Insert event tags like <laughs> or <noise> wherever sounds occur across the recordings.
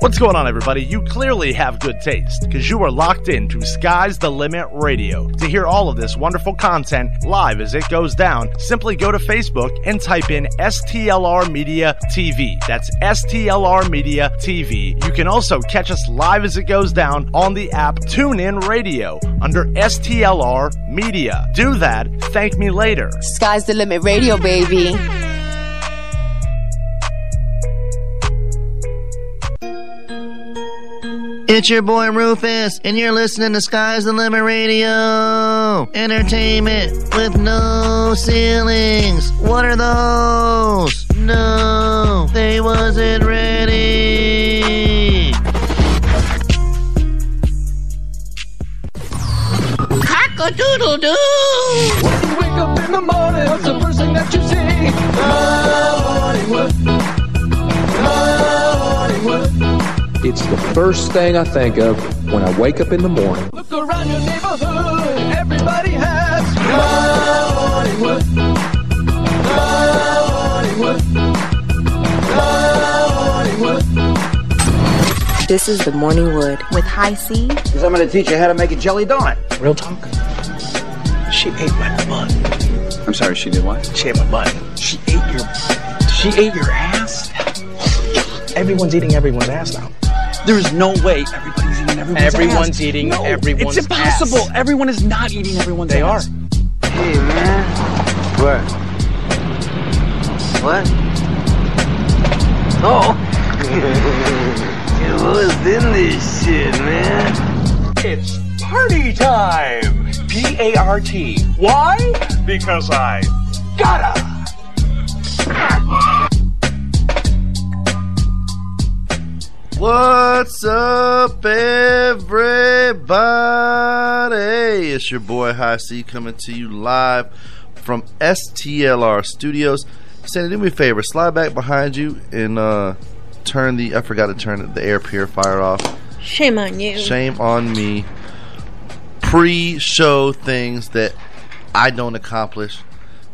What's going on, everybody? You clearly have good taste because you are locked in to Sky's the Limit Radio. To hear all of this wonderful content live as it goes down, simply go to Facebook and type in STLR Media TV. That's STLR Media TV. You can also catch us live as it goes down on the app TuneIn Radio under STLR Media. Do that. Thank me later. Sky's the Limit Radio, baby. It's your boy Rufus, and you're listening to Sky's the Limit Radio. Entertainment with no ceilings. What are those? No, they wasn't ready. Cock-a-doodle-doo! When you wake up in the morning, what's the first thing that you see? Hollywood. It's the first thing I think of when I wake up in the morning. Look around your neighborhood, everybody has Hollywood. Hollywood. Hollywood. This is the Morning Wood with High C. Because I'm going to teach you how to make a jelly donut. Real talk. She ate my butt. I'm sorry, she did what? She ate my butt. She ate your. She ate your ass. Everyone's eating everyone's ass now. There is no way everybody's eating everyone's Everyone's ass. eating no, everyone's It's impossible. ass. Everyone is not eating everyone's They ass. Hey, man. What? What? Oh. <laughs> yeah, what's in this shit, man? It's party time! P A R T. Why? Because I gotta! What's up, everybody? It's your boy High C coming to you live from STLR Studios. Sandy, do me a favor, slide back behind you and uh, turn the. I forgot to turn the air purifier off. Shame on you. Shame on me. Pre-show things that I don't accomplish.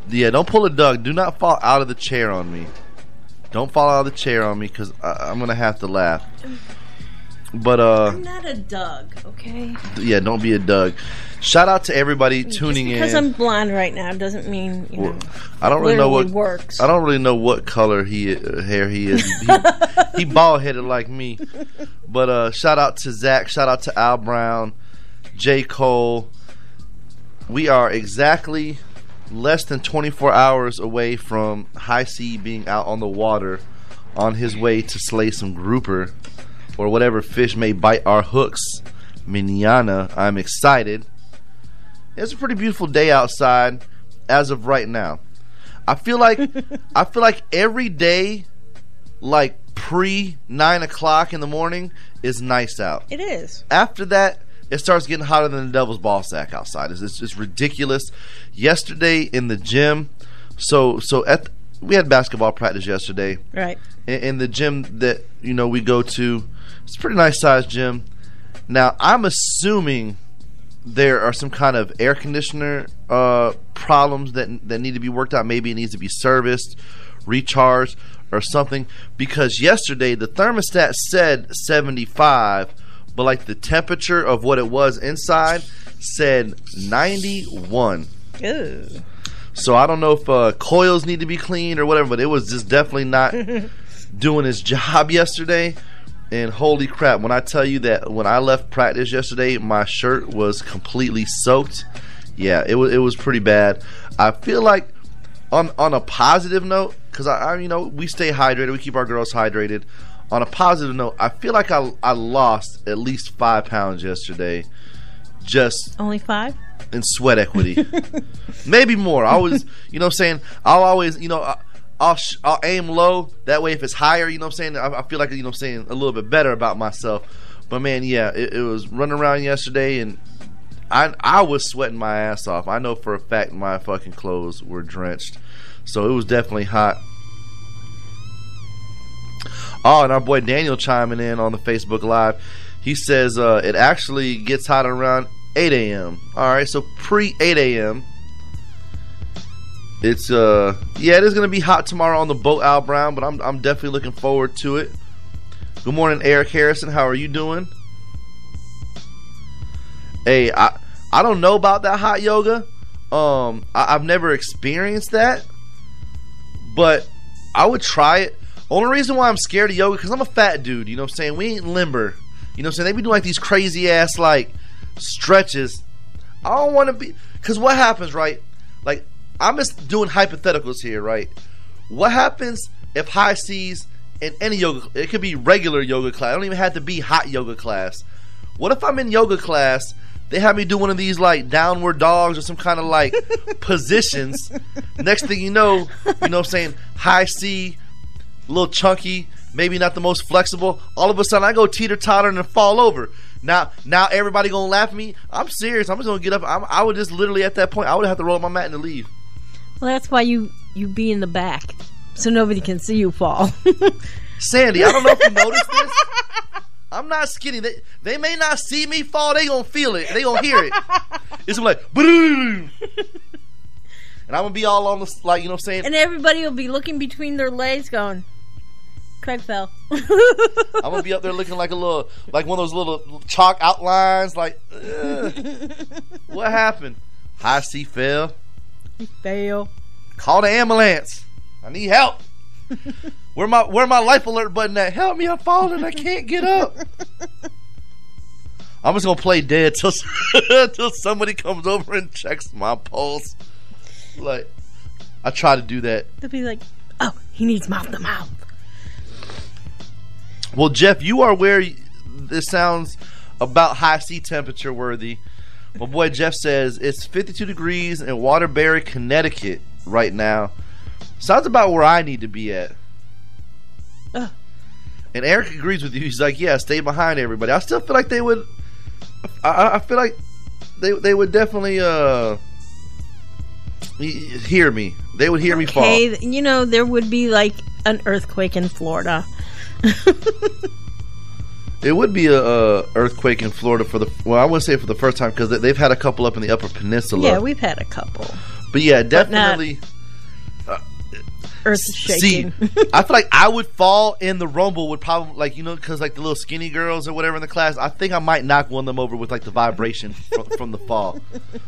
Yeah, don't pull a Doug. Do not fall out of the chair on me. Don't fall out of the chair on me because I'm gonna have to laugh. But uh, I'm not a Doug, okay? yeah, don't be a Doug. Shout out to everybody tuning Just because in. I'm blonde right now doesn't mean you know. I don't really know what works. I don't really know what color he uh, hair he is. He, <laughs> he bald headed like me. But uh, shout out to Zach. Shout out to Al Brown, J Cole. We are exactly less than 24 hours away from High C being out on the water on his way to slay some grouper or whatever fish may bite our hooks. Miniana, I'm excited. It's a pretty beautiful day outside as of right now. I feel like <laughs> I feel like every day, like pre nine o'clock in the morning, is nice out. It is. After that, it starts getting hotter than the devil's ball sack outside. It's, it's, it's ridiculous. Yesterday in the gym, so so at we had basketball practice yesterday. Right. In, in the gym that you know we go to, it's a pretty nice sized gym. Now I'm assuming there are some kind of air conditioner uh, problems that that need to be worked out. Maybe it needs to be serviced, recharged, or something. Because yesterday the thermostat said 75, but like the temperature of what it was inside said 91. Ooh. So I don't know if uh, coils need to be cleaned or whatever, but it was just definitely not <laughs> doing its job yesterday. And holy crap, when I tell you that when I left practice yesterday, my shirt was completely soaked. Yeah, it was it was pretty bad. I feel like on on a positive note, because I, I you know we stay hydrated, we keep our girls hydrated. On a positive note, I feel like I I lost at least five pounds yesterday, just Only five? in sweat equity. <laughs> Maybe more. I was, you know, what I'm saying I'll always, you know, I'll sh- I'll aim low. That way, if it's higher, you know, what I'm saying I, I feel like you know, what I'm saying a little bit better about myself. But man, yeah, it, it was running around yesterday, and I I was sweating my ass off. I know for a fact my fucking clothes were drenched, so it was definitely hot. Oh, and our boy Daniel chiming in on the Facebook Live. He says uh, it actually gets hot around 8 a.m. All right, so pre 8 a.m. It's uh yeah, it is gonna be hot tomorrow on the boat, Al Brown, but I'm I'm definitely looking forward to it. Good morning, Eric Harrison. How are you doing? Hey, I I don't know about that hot yoga. Um, I, I've never experienced that, but I would try it. Only reason why I'm scared of yoga because I'm a fat dude. You know what I'm saying? We ain't limber. You know what I'm saying? They be doing like these crazy ass like stretches. I don't want to be because what happens, right? Like I'm just doing hypotheticals here, right? What happens if High C's in any yoga? It could be regular yoga class. I don't even have to be hot yoga class. What if I'm in yoga class? They have me do one of these like downward dogs or some kind of like <laughs> positions. Next thing you know, you know what I'm saying? High C, a little chunky, maybe not the most flexible. All of a sudden, I go teeter totter and fall over. Now, now everybody gonna laugh at me. I'm serious. I'm just gonna get up. I'm, I would just literally at that point, I would have to roll up my mat and leave. Well, that's why you you be in the back, so nobody can see you fall. <laughs> Sandy, I don't know if you noticed this. I'm not skinny. They they may not see me fall. They gonna feel it. They gonna hear it. It's like, boom. <laughs> And I'm gonna be all on the like, you know what I'm saying? and everybody will be looking between their legs, going, "Craig fell." <laughs> I'm gonna be up there looking like a little, like one of those little chalk outlines. Like, what happened? High C fell. He fell. Call the ambulance. I need help. where my where my life alert button at? Help me! I'm falling. I can't get up. I'm just gonna play dead till <laughs> till somebody comes over and checks my pulse. Like, I try to do that. They'll be like, "Oh, he needs mouth to mouth." Well, Jeff, you are where this sounds about High C temperature worthy. My boy Jeff says it's 52 degrees in Waterbury, Connecticut right now. Sounds about where I need to be at. Ugh. And Eric agrees with you. He's like, "Yeah, stay behind everybody." I still feel like they would. I- I, feel like they they would definitely uh hear me. They would hear me fall. Okay, you know there would be like an earthquake in Florida. <laughs> It would be a, a earthquake in Florida for the well, I wouldn't say for the first time because they've had a couple up in the Upper Peninsula. Yeah, we've had a couple. but yeah, But Earth See. I feel like I would fall in the rumble. Would probably like you know because like the little skinny girls or whatever in the class. I think I might knock one of them over with like the vibration from, <laughs> from the fall.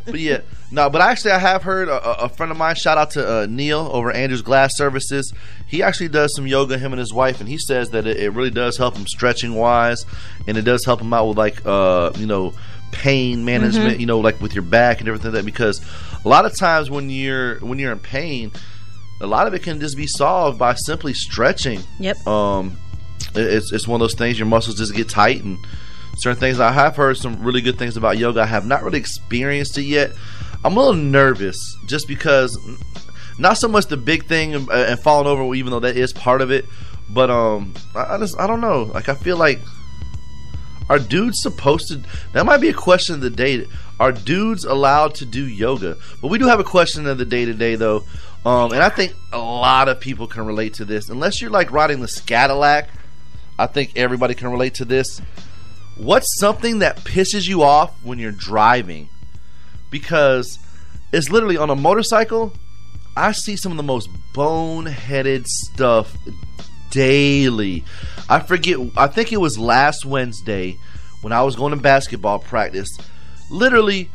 But yeah, no. But actually, I have heard a, a- friend of mine. Shout out to uh, Neil over Andrews Glass Services. He actually does some yoga. Him and his wife, and he says that it, it really does help him stretching wise, and it does help him out with like uh you know pain management. Mhm. You know like with your back and everything like that because a lot of times when you're when you're in pain a lot of it can just be solved by simply stretching. Yep. Um, it's it's one of those things your muscles just get tight and certain things. I have heard some really good things about yoga. I have not really experienced it yet. I'm a little nervous just because not so much the big thing and, and falling over, even though that is part of it. But um, I, I just I don't know. Like I feel like are dudes supposed to? That might be a question of the day. Are dudes allowed to do yoga? But we do have a question of the day today, though, um, and I think a lot of people can relate to this. Unless you're like riding the Cadillac, I think everybody can relate to this. What's something that pisses you off when you're driving? Because it's literally on a motorcycle. I see some of the most boneheaded stuff daily. I forget. I think it was last Wednesday when I was going to basketball practice. Literally,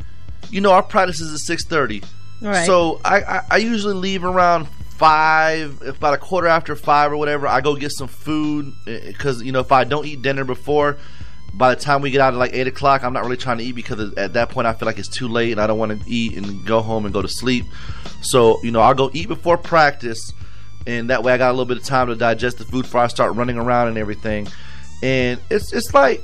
you know, our practice is at six thirty. Right. So I, I I usually leave around five, about a quarter after five or whatever. I go get some food because you know if I don't eat dinner before. By the time we get out at like eight o'clock, I'm not really trying to eat because at that point I feel like it's too late and I don't want to eat and go home and go to sleep. So you know I'll go eat before practice, and that way I got a little bit of time to digest the food before I start running around and everything. And it's it's like,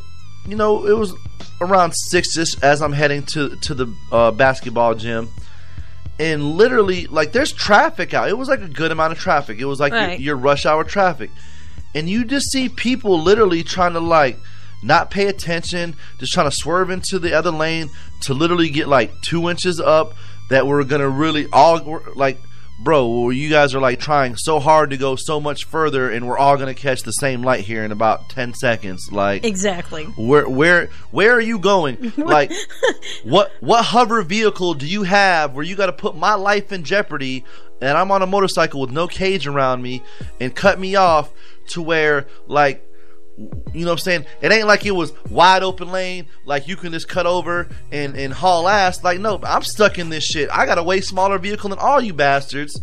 you know, it was around six ish as I'm heading to to the uh, basketball gym, and literally like there's traffic out. It was like a good amount of traffic. It was like Right. your, your rush hour traffic, and you just see people literally trying to like not pay attention, just trying to swerve into the other lane to literally get like two inches up. That we're gonna really all like bro, you guys are like trying so hard to go so much further, and we're all gonna catch the same light here in about ten seconds. Like Exactly. where where where are you going? <laughs> Like what what hover vehicle do you have where you got to put my life in jeopardy? And I'm on a motorcycle with no cage around me, and cut me off to where like You know what I'm saying? It ain't like it was wide open lane, like you can just cut over and, and haul ass. Like, no, I'm stuck in this shit. I got a way smaller vehicle than all you bastards,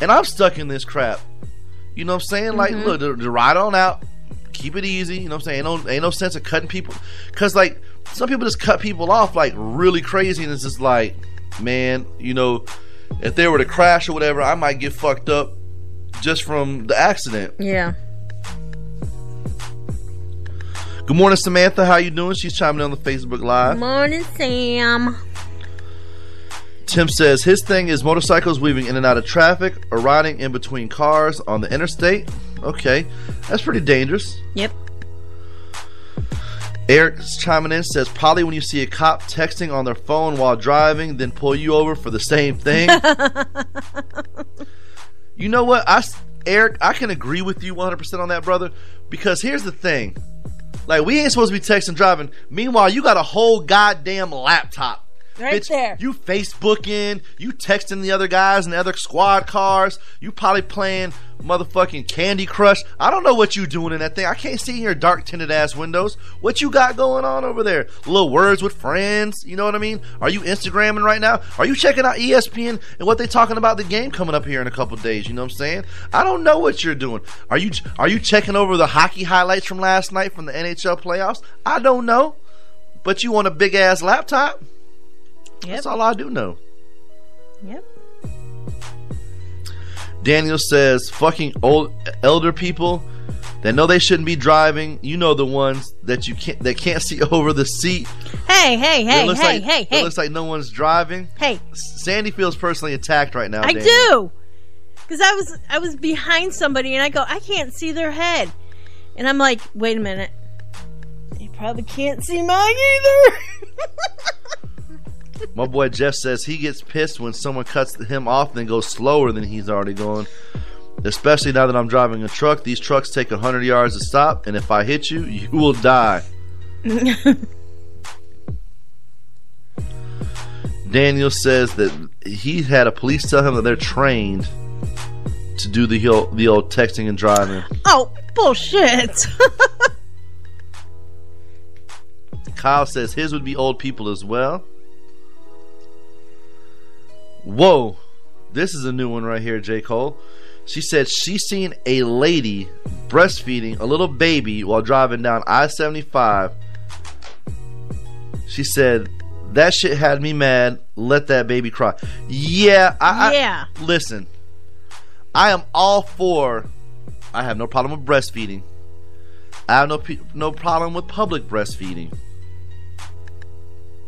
and I'm stuck in this crap. You know what I'm saying? Like, Mhm. look, to, to ride on out, keep it easy. You know what I'm saying? Ain't no, ain't no sense of cutting people. Because, like, some people just cut people off, like, really crazy, and it's just like, man, you know, if they were to crash or whatever, I might get fucked up just from the accident. Yeah. Good morning, Samantha. How you doing? She's chiming in on the Facebook Live. Morning, Sam. Tim says his thing is motorcycles weaving in and out of traffic or riding in between cars on the interstate. Okay, that's pretty dangerous. Yep. Eric's chiming in says probably when you see a cop texting on their phone while driving, then pull you over for the same thing. <laughs> you know what, I Eric, I can agree with you 100 percent on that, brother. Because here's the thing, like we ain't supposed to be texting driving. Meanwhile, you got a whole goddamn laptop. Right there. You Facebooking, you texting the other guys in the other squad cars. You probably playing motherfucking Candy Crush. I don't know what you doing in that thing. I can't see in your dark tinted ass windows. What you got going on over there? Little words with friends. You know what I mean? Are you Instagramming right now? Are you checking out ESPN and what they talking about the game coming up here in a couple days? You know what I'm saying? I don't know what you're doing. Are you are you checking over the hockey highlights from last night from the NHL playoffs? I don't know. But you want a big ass laptop? That's all I do know. Yep. Daniel says, "Fucking old elder people that know they shouldn't be driving. You know the ones that you can't that can't see <laughs> over the seat. Hey, hey, It hey, looks hey, like, hey, It looks like no one's driving. Hey. Sandy feels personally attacked right now. I Daniel. do. Because I was I was behind somebody and I go, I can't see their head. And I'm like, wait a minute. You probably can't see mine either. <laughs> My boy Jeff says he gets pissed when someone cuts him off and goes slower than he's already going. Especially now that I'm driving a truck, these trucks take 100 yards to stop, and if I hit you, you will die. <laughs> Daniel says that he had a police tell him that they're trained to do the old, the old texting and driving. oh, bullshit. <laughs> Kyle says his would be old people as well. Whoa, this is a new one right here, J. Cole. She said she seen a lady breastfeeding a little baby while driving down I 75. She said, That shit had me mad. Let that baby cry. Yeah, I, I- Yeah. listen, I am all for. I have no problem with breastfeeding. I have no no problem with public breastfeeding.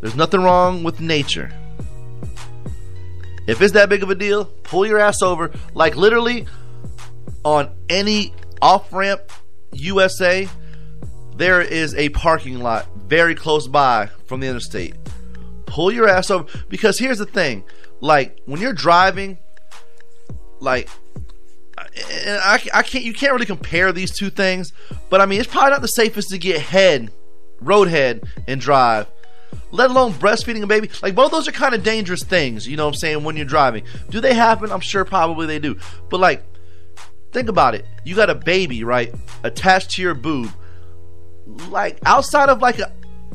There's nothing wrong with nature. If it's that big of a deal, pull your ass over. Like literally on any off ramp USA, there is a parking lot very close by from the interstate. Pull your ass over because here's the thing: like when you're driving, like and I, I can't you can't really compare these two things, but I mean it's probably not the safest to get head, road head, and drive. Let alone breastfeeding a baby. Like both those are kind of dangerous things, you know what I'm saying, when you're driving. Do they happen? I'm sure probably they do. But like think about it. You got a baby, right, attached to your boob. Like outside of like a,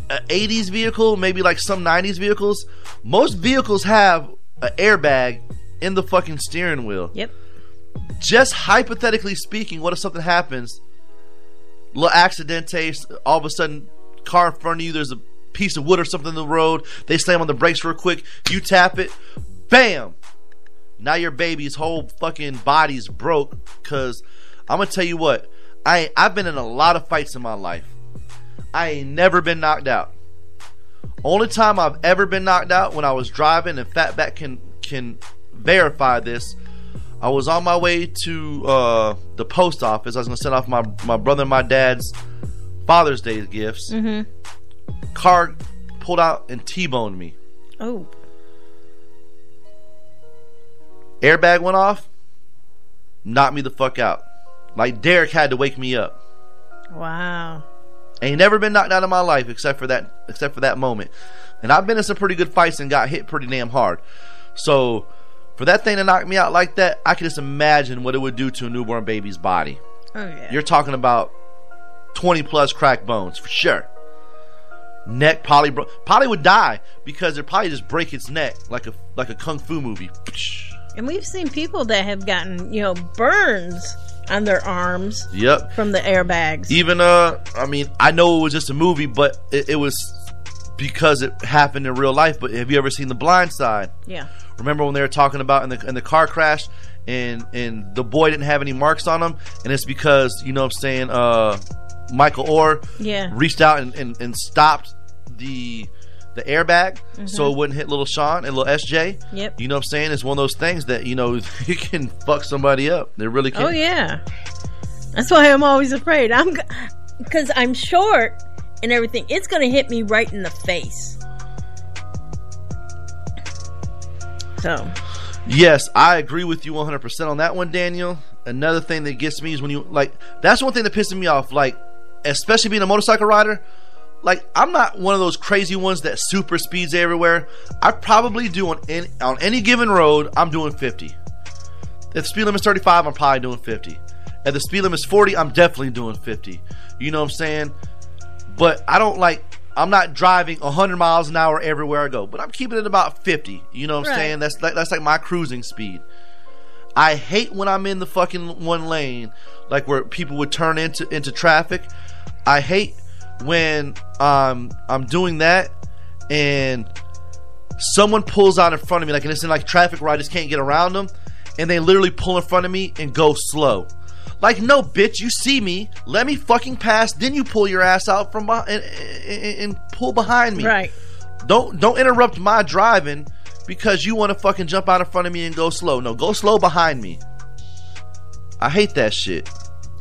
a 80s vehicle, maybe like some 90s vehicles, most vehicles have an airbag in the fucking steering wheel. Yep. Just hypothetically speaking, what if something happens? Little accident accidente, all of a sudden, car in front of you, there's a piece of wood or something in the road. They slam on the brakes real quick. You tap it, bam. Now your baby's whole fucking body's broke. Cause I'm gonna tell you what, I I've been in a lot of fights in my life. I ain't never been knocked out. Only time I've ever been knocked out when I was driving, and Fatback can can verify this. I was on my way to uh, the post office. I was gonna send off my my brother and my dad's Father's Day gifts. Mm-hmm. Car pulled out and T-boned me. Oh. Airbag went off, knocked me the fuck out. Like Derek had to wake me up. Wow. Ain't never been knocked out in my life except for that except for that moment. And I've been in some pretty good fights and got hit pretty damn hard. So for that thing to knock me out like that, I can just imagine what it would do to a newborn baby's body. Oh yeah. You're talking about twenty plus cracked bones for sure. Neck probably bro- probably would die because it probably just break its neck like a like a kung fu movie. And we've seen people that have gotten, you know, burns on their arms Yep. from the airbags. Even uh, I mean, I know it was just a movie, but it, it was because it happened in real life. But have you ever seen The Blind Side? Yeah. Remember when they were talking about in the in the car crash, and and the boy didn't have any marks on him, and it's because you know what I'm saying, uh, Michael Oher Yeah. reached out and, and, and stopped the the airbag so Mhm. it wouldn't hit little Sean and little SJ. Yep. You know what I'm saying? It's one of those things that you know <laughs> you can fuck somebody up. They really can. Oh yeah. That's why I'm always afraid. I'm because I'm short and everything. It's going to hit me right in the face. So, Yes, I agree with you 100% on that one, Daniel. Another thing that gets me is when you like that's one thing that pisses me off like especially being a motorcycle rider. Like I'm not one of those crazy ones that super speeds everywhere. I probably do on any, on any given road, I'm doing 50. If the speed limit's 35, I'm probably doing 50. If the speed limit's 40, I'm definitely doing 50. You know what I'm saying? But I don't like I'm not driving 100 miles an hour everywhere I go, but I'm keeping it about 50. You know what I'm Right. saying? That's like that's like my cruising speed. I hate when I'm in the fucking one lane, like where people would turn into into traffic. I hate when um I'm doing that and someone pulls out in front of me, like and it's in like traffic where I just can't get around them, and they literally pull in front of me and go slow. Like, no, bitch, you see me, let me fucking pass, then you pull your ass out from behind and, and, and pull behind me. Right. Don't don't interrupt my driving because you want to fucking jump out in front of me and go slow. No, go slow behind me. I hate that shit.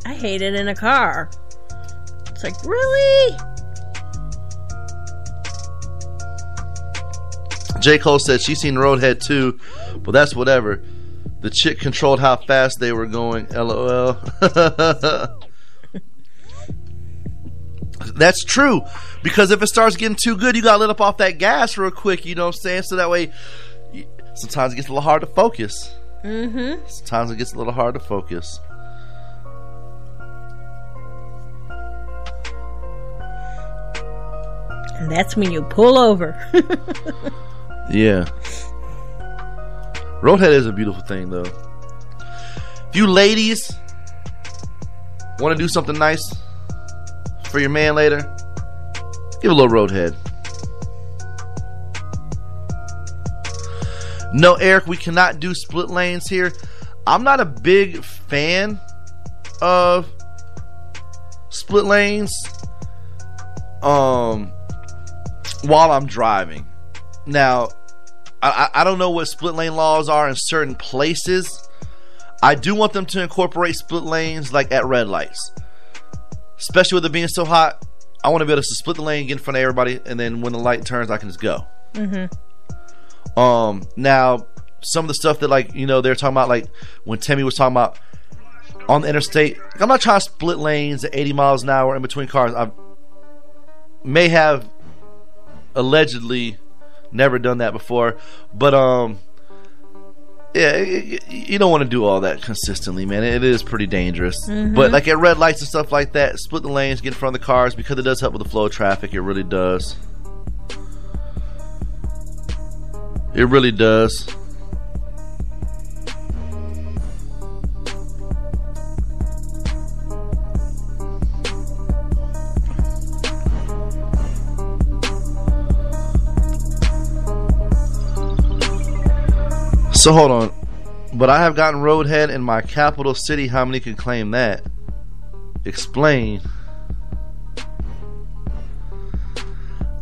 I hate it in a car. It's like, really? J. Cole said she's seen Roadhead too, but that's whatever. The chick controlled how fast they were going. LOL. <laughs> that's true. Because if it starts getting too good, you gotta let up off that gas real quick, you know what I'm saying? So that way, sometimes it gets a little hard to focus. Mm-hmm. Sometimes it gets a little hard to focus. And that's when you pull over. <laughs> Yeah. Roadhead is a beautiful thing, though. If you ladies want to do something nice for your man later, give a little Roadhead. No, Eric, we cannot do split lanes here. I'm not a big fan of split lanes um while I'm driving. Now, I, I don't know what split lane laws are in certain places. I do want them to incorporate split lanes like at red lights, especially with it being so hot. I want to be able to split the lane, get in front of everybody, and then when the light turns, I can just go. mm-hmm. Um, now some of the stuff that like you know they're talking about, like when Timmy was talking about on the interstate. I'm not trying to split lanes at 80 miles an hour in between cars. I may have allegedly never done that before, but um, yeah, you don't want to do all that consistently, man. It is pretty dangerous. Mhm. But like at red lights and stuff like that, split the lanes, get in front of the cars because it does help with the flow of traffic. It really does. It really does. So hold on. But I have gotten roadhead in my capital city. How many can claim that? Explain.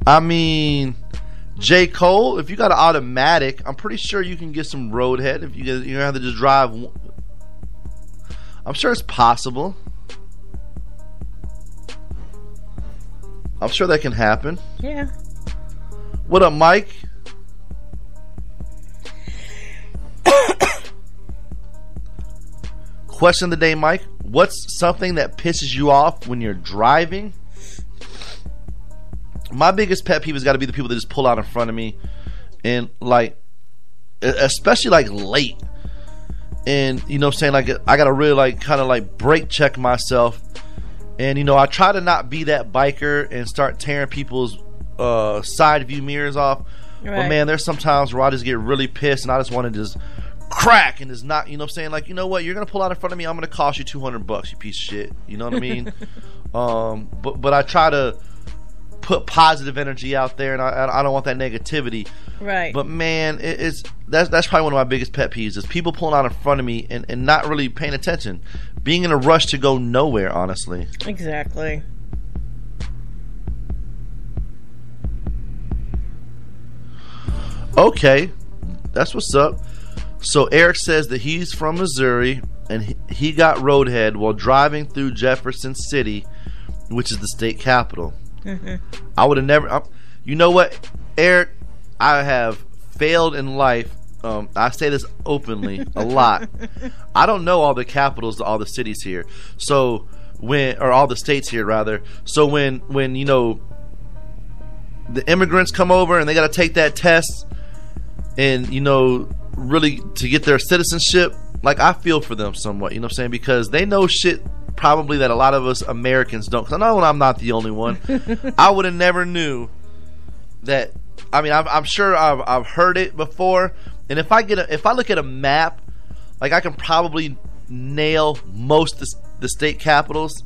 I mean, J. Cole, if you got an automatic, I'm pretty sure you can get some roadhead. If you get, you have to just drive. one- I'm sure it's possible. I'm sure that can happen. Yeah. What up, Mike? <coughs> Question of the day, Mike. What's something that pisses you off when you're driving? My biggest pet peeve has got to be the people that just pull out in front of me and like, especially like late. And you know I'm saying? Like, I got to really like kind of like brake check myself And you know, I try to not be that biker and start tearing people's uh, side view mirrors off. But man, there's sometimes where I just get really pissed and I just want to just crack and just not, you know what I'm saying? Like, you know what? You're going to pull out in front of me. I'm going to cost you 200 bucks, you piece of shit. You know what I mean? <laughs> um, but, but I try to put positive energy out there and I, I don't want that negativity. Right. But man, it, it's that's that's probably one of my biggest pet peeves is people pulling out in front of me and, and not really paying attention, being in a rush to go nowhere. Honestly, Exactly. Okay, that's what's up. So Eric says that he's from Missouri and he, got roadhead while driving through Jefferson City, which is the state capital. <laughs> I would have never. i you know what, Eric? I have failed in life. Um, I say this openly a lot. <laughs> I don't know all the capitals, all the cities here. So when, or all the states here rather. So when, when you know, the immigrants come over and they got to take that test, and you know, really to get their citizenship. Like I feel for them somewhat. You know what I'm saying? Because they know shit probably that a lot of us Americans don't. Because I know I'm not the only one. <laughs> I would have never knew that. I mean, I'm, I'm sure I've, I've heard it before, and if I get a, if I look at a map, like I can probably nail most of the, the state capitals.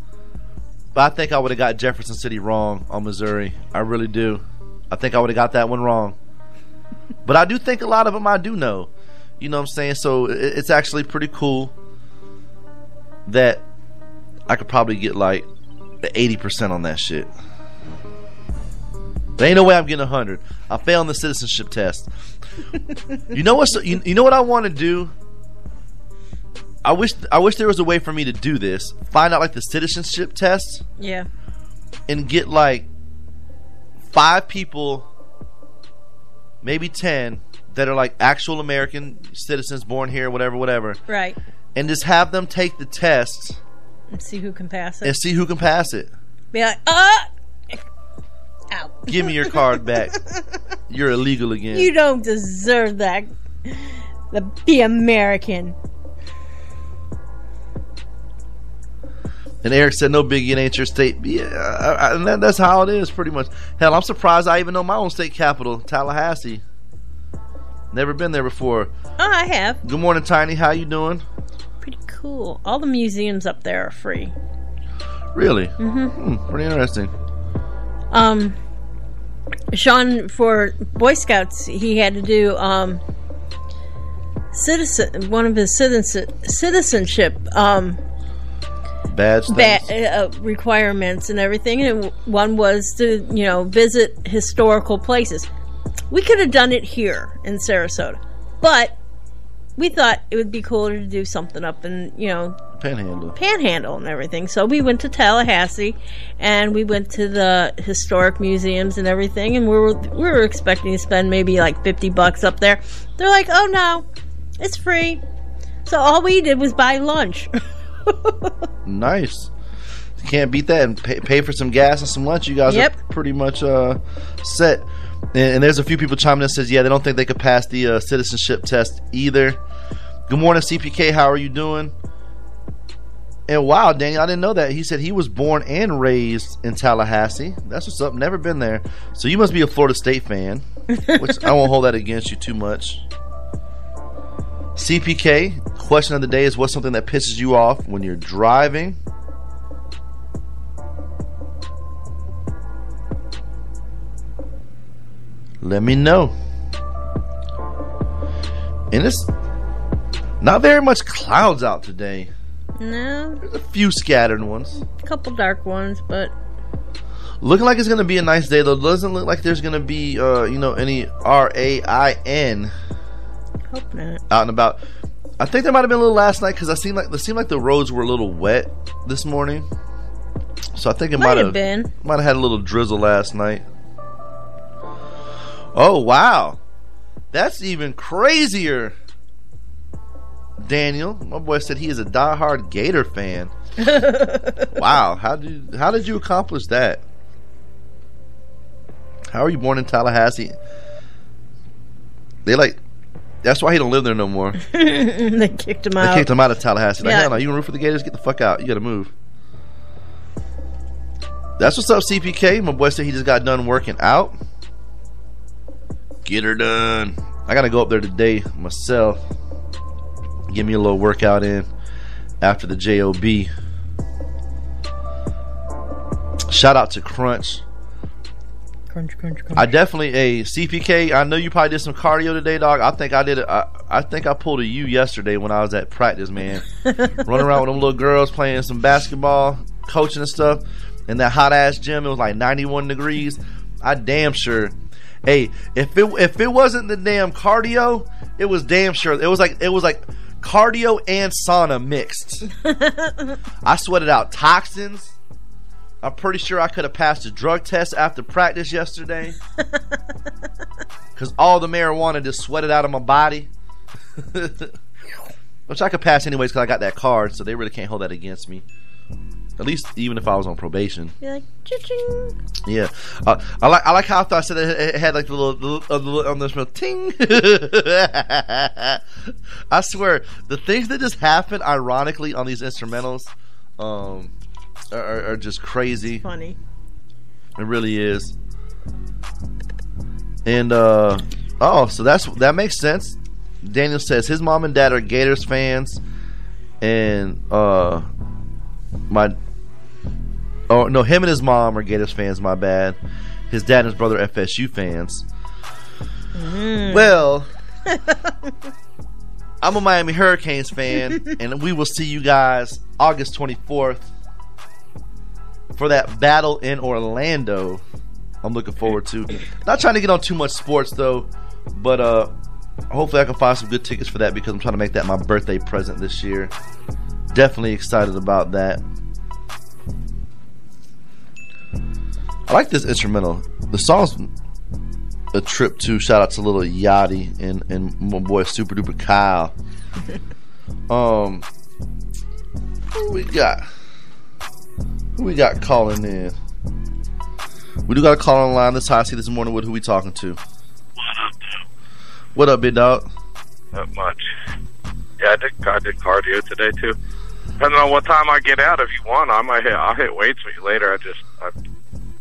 But I think I would have got Jefferson City wrong on Missouri. I really do. I think I would have got that one wrong. But I do think a lot of them I do know. You know what I'm saying? So it's actually pretty cool that I could probably get like the 80% on that shit. There ain't no way I'm getting 100. I failed the citizenship test. you know what? You, you know what I want to do? I wish I wish there was a way for me to do this. Find out like the citizenship test Yeah. and get like five people, maybe ten, that are like actual American citizens born here, whatever, whatever, Right. and just have them take the test And see who can pass it. and see who can pass it. Be like, uh, ow. Give me your card back. <laughs> You're illegal again. You don't deserve that. The be American. And Eric said, "No biggie, it ain't your state." Yeah, I, I, and that, that's how it is, pretty much. Hell, I'm surprised I even know my own state capital, Tallahassee. Never been there before. Oh, I have. Good morning, Tiny. How you doing? Pretty cool. All the museums up there are free. Really? Mhm. Hmm, pretty interesting. Um, Sean for Boy Scouts, he had to do um citizen one of his citizen citizenship um Badge ba- uh, requirements and everything, and one was to you know visit historical places. We could have done it here in Sarasota, but we thought it would be cooler to do something up in you know Panhandle. Panhandle and everything. So we went to Tallahassee, and we went to the historic museums and everything. And we were we were expecting to spend maybe like fifty bucks up there. They're like, "Oh no, it's free." So all we did was buy lunch. <laughs> Nice. Can't beat that. And pay, pay for some gas and some lunch. You guys Yep. are pretty much uh, set. And, and there's a few people chiming in says, yeah, they don't think they could pass the uh, citizenship test either. Good morning, CPK. How are you doing? And wow, Daniel, I didn't know that. He said he was born and raised in Tallahassee. That's what's up. Never been there. So you must be a Florida State fan, which I won't hold that against you too much. CPK, question of the day is what's something that pisses you off when you're driving? Let me know. And it's not very much clouds out today. no, A few scattered ones. a couple dark ones, but Looking like it's gonna be a nice day though. Doesn't look like there's gonna be uh, you know, any R A I N hope not. out and about. I think there might have been a little last night because I seemed like it seemed like the roads were a little wet this morning. So I think it Might might have have been. might have had a little drizzle last night. Oh wow, that's even crazier. Daniel, my boy said he is a diehard Gator fan. <laughs> wow, how did how did you accomplish that? How are you born in Tallahassee? They like that's why he don't live there no more. <laughs> they kicked him out. They kicked him out of Tallahassee. Like, Yeah. hell no, you gonna root for the Gators? Get the fuck out. You gotta move. That's what's up, CPK. My boy said he just got done working out. Get her done. I gotta go up there today myself. Give me a little workout in after the JOB. Shout out to Crunch. Crunch, crunch, crunch. I definitely a CPK. I know you probably did some cardio today, dog. I think I did it. I, I think I pulled a U yesterday when I was at practice, man. <laughs> Running around with them little girls playing some basketball, coaching and stuff. In that hot ass gym, it was like 91 degrees. I damn sure. Hey, if it if it wasn't the damn cardio, it was damn sure. It was like it was like cardio and sauna mixed. <laughs> I sweated out toxins. I'm pretty sure I could have passed a drug test after practice yesterday. <laughs> Because all the marijuana just sweated out of my body. <laughs> Which I could pass anyways because I got that card, so they really can't hold that against me. At least even if I was on probation. You're like, ching. Yeah, uh, I like I like how I thought I said it, it had like the little, the, little- uh, the little on this little ting. <laughs> I swear, the things that just happen ironically on these instrumentals, um, are, are, just crazy. Funny. It really is. And uh oh, so that's that makes sense. Daniel says his mom and dad are Gators fans, and uh my oh no, him and his mom are Gators fans. My bad. His dad and his brother FSU fans. Well, <laughs> I'm a Miami Hurricanes fan, and we will see you guys August 24th for that battle in Orlando. I'm looking forward to. Not trying to get on too much sports though, but uh, hopefully I can find some good tickets for that because I'm trying to make that my birthday present this year. Definitely excited about that. I like this instrumental. The song's a trip to shout out to Lil Yachty and and my boy Super Duper Kyle. <laughs> um, we got? Who we got calling in? We do got a call on the line. This is how I see this morning. With who we talking to? What up, dude? What up, big dog? Not much. Yeah, I did. I did cardio today too. Depending on what time I get out, if you want, I might hit. I'll hit weights with you later. I just I,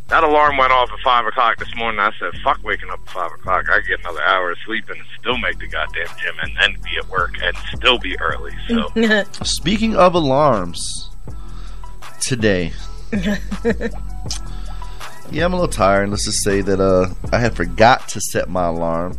that alarm went off at five o'clock this morning. I said, "Fuck waking up at five o'clock. I get another hour of sleep and still make the goddamn gym, and then be at work and still be early." So <laughs> Speaking of alarms, today. <laughs> Yeah, I'm a little tired. Let's just say that uh, I had forgot to set my alarm,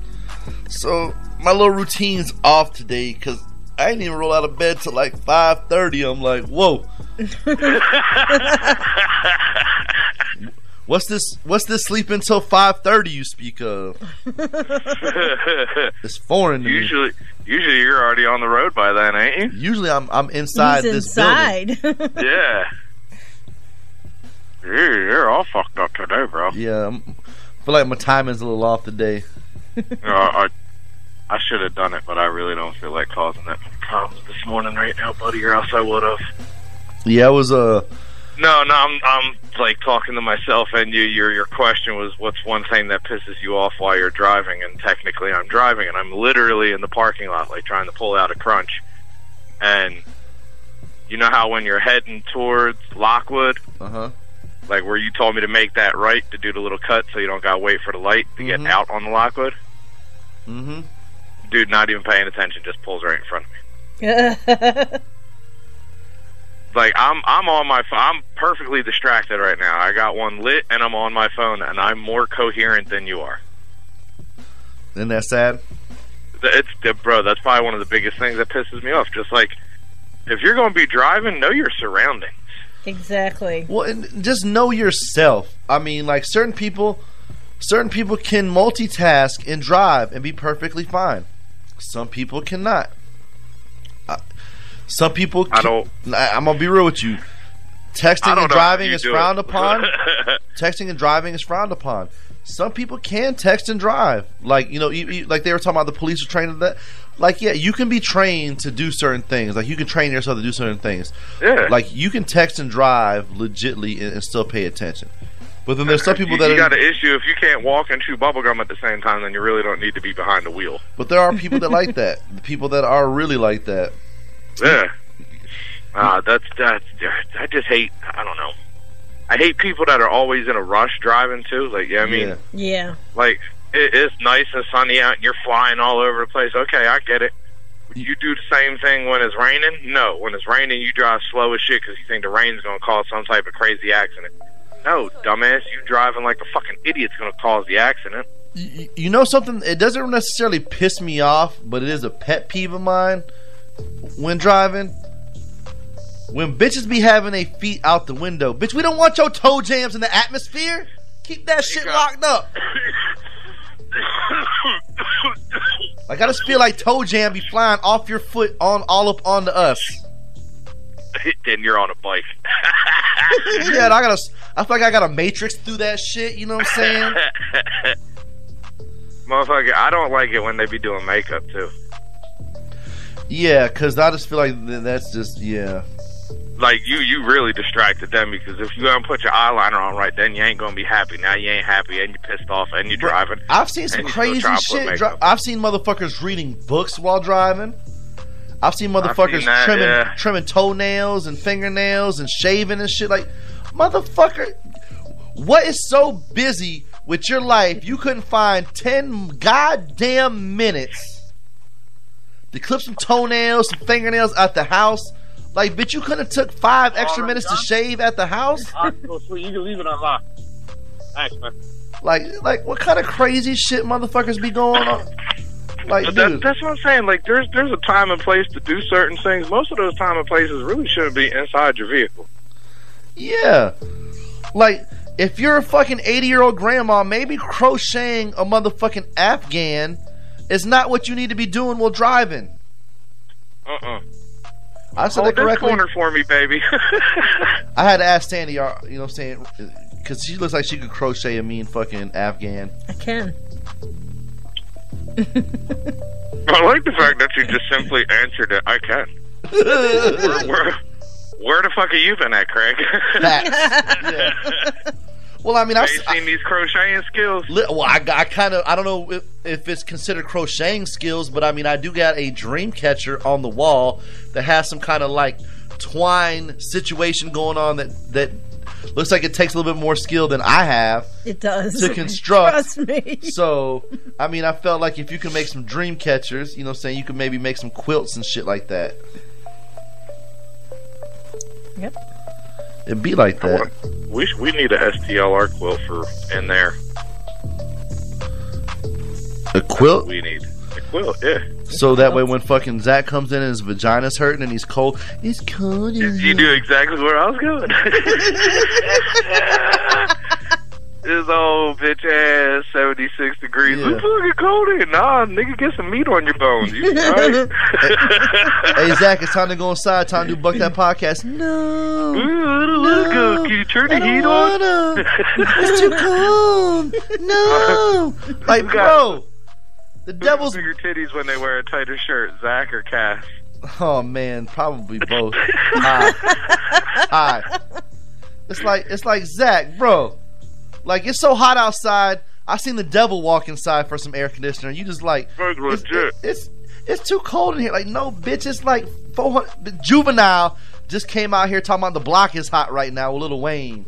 so my little routine's off today because I didn't even roll out of bed till like 5:30. I'm like, whoa. <laughs> What's this? What's this sleep until 5:30? You speak of? <laughs> It's foreign to me. usually, usually you're already on the road by then, ain't you? Usually, I'm I'm inside He's this inside. yeah. You're, you're all fucked up today, bro. Yeah, I'm, I feel like my timing's a little off today. <laughs> Uh, I, I should have done it, but I really don't feel like causing that many problems this morning right now, buddy, or else I would have. Yeah, I was uh No, no, I'm I'm like talking to myself, and you, your your question was, what's one thing that pisses you off while you're driving? And technically, I'm driving, and I'm literally in the parking lot, like trying to pull out a crunch, and you know how when you're heading towards Lockwood, uh huh. Like where you told me to make that right to do the little cut, so you don't gotta wait for the light to get out on the Lockwood. Mm-hmm. Dude, not even paying attention, just pulls right in front of me. <laughs> like I'm I'm on my phone. I'm perfectly distracted right now. I got one lit and I'm on my phone and I'm more coherent than you are. Isn't that sad? It's bro, that's probably one of the biggest things that pisses me off. Just like if you're going to be driving, know your surroundings. Exactly. Well, and just know yourself. I mean, like certain people, certain people can multitask and drive and be perfectly fine. Some people cannot. Uh, some people. Can, I don't. I'm gonna be real with you. Texting and driving is frowned it. upon. <laughs> Texting and driving is frowned upon. Some people can text and drive. Like you know, you, you- like they were talking about the police are trained that. Like yeah, you can be trained to do certain things. Like you can train yourself to do certain things. Yeah. Like you can text and drive legitly and, and still pay attention. But then there's some <laughs> people you, that you are. got an issue if you can't walk and chew bubblegum at the same time, then you really don't need to be behind the wheel. But there are <laughs> people that like that. The people that are really like that. Yeah. Ah, that's that's. I just hate. I don't know. I hate people that are always in a rush driving too. Like, yeah, I mean, Yeah. Yeah. like it, it's nice and sunny out, and you're flying all over the place. Okay, I get it. You do the same thing when it's raining? No, when it's raining, you drive slow as shit because you think the rain's gonna cause some type of crazy accident. No, dumbass, you driving like a fucking idiot's gonna cause the accident. You, you know something? It doesn't necessarily piss me off, but it is a pet peeve of mine when driving. When bitches be having their feet out the window, bitch, we don't want your toe jams in the atmosphere. Keep that shit locked up. <laughs> Like I just feel like toe jam be flying off your foot on all up onto us. <laughs> then you're on a bike. <laughs> yeah, and I gotta. I feel like I got a matrix through that shit. You know what I'm saying? <laughs> Motherfucker, I don't like it when they be doing makeup too. Yeah, because I just feel like that's just yeah. Like you, you really distracted them because if you don't put your eyeliner on right, then you ain't gonna be happy. Now you ain't happy, and you're pissed off, and you're driving. I've seen some and you still crazy try to put shit. Dri- I've seen motherfuckers reading books while driving. I've seen motherfuckers seen that, trimming yeah. trimming toenails and fingernails and shaving and shit. Like, motherfucker, what is so busy with your life you couldn't find ten goddamn minutes to clip some toenails, some fingernails at the house? Like, bitch, you couldn't have took five extra minutes to shave at the house? Go sweet. You can leave it unlocked. Thanks, man. Like, like what kind of crazy shit motherfuckers be going on? Like, But that, dude. that's what I'm saying. Like, there's there's a time and place to do certain things. Most of those time and places really shouldn't be inside your vehicle. Yeah. Like, if you're a fucking 80 year old grandma, maybe crocheting a motherfucking Afghan is not what you need to be doing while driving. Uh-uh. I said oh, Hold that this correctly. corner for me, baby. <laughs> I had to ask Sandy, you know what I'm saying? Because she looks like she could crochet a mean fucking Afghan. I can. I like the fact that you just simply answered it. I can. <laughs> where, where, where the fuck have you been at, Craig? <laughs> Well, I mean, I've you seen these crocheting skills? Li- Well, I, I kind of I don't know if, if it's considered crocheting skills, but I mean I do got a dream catcher on the wall that has some kind of like twine situation going on that that looks like it takes a little bit more skill than I have It does. to <laughs> construct. Trust me. So I mean I felt like if you can make some dream catchers, you know, saying you could maybe make some quilts and shit like that. Yep. It'd be like that. We we need a STLR quilt for in there. A quilt. We need a quilt. Yeah. So that way, when fucking Zach comes in and his vagina's hurting and he's cold, it's cold. You knew exactly where I was going. <laughs> this old bitch ass, 76 degrees. Yeah. It's fucking cold in. Nah, nigga, get some meat on your bones. You <laughs> alright? hey Zach, it's time to go inside. Time to buck that podcast. No, uh, no. Can you turn the heat on? it's too <laughs> cold. No, <laughs> like bro, the devil's bigger titties when they wear a tighter shirt, Zach or Cass. Oh man, probably both. Hi. Hi. It's like it's like Zach, bro. Like it's so hot outside. I seen the devil walk inside for some air conditioner. You just like That's it's, legit. it's it's too cold in here. Like no, bitch. It's like four hundred. Juvenile just came out here talking about the block is hot right now with Lil Wayne.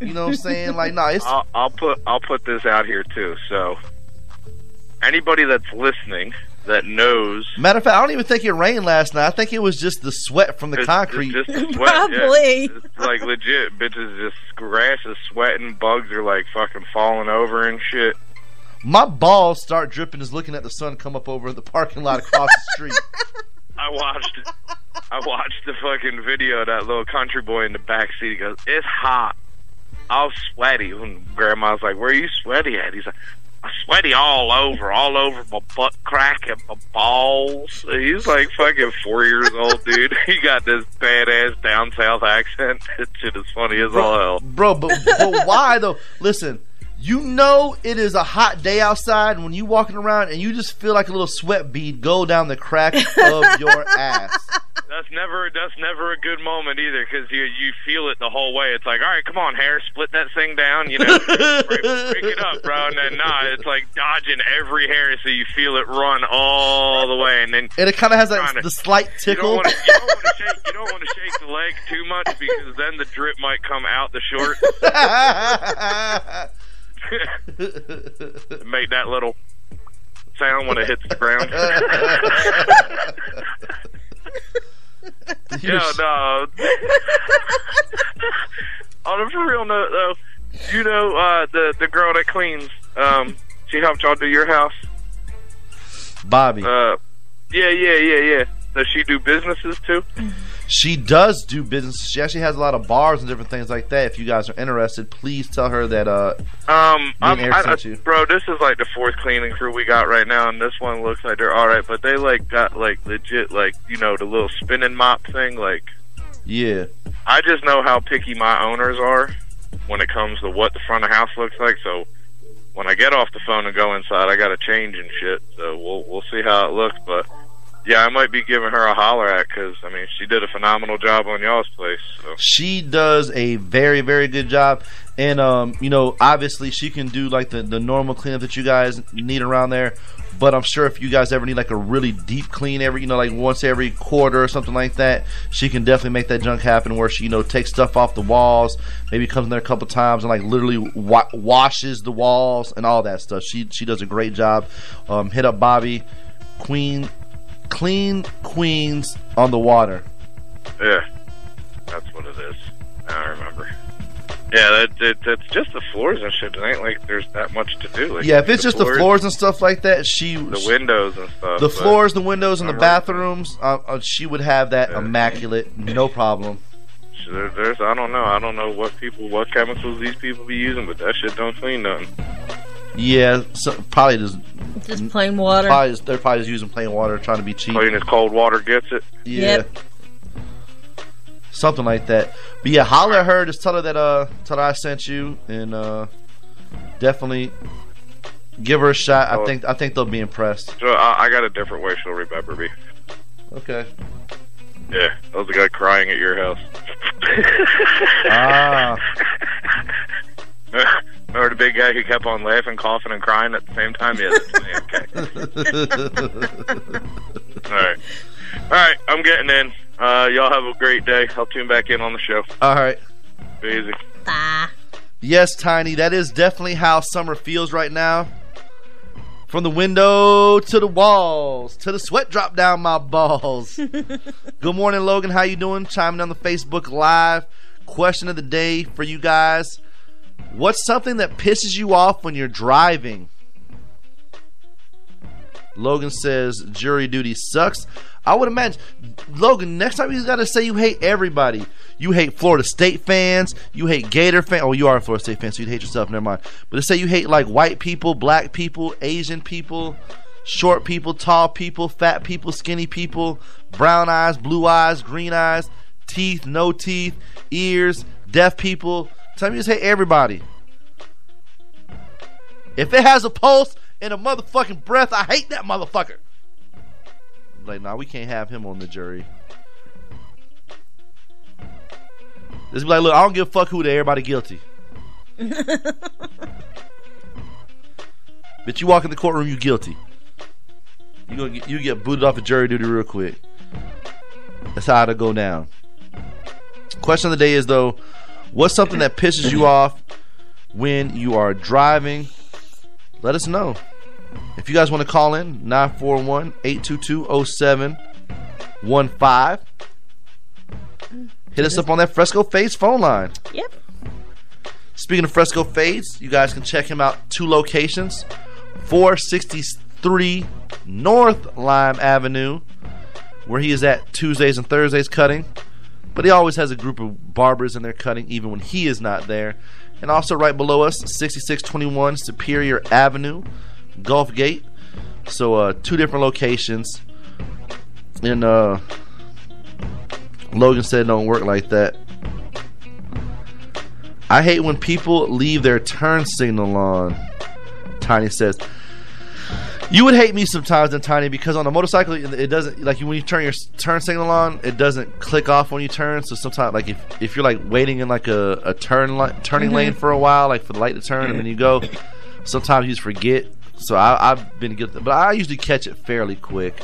You know what I'm saying? Like no, it's I'll, I'll put I'll put this out here too. So anybody that's listening that knows matter of fact. I don't even think it rained last night. I think it was just the sweat from the It's- concrete. It's just sweat, Probably. Yeah. It's like legit. Bitches just grass is sweating. Bugs are like fucking falling over and shit. My balls start dripping just looking at the sun come up over the parking lot across the street. <laughs> I watched. I watched the fucking video of that little country boy in the back seat. He goes, "It's hot. I was sweaty." When Grandma's like, "Where are you sweaty at?" He's like, "I'm sweaty all over, all over my butt crack and my balls." He's like fucking four years old, dude. <laughs> He got this badass down south accent. <laughs> That shit is funny as all hell. bro. But but why though? Listen, you know it is a hot day outside when you walking around and you just feel like a little sweat bead go down the crack of your <laughs> ass. That's never that's never a good moment either because you you feel it the whole way. It's like, all right, come on, hair, split that thing down, you know, <laughs> break, it up, bro. And then nah, it's like dodging every hair so you feel it run all the way, and then And it kind of has like to- the slight tickle. you don't want to shake you don't want to shake the leg too much because then the drip might come out the short. <laughs> Make that little sound when it hits the ground. <laughs> Yo, no. <laughs> On a real note, though, you know uh, the the girl that cleans. Um, she helped y'all do your house. Bobby. Uh, yeah, yeah, yeah, yeah. Does she do businesses too? She does do business. She actually has a lot of bars and different things like that. If you guys are interested, please tell her that. Uh, Um, I'm, I, I, you. bro, this is like the fourth cleaning crew we got right now, and this one looks like they're all right. But they like got like legit like you know the little spinning mop thing. Like yeah, I just know how picky my owners are when it comes to what the front of house looks like. So when I get off the phone and go inside, I got to change and shit. So we'll we'll see how it looks. But yeah, I might be giving her a holler at because I mean she did a phenomenal job on y'all's place. So she does a very very good job, and um, you know, obviously she can do like the the normal cleanup that you guys need around there. But I'm sure if you guys ever need like a really deep clean every, you know, like once every quarter or something like that, she can definitely make that junk happen. Where she, you know, takes stuff off the walls, maybe comes in there a couple times and like literally wa- washes the walls and all that stuff. She she does a great job. Um, hit up Bobby, Queen, Clean Queens on the water. Yeah, that's what it is. I remember. Yeah, that, just the floors and shit. It ain't like there's that much to do. Like, yeah, if it's just the floors and stuff like that, she the windows and stuff. the floors, the windows, and the I'm bathrooms, uh, uh, she would have that immaculate, no problem. There, there's I don't know. I don't know what people, what chemicals these people be using, but that shit don't clean nothing. Yeah, so, probably just Just plain water. Probably just, they're probably just using plain water, trying to be cheap. Clean as cold water gets it. Yeah. Something like that. But yeah, holler at her. Just tell her that uh, tell her I sent you, and uh, definitely give her a shot. I Oh. think I think they'll be impressed. So I, I got a different way she'll remember me. Okay. Yeah, that was the guy crying at your house. Ah. <laughs> Remember the big guy who kept on laughing, coughing, and crying at the same time? Yeah, that's me. Okay. <laughs> All right. All right, I'm getting in. Uh, y'all have a great day. I'll tune back in on the show. All right. Be easy. Yes, Tiny, that is definitely how summer feels right now. From the window to the walls, to the sweat drop down my balls. <laughs> Good morning, Logan. How you doing? Chiming on the Facebook Live. Question of the day for you guys: What's something that pisses you off when you're driving? Logan says jury duty sucks. I would imagine, Logan. Next time you got to say you hate everybody. You hate Florida State fans. You hate Gator fans. Oh, you are a Florida State fan, so you'd hate yourself. Never mind. But to say you hate like white people, black people, Asian people, short people, tall people, fat people, skinny people, brown eyes, blue eyes, green eyes, teeth, no teeth, ears, deaf people. Tell me you just hate everybody. If it has a pulse and a motherfucking breath, I hate that motherfucker. Like, nah, we can't have him on the jury. This be like, look, I don't give a fuck who they everybody guilty. <laughs> But you walk in the courtroom, you guilty. You gonna get, you get booted off of jury duty real quick. That's how it'll go down. Question of the day is though, what's something that pisses you off when you are driving? Let us know. If you guys want to call in, 941-822-0715. Hit us up on that Fresco Fades phone line. Yep. Speaking of Fresco Fades, you guys can check him out two locations. 463 North Lime Avenue, where he is at Tuesdays and Thursdays cutting. But he always has a group of barbers in there cutting, even when he is not there. And also right below us, 6621 Superior Avenue, Gulf Gate. So uh, two different locations. And uh, Logan said don't work like that. I hate when people leave their turn signal on. Tiny says, You would hate me sometimes, then Tiny, because on a motorcycle it doesn't like when you turn your turn signal on, it doesn't click off when you turn. So sometimes, like if, if you're like waiting in like a, a turn li- turning Mhm. lane for a while, like for the light to turn, and then you go, sometimes you just forget. So I, I've been good, but I usually catch it fairly quick.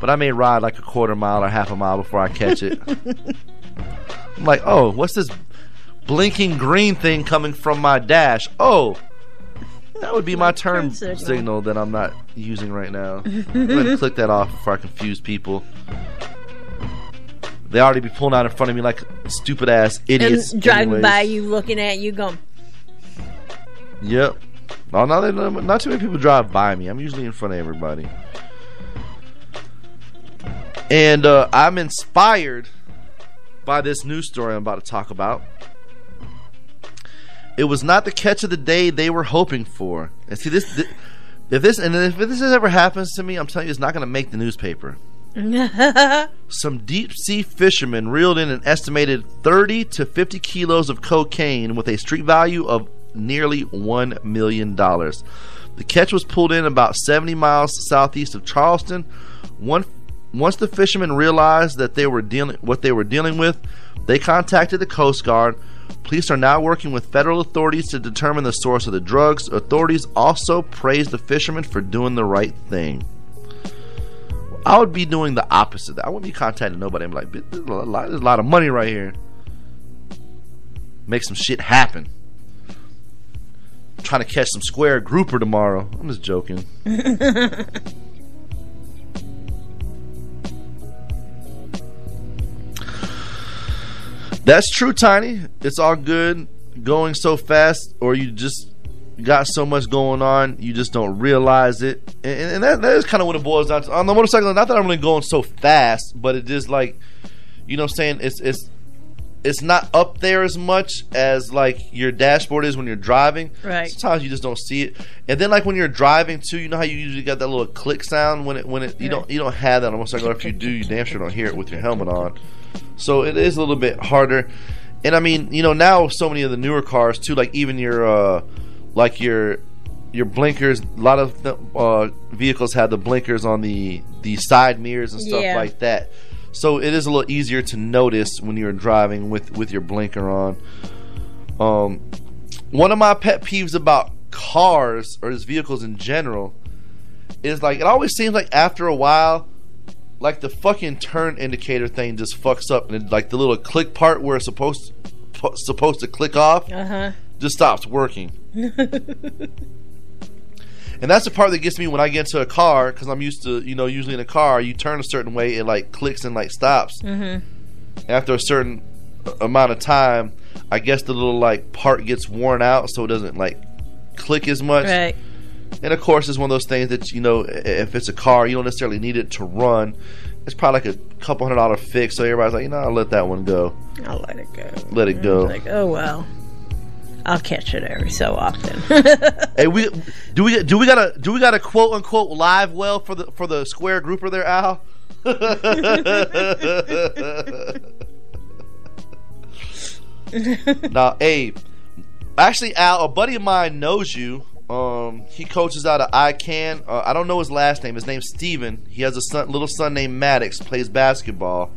But I may ride like a quarter mile or half a mile before I catch it. <laughs> I'm like, oh, what's this blinking green thing coming from my dash? Oh, that would be my turn signal. signal. that I'm not using right now. I'm gonna <laughs> click that off before I confuse people. They already be pulling out in front of me like stupid ass idiots. and driving anyways. by you, looking at you, going, Yep. Oh, no, they, not too many people drive by me. I'm usually in front of everybody. And uh, I'm inspired by this news story I'm about to talk about. It was not the catch of the day they were hoping for. And see this, thi- if this and if this ever happens to me, I'm telling you, it's not going to make the newspaper. <laughs> Some deep sea fishermen reeled in an estimated 30 to 50 kilos of cocaine with a street value of nearly $1 million. The catch was pulled in about 70 miles southeast of Charleston. One, once the fishermen realized that they were dealing what they were dealing with, they contacted the Coast Guard. Police are now working with federal authorities to determine the source of the drugs. Authorities also praised the fishermen for doing the right thing. I would be doing the opposite. I wouldn't be contacting nobody. I'm like, there's a lot, there's a lot of money right here. Make some shit happen. trying to catch some square grouper tomorrow. I'm just joking. <laughs> That's true, Tiny. It's all good going so fast, or you just got so much going on, you just don't realize it. And, and that, that is kind of what it boils down to. On the motorcycle, not that I'm really going so fast, but it is like, you know what I'm saying? It's, it's, it's not up there as much as like your dashboard is when you're driving. Right. Sometimes you just don't see it. And then like when you're driving too, you know how you usually got that little click sound when it when it you Right. don't you don't have that on motorcycle. If you do, you damn sure don't hear it with your helmet on. So it is a little bit harder. And I mean, you know, now so many of the newer cars too, like even your uh like your your blinkers. A lot of the, uh, vehicles have the blinkers on the the side mirrors and stuff Yeah. like that. So it is a little easier to notice when you're driving with with your blinker on. Um, one of my pet peeves about cars or just vehicles in general is like it always seems like after a while, like the fucking turn indicator thing just fucks up, and it, like the little click part where it's supposed to, supposed to click off uh huh. just stops working. <laughs> And that's the part that gets me when I get into a car because I'm used to, you know, usually in a car, you turn a certain way, it like clicks and like stops. mm-hmm. After a certain amount of time, I guess the little like part gets worn out so it doesn't like click as much. Right. And of course, it's one of those things that, you know, if it's a car, you don't necessarily need it to run. It's probably like a couple hundred dollar fix, so everybody's like, you know, I'll let that one go. I'll let it go. Let it go. Like, oh well. I'll catch it every so often. <laughs> Hey, we do we do we got a do we got a quote unquote live well for the for the square grouper there, Al? <laughs> now, Abe, actually, Al, a buddy of mine knows you. Um, he coaches out of ICANN. Uh, I don't know his last name. His name's Steven. He has a son, little son named Maddox. Plays basketball.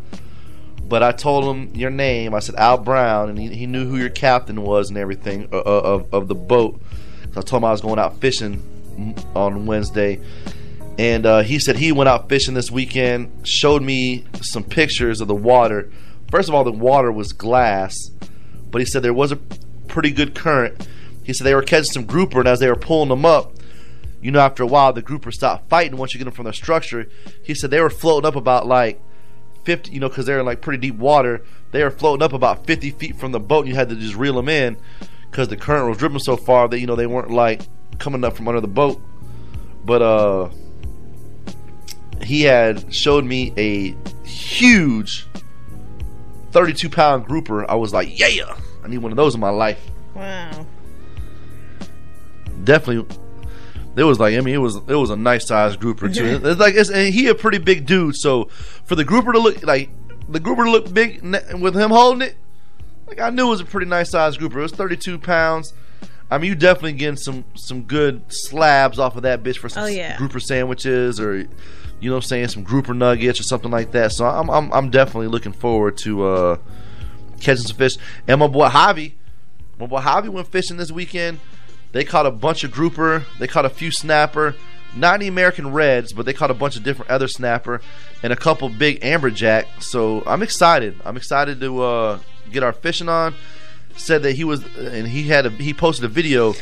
But I told him your name. I said Al Brown, and he, he knew who your captain was and everything uh, uh, of of the boat. So I told him I was going out fishing on Wednesday, and uh, he said he went out fishing this weekend. Showed me some pictures of the water. First of all, the water was glass, but he said there was a pretty good current. He said they were catching some grouper, and as they were pulling them up, you know, after a while, the grouper stopped fighting once you get them from their structure. He said they were floating up about like 50, you know, because they're in like pretty deep water. They were floating up about 50 feet from the boat, and you had to just reel them in because the current was dripping so far that, you know, they weren't like coming up from under the boat. But, uh, he had showed me a huge 32 pound grouper. I was like, yeah, I need one of those in my life. wow. Definitely. It was like I mean it was it was a nice sized grouper too. It's like it's, and he a pretty big dude, so for the grouper to look like the grouper to look big with him holding it, like I knew it was a pretty nice sized grouper. It was thirty two pounds. I mean, you definitely getting some some good slabs off of that bitch for some Oh, yeah. grouper sandwiches or you know what I'm saying some grouper nuggets or something like that. So I'm I'm, I'm definitely looking forward to uh, catching some fish. And my boy Javi, my boy Javi went fishing this weekend. They caught a bunch of grouper. They caught a few snapper. Not any American Reds, but they caught a bunch of different other snapper and a couple big amberjack. So I'm excited. I'm excited to uh, get our fishing on. Said that he was, and he had a he posted a video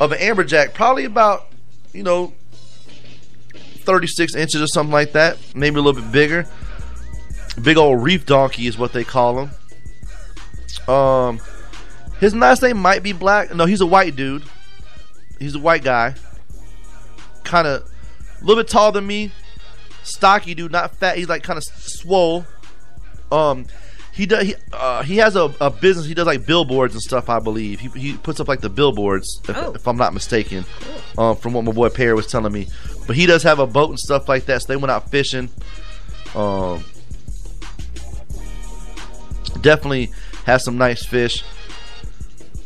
of an amberjack, probably about you know 36 inches or something like that, maybe a little bit bigger. Big old reef donkey is what they call him. Um, his last name might be Black. No, he's a white dude. He's a white guy. Kind of a little bit taller than me. Stocky dude, not fat. He's like kind of swole. Um, he does. He, uh, he has a, a business. He does like billboards and stuff. I believe he, he puts up like the billboards, if, Oh. if I'm not mistaken. Um, from what my boy Perry was telling me, but he does have a boat and stuff like that. So they went out fishing. Um, definitely has some nice fish.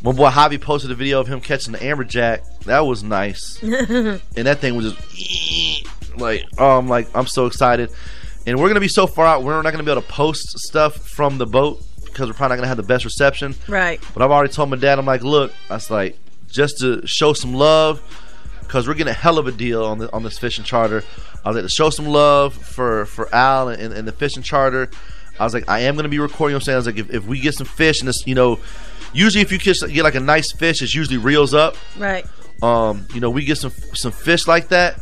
My boy Javi posted a video of him catching the amberjack. That was nice, <laughs> and that thing was just like, oh, I'm like, I'm so excited. And we're gonna be so far out, we're not gonna be able to post stuff from the boat because we're probably not gonna have the best reception. Right. But I've already told my dad, I'm like, look, I was like, just to show some love, because we're getting a hell of a deal on the on this fishing charter. I was like, to show some love for for Al and, and the fishing charter. I was like, I am going to be recording. You know what I'm saying, I was like, if, if we get some fish and this, you know, usually if you kiss, get like a nice fish, it's usually reels up. Right. Um, you know, we get some some fish like that.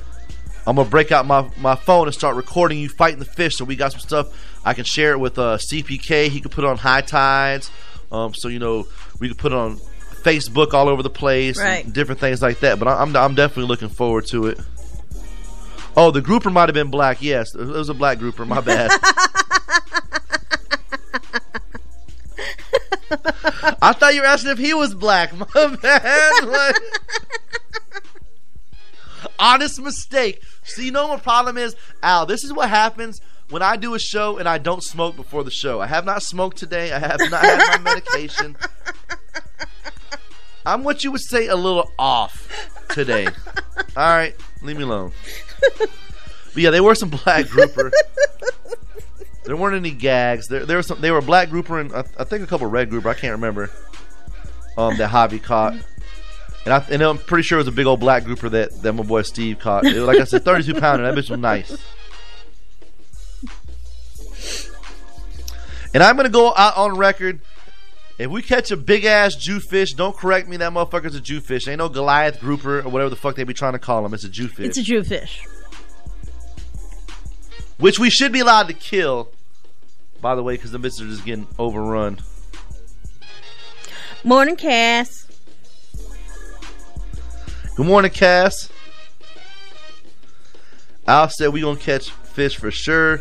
I'm gonna break out my, my phone and start recording you fighting the fish. So we got some stuff I can share it with uh, CPK. He could put it on high tides. Um, so you know we could put it on Facebook all over the place, Right. different things like that. But I- I'm I'm definitely looking forward to it. Oh, the grouper might have been black. Yes, it was a black grouper. My bad. <laughs> <laughs> I thought you were asking if he was black. <laughs> My bad. Like- honest mistake. See, you know what problem is, Al? This is what happens when I do a show and I don't smoke before the show. I have not smoked today. I have not had my medication. I'm what you would say a little off today. All right, leave me alone. But yeah, they were some black grouper. There weren't any gags. There, there were some. They were a black grouper and I, I think a couple red grouper. I can't remember. Um, that Javi caught. And, I, and I'm pretty sure it was a big old black grouper that, that my boy Steve caught. It was, like I said, 32 pounder. That bitch was nice. And I'm going to go out on record. If we catch a big ass Jewfish, don't correct me. That motherfucker's a Jewfish. Ain't no Goliath grouper or whatever the fuck they be trying to call him. It's a Jewfish. It's a Jewfish. Which we should be allowed to kill, by the way, because the bitches is getting overrun. Morning, Cass. Good morning, Cass. Al said we gonna catch fish for sure.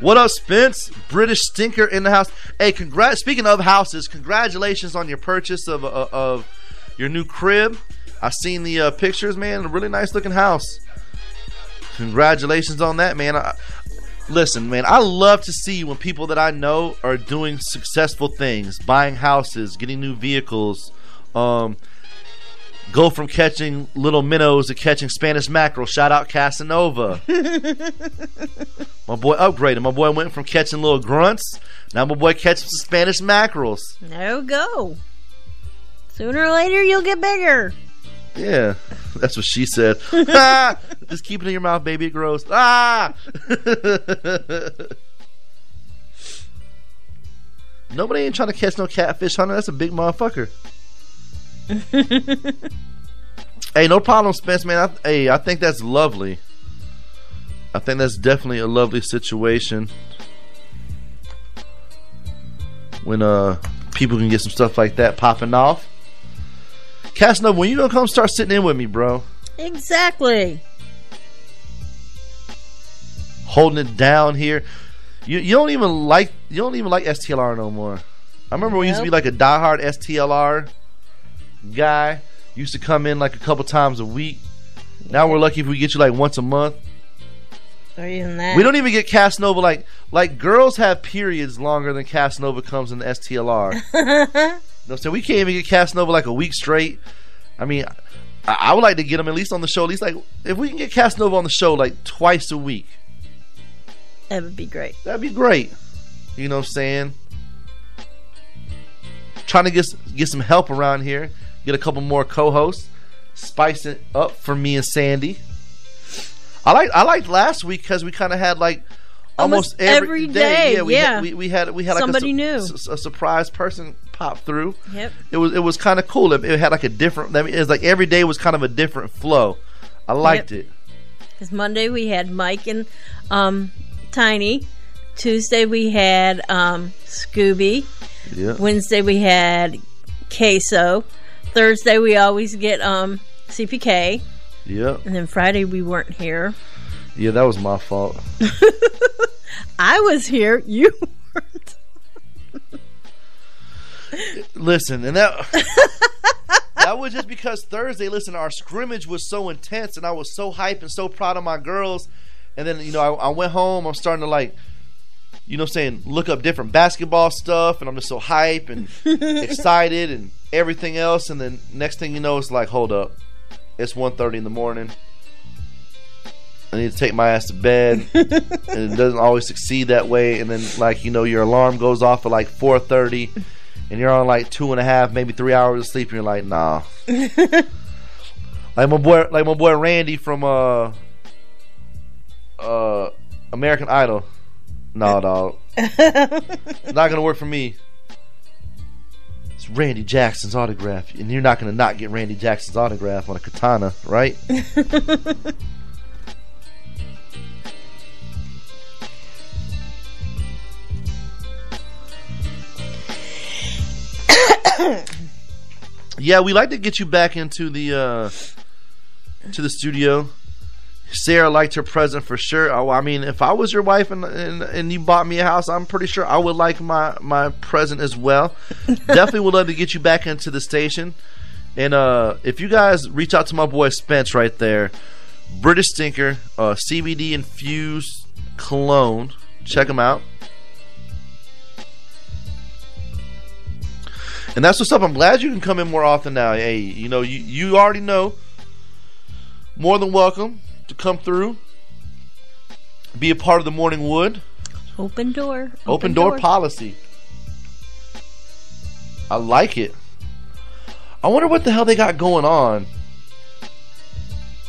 What up, Spence? British stinker in the house. Hey, congrats! Speaking of houses, congratulations on your purchase of uh, of your new crib. I seen the uh, pictures, man. A really nice looking house. Congratulations on that, man. I, listen, man, I love to see when people that I know are doing successful things, buying houses, getting new vehicles. Um, go from catching little minnows to catching Spanish mackerel. Shout out Casanova. <laughs> my boy upgraded. My boy went from catching little grunts. Now my boy catches some Spanish mackerels. No go. Sooner or later, you'll get bigger. Yeah, <laughs> that's what she said. ah, <laughs> <laughs> just keep it in your mouth, baby. It grows. Ah. Nobody ain't trying to catch no catfish, Hunter. That's a big motherfucker. hey, no problem, Spence, man. I, hey, I think that's lovely. I think that's definitely a lovely situation when uh people can get some stuff like that popping off. Casanova, when you gonna come start sitting in with me, bro? Exactly. Holding it down here. You you don't even like you don't even like STLR no more. I remember we used to be like a diehard STLR guy. Used to come in like a couple times a week. Now we're lucky if we get you like once a month. Or even that. We don't even get Casanova like like girls have periods longer than Casanova comes in the STLR. <laughs> no, so we can't even get Casanova like a week straight. I mean, I, I would like to get him at least on the show. At least like if we can get Casanova on the show like twice a week, That would be great. that'd be great. You know what I'm saying? Trying to get get some help around here. Get a couple more co-hosts. Spice it up for me and Sandy. I like I liked last week because we kind of had like almost, Almost every day, Yeah, we yeah. Had, we, we had we had like Somebody a, new. s- a surprise person pop through. Yep. It was it was kind of cool. It, it had like a different. It was like every day was kind of a different flow. I liked Yep. it. Because Monday we had Mike and um, Tiny. Tuesday we had um, Scooby. Yeah. Wednesday we had Queso. Thursday we always get um, CPK. Yeah. And then Friday we weren't here. Yeah, that was my fault. <laughs> I was here. You Listen, and that <laughs> that was just because Thursday. Listen, our scrimmage was so intense, and I was so hyped and so proud of my girls. And then you know, I, I went home. I'm starting to like, you know, what I'm saying look up different basketball stuff, and I'm just so hype and <laughs> excited and everything else. And then next thing you know, it's like, hold up, it's 1:30 in the morning. I need to take my ass to bed, <laughs> and it doesn't always succeed that way. And then, like you know, your alarm goes off at like 4:30, and you're on like two and a half, maybe three hours of sleep. And you're like, nah. <laughs> like my boy, like my boy Randy from uh, uh, American Idol. Nah, <laughs> dog, not gonna work for me. It's Randy Jackson's autograph, and you're not gonna not get Randy Jackson's autograph on a katana, right? <laughs> <coughs> yeah, we like to get you back into the uh to the studio. Sarah liked her present for sure. Oh, I mean, if I was your wife and, and and you bought me a house, I'm pretty sure I would like my my present as well. <laughs> Definitely would love to get you back into the station. And uh if you guys reach out to my boy Spence right there, British Stinker, uh, CBD infused cologne. Check him out. And that's what's up. I'm glad you can come in more often now. Hey, you know, you, you already know. More than welcome to come through. Be a part of the Morning Wood. Open door. Open, door, policy. I like it. I wonder what the hell they got going on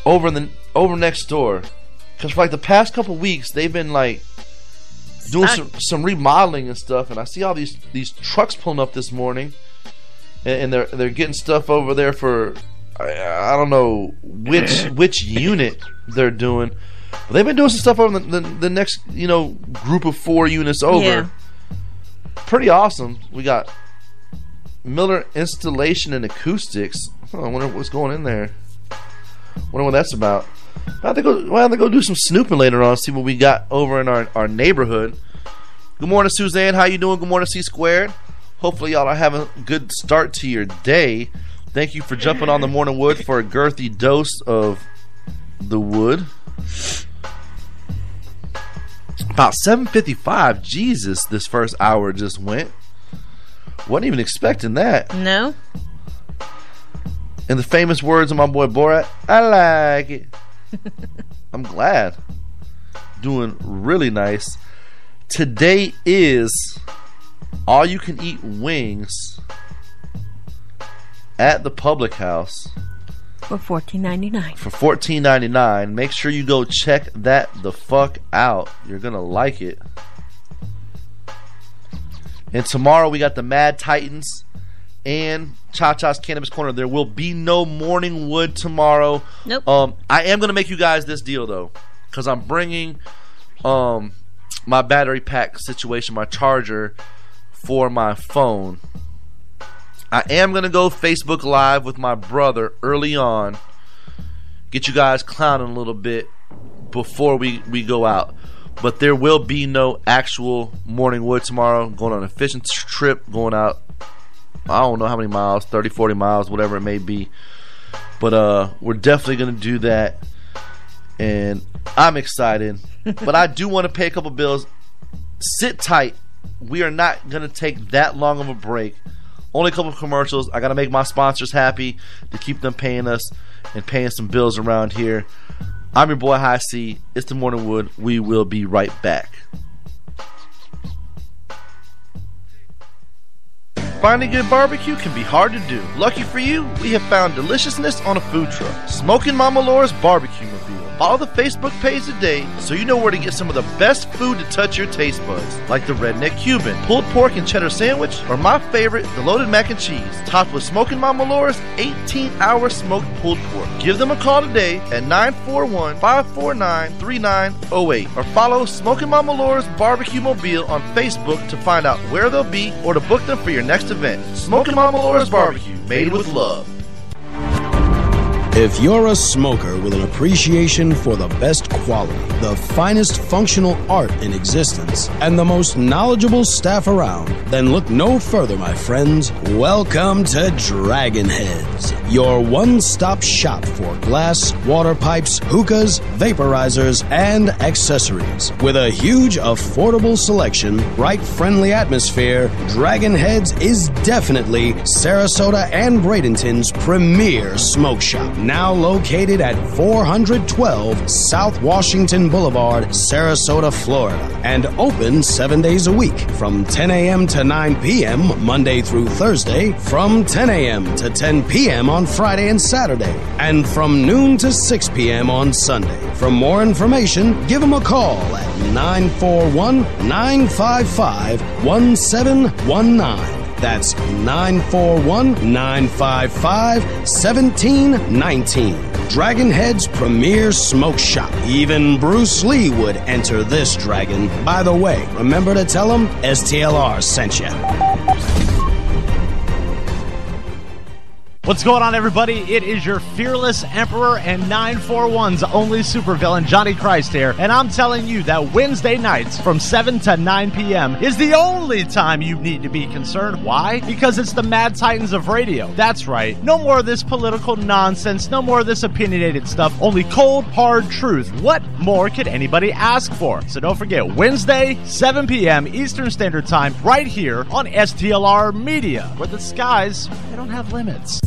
over in the over next door. Because for like the past couple weeks, they've been like doing some, some remodeling and stuff. And I see all these these trucks pulling up this morning, and, and they're they're getting stuff over there for I, I don't know which <clears throat> which unit they're doing. But they've been doing some stuff over the, the, the next you know group of four units over. Yeah. Pretty awesome. We got Miller Installation and Acoustics. Huh, I wonder what's going in there. Wonder what that's about. I have to go. Well, I have to go do some snooping later on. See what we got over in our, our neighborhood. Good morning, Suzanne. How you doing? Good morning, C Squared. Hopefully, y'all are having a good start to your day. Thank you for jumping on the morning wood for a girthy dose of the wood. About seven fifty-five. Jesus, this first hour just went. wasn't even expecting that. No. In the famous words of my boy Borat, I like it. <laughs> I'm glad. Doing really nice. Today is all you can eat wings at the public house For fourteen ninety nine. for fourteen ninety nine. Make sure you go check that the fuck out. You're gonna like it. And tomorrow we got the Mad Titans and Cha Cha's Cannabis Corner. There will be no morning wood tomorrow. Nope. Um, I am gonna make you guys this deal though, because I'm bringing um my battery pack situation, my charger for my phone. I am gonna go Facebook Live with my brother early on. Get you guys clowning a little bit before we we go out. But there will be no actual morning wood tomorrow. Going on a fishing trip, going out. I don't know how many miles, 30, 40 miles, whatever it may be. But uh, we're definitely gonna do that, and I'm excited. <laughs> but I do want to pay a couple bills. Sit tight. We are not gonna take that long of a break Only a couple of commercials. I got to make my sponsors happy to keep them paying us and paying some bills around here. I'm your boy High C. It's the Morning Wood. We will be right back. Finding good barbecue can be hard to do. Lucky for you, we have found deliciousness on a food truck. Smoking Mama Laura's Barbecue. Follow the Facebook page today so you know where to get some of the best food to touch your taste buds, like the Redneck Cuban, pulled pork and cheddar sandwich, or my favorite, the loaded mac and cheese, topped with Smoking Mama Laura's 18-hour smoked pulled pork. Give them a call today at 941-549-3908 or follow Smoking Mama Laura's Barbecue Mobile on Facebook to find out where they'll be or to book them for your next event. Smoking Mama Laura's Barbecue, made with love. If you're a smoker with an appreciation for the best quality, the finest functional art in existence, and the most knowledgeable staff around, then look no further, my friends. Welcome to Dragon Heads, your one stop shop for glass, water pipes, hookahs, vaporizers, and accessories. With a huge, affordable selection, bright, friendly atmosphere, Dragon Heads is definitely Sarasota and Bradenton's premier smoke shop now located at 412 South Washington Boulevard, Sarasota, Florida, and open seven days a week from 10 a.m. to 9 p.m. Monday through Thursday, from 10 a.m. to 10 p.m. on Friday and Saturday, and from noon to 6 p.m. on Sunday. For more information, give them a call at 941 955 1719. That's 941 955 1719. Dragon Head's premier smoke shop. Even Bruce Lee would enter this dragon. By the way, remember to tell him STLR sent you. What's going on, everybody? It is your fearless emperor and 941's only supervillain, Johnny Christ here, and I'm telling you that Wednesday nights from 7 to 9 p.m. is the only time you need to be concerned. Why? Because it's the Mad Titans of radio. That's right. No more of this political nonsense, no more of this opinionated stuff, only cold, hard truth. What more could anybody ask for? So don't forget, Wednesday, 7 p.m. Eastern Standard Time, right here on STLR Media, where the skies, they don't have limits.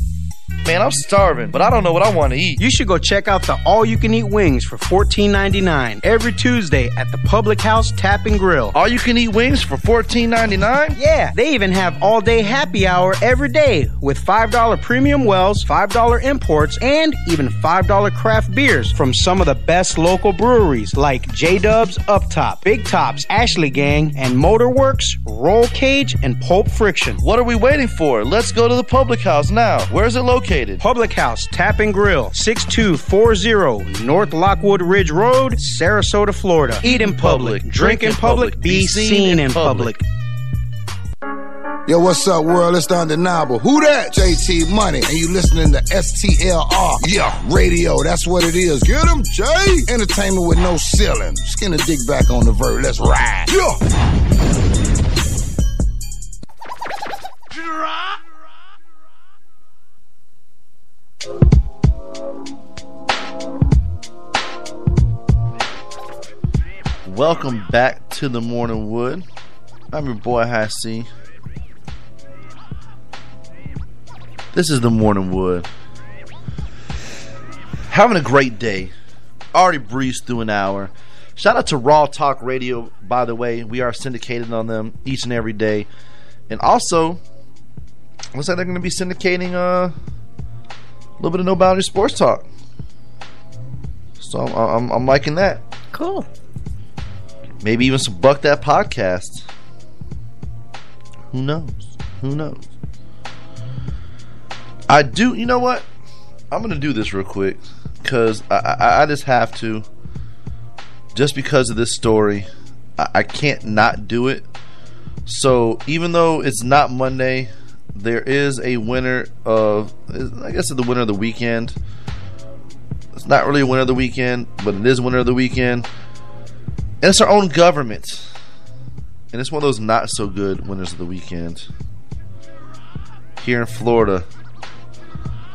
Man, I'm starving, but I don't know what I want to eat. You should go check out the all you can eat wings for $14.99 every Tuesday at the Public House Tap and Grill. All you can eat wings for $14.99? Yeah, they even have all day happy hour every day with $5 premium wells, $5 imports, and even $5 craft beers from some of the best local breweries like J Dubs Up Top, Big Tops, Ashley Gang, and Motorworks, Roll Cage, and Pulp Friction. What are we waiting for? Let's go to the Public House now. Where's it located? Public House Tap and Grill, 6240 North Lockwood Ridge Road, Sarasota, Florida. Eat in public, drink in public, be seen in public. Yo, what's up, world? It's the undeniable. Who that? JT Money. And you listening to STLR. Yeah, radio. That's what it is. Get him, Jay. Entertainment with no ceiling. Skin a dick back on the verb. Let's ride. Yeah. Welcome back to the Morning Wood. I'm your boy High C. This is the Morning Wood. Having a great day. Already breezed through an hour. Shout out to Raw Talk Radio, by the way. We are syndicated on them each and every day. And also, looks like they're going to be syndicating uh, a little bit of No Boundary Sports Talk. So I'm, I'm, I'm liking that. Cool. Maybe even some Buck That podcast. Who knows? Who knows? I do. You know what? I'm gonna do this real quick because I, I, I just have to. Just because of this story, I, I can't not do it. So even though it's not Monday, there is a winner of. I guess the winner of the weekend. It's not really a winner of the weekend, but it is winner of the weekend. And it's our own government. And it's one of those not so good winners of the weekend. Here in Florida.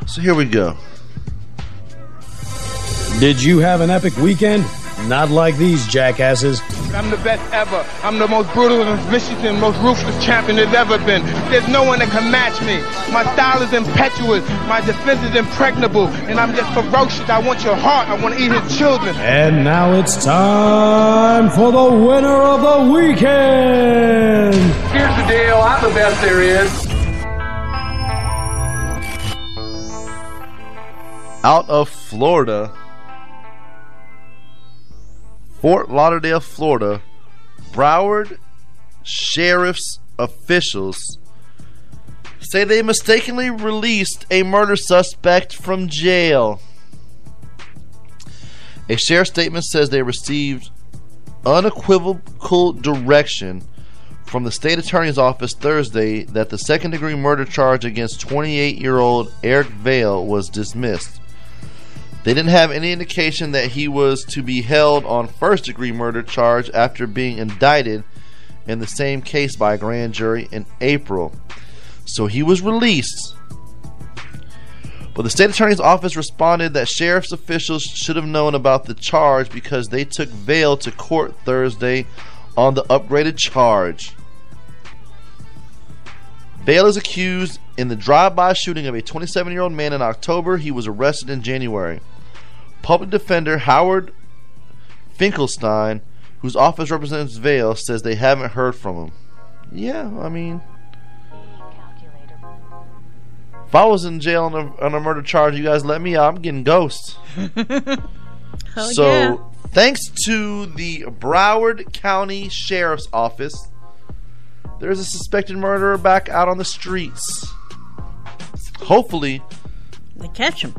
So here we go. Did you have an epic weekend? Not like these jackasses. I'm the best ever. I'm the most brutal and vicious and most ruthless champion there's ever been. There's no one that can match me. My style is impetuous. My defense is impregnable. And I'm just ferocious. I want your heart. I want to eat his children. And now it's time for the winner of the weekend. Here's the deal. I'm the best there is. Out of Florida, Fort Lauderdale, Florida, Broward Sheriff's officials say they mistakenly released a murder suspect from jail. A sheriff statement says they received unequivocal direction from the state attorney's office Thursday that the second degree murder charge against 28 year old Eric Vale was dismissed. They didn't have any indication that he was to be held on first degree murder charge after being indicted in the same case by a grand jury in April. So he was released. But the state attorney's office responded that sheriff's officials should have known about the charge because they took Vale to court Thursday on the upgraded charge. Vale is accused in the drive-by shooting of a 27-year-old man in October. He was arrested in January. Public defender Howard Finkelstein, whose office represents Vale, says they haven't heard from him. Yeah, I mean, if I was in jail on a, on a murder charge, you guys let me out. I'm getting ghosts. <laughs> so, yeah. thanks to the Broward County Sheriff's Office, there's a suspected murderer back out on the streets. Hopefully, They catch him.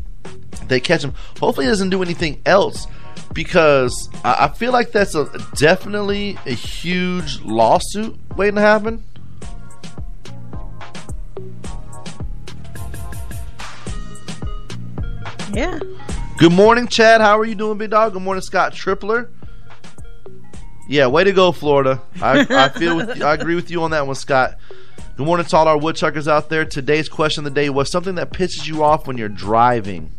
They catch him. Hopefully, he doesn't do anything else because I, I feel like that's a definitely a huge lawsuit waiting to happen. Yeah. Good morning, Chad. How are you doing, big dog? Good morning, Scott Tripler. Yeah, way to go, Florida. I, I <laughs> feel with I agree with you on that one, Scott. Good morning to all our woodchuckers out there. Today's question of the day was something that pisses you off when you're driving.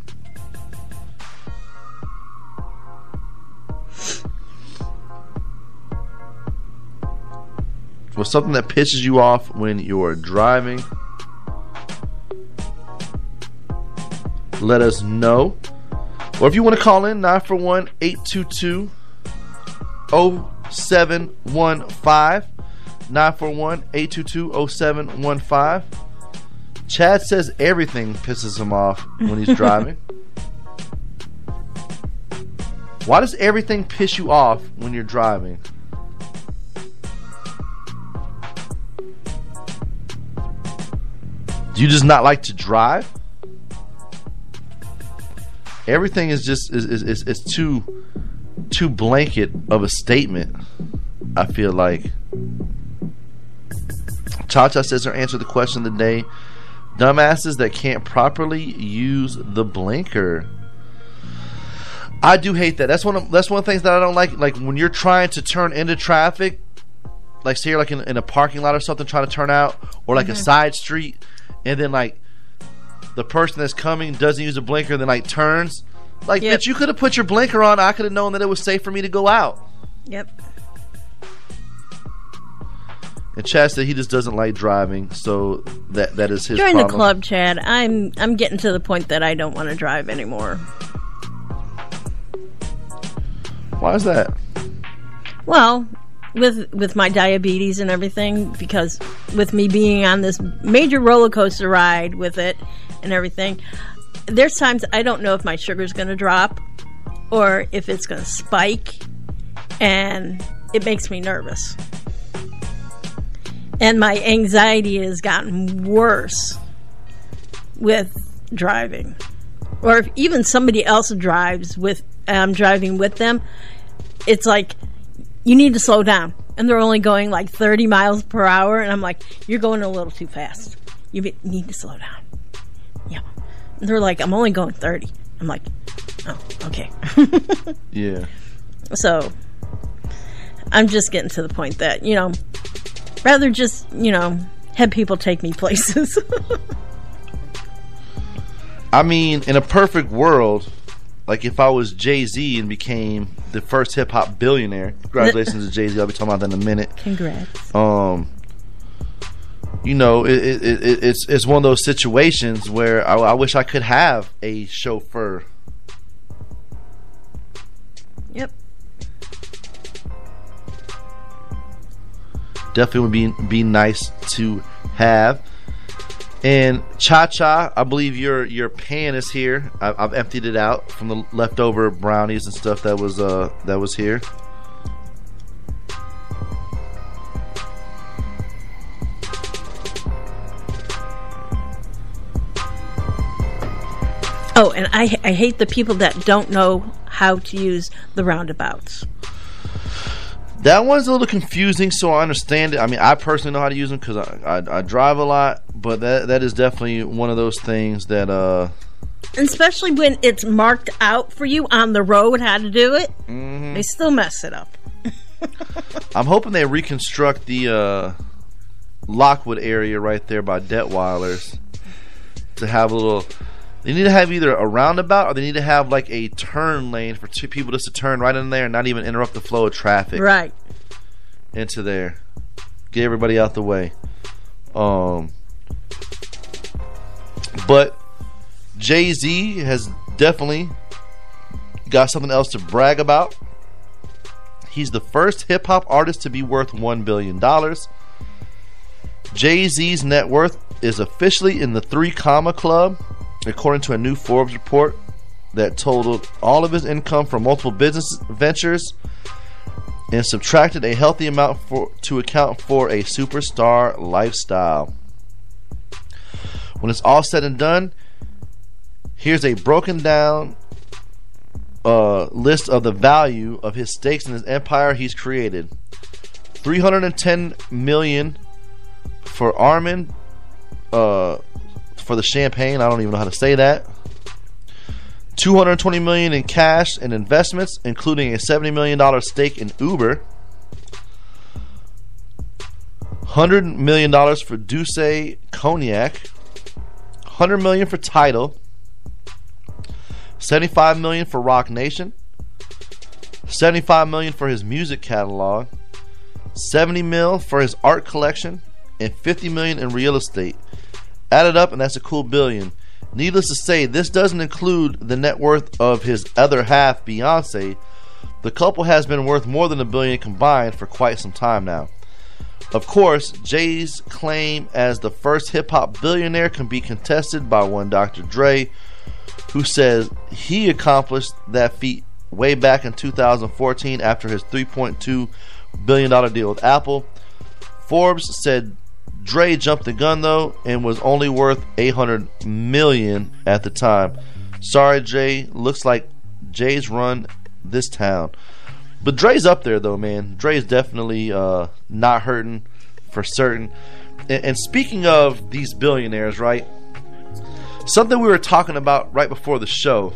Was something that pisses you off when you're driving? Let us know. Or if you want to call in, 941 822 0715. 941 822 0715. Chad says everything pisses him off when he's <laughs> driving. Why does everything piss you off when you're driving? Do you just not like to drive? Everything is just is, is, is, is too too blanket of a statement. I feel like Cha Cha says her answer to the question of the day: dumbasses that can't properly use the blinker. I do hate that. That's one of that's one of the things that I don't like. Like when you're trying to turn into traffic, like say you're like in, in a parking lot or something, trying to turn out, or like a Mhm. side street, and then like the person that's coming doesn't use a blinker, and then like turns. Like, Yep. bitch, you could have put your blinker on. I could have known that it was safe for me to go out. Yep. And Chad said he just doesn't like driving, so that that is his Join the club, Chad. I'm I'm getting to the point that I don't want to drive anymore. Why is that? Well, with with my diabetes and everything, because with me being on this major roller coaster ride with it and everything, there's times I don't know if my sugar's going to drop or if it's going to spike, and it makes me nervous. And my anxiety has gotten worse with driving. Or if even somebody else drives with I'm driving with them, it's like you need to slow down. And they're only going like 30 miles per hour and I'm like you're going a little too fast. You be- need to slow down. Yeah. And they're like I'm only going 30. I'm like oh, okay. <laughs> Yeah. So I'm just getting to the point that, you know, rather just, you know, have people take me places. <laughs> I mean, in a perfect world, like if I was Jay Z and became the first hip hop billionaire. <laughs> Congratulations to Jay Z. I'll be talking about that in a minute. Congrats. Um, you know, it, it, it, it's it's one of those situations where I, I wish I could have a chauffeur. Yep. Definitely would be be nice to have. And Cha Cha, I believe your your pan is here. I, I've emptied it out from the leftover brownies and stuff that was uh that was here. Oh, and I I hate the people that don't know how to use the roundabouts. That one's a little confusing, so I understand it. I mean, I personally know how to use them because I, I, I drive a lot, but that that is definitely one of those things that uh Especially when it's marked out for you on the road how to do it, Mm-hmm. they still mess it up. <laughs> I'm hoping they reconstruct the uh, Lockwood area right there by Detwiler's to have a little. They need to have either a roundabout or they need to have like a turn lane for two people just to turn right in there and not even interrupt the flow of traffic Right. into there. Get everybody out the way. Um, but Jay Z has definitely got something else to brag about. He's the first hip hop artist to be worth $1 billion. Jay Z's net worth is officially in the three comma club, according to a new Forbes report that totaled all of his income from multiple business ventures and subtracted a healthy amount for, to account for a superstar lifestyle. When it's all said and done, here's a broken down uh, list of the value of his stakes in his empire he's created. 310 million for Armand uh, for the champagne. I don't even know how to say that. 220 million in cash and investments, including a 70 million dollar stake in Uber. 100 million dollars for D'Ussé Cognac. 100 million for Tidal. 75 million for Roc Nation. 75 million for his music catalog. 70 mil for his art collection and 50 million in real estate. Add it up and that's a cool billion. Needless to say, this doesn't include the net worth of his other half, Beyonce. The couple has been worth more than a billion combined for quite some time now. Of course, Jay's claim as the first hip hop billionaire can be contested by one Dr. Dre, who says he accomplished that feat way back in 2014 after his 3.2 billion dollar deal with Apple. Forbes said Dre jumped the gun though and was only worth 800 million at the time. Sorry, Jay. Looks like Jay's run this town. But Dre's up there though, man. Dre's definitely uh, not hurting for certain. And, and speaking of these billionaires, right? Something we were talking about right before the show.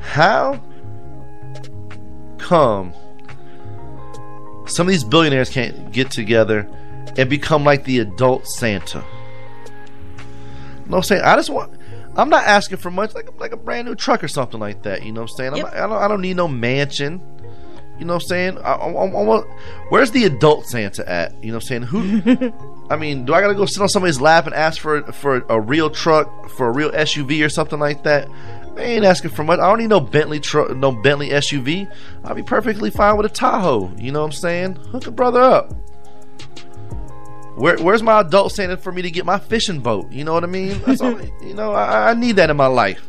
How come some of these billionaires can't get together and become like the adult Santa? You know what I'm saying? I just want. I'm not asking for much, like like a brand new truck or something like that. You know what I'm saying? I'm not, I don't. I don't need no mansion. You know what I'm saying? I, I, I want. Where's the adult Santa at? You know what I'm saying? Who? <laughs> I mean, do I gotta go sit on somebody's lap and ask for for a real truck, for a real SUV or something like that? I ain't asking for much. I don't need no Bentley truck, no Bentley SUV. I'll be perfectly fine with a Tahoe. You know what I'm saying? Hook a brother up. Where, where's my adult Santa for me to get my fishing boat? You know what I mean? That's all, <laughs> you know, I, I need that in my life.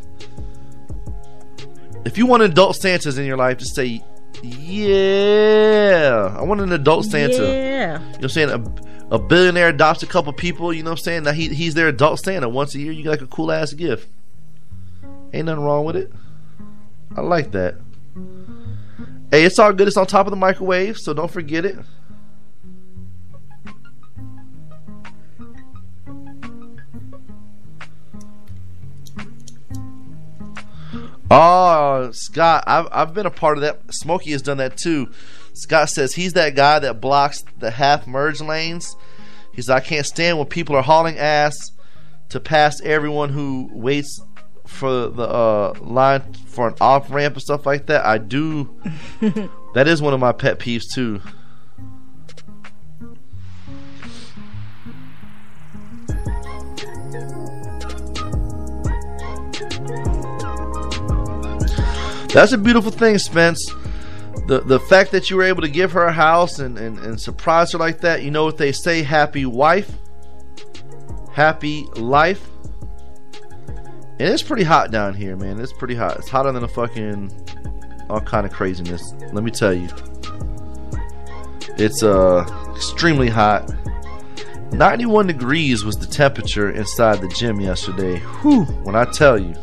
If you want adult Santas in your life, just say, yeah, I want an adult Santa. Yeah. You know what I'm saying? A, a billionaire adopts a couple people, you know what I'm saying? Now he, he's their adult Santa. Once a year, you get like a cool ass gift. Ain't nothing wrong with it. I like that. Hey, it's all good. It's on top of the microwave, so don't forget it. Oh, Scott, I've I've been a part of that. Smokey has done that too. Scott says he's that guy that blocks the half merge lanes. He's like, I can't stand when people are hauling ass to pass everyone who waits for the uh, line for an off ramp and stuff like that. I do. <laughs> that is one of my pet peeves too. That's a beautiful thing, Spence. The the fact that you were able to give her a house and, and, and surprise her like that, you know what they say, happy wife, happy life. And it's pretty hot down here, man. It's pretty hot. It's hotter than a fucking all kind of craziness. Let me tell you. It's uh extremely hot. 91 degrees was the temperature inside the gym yesterday. Whew, when I tell you.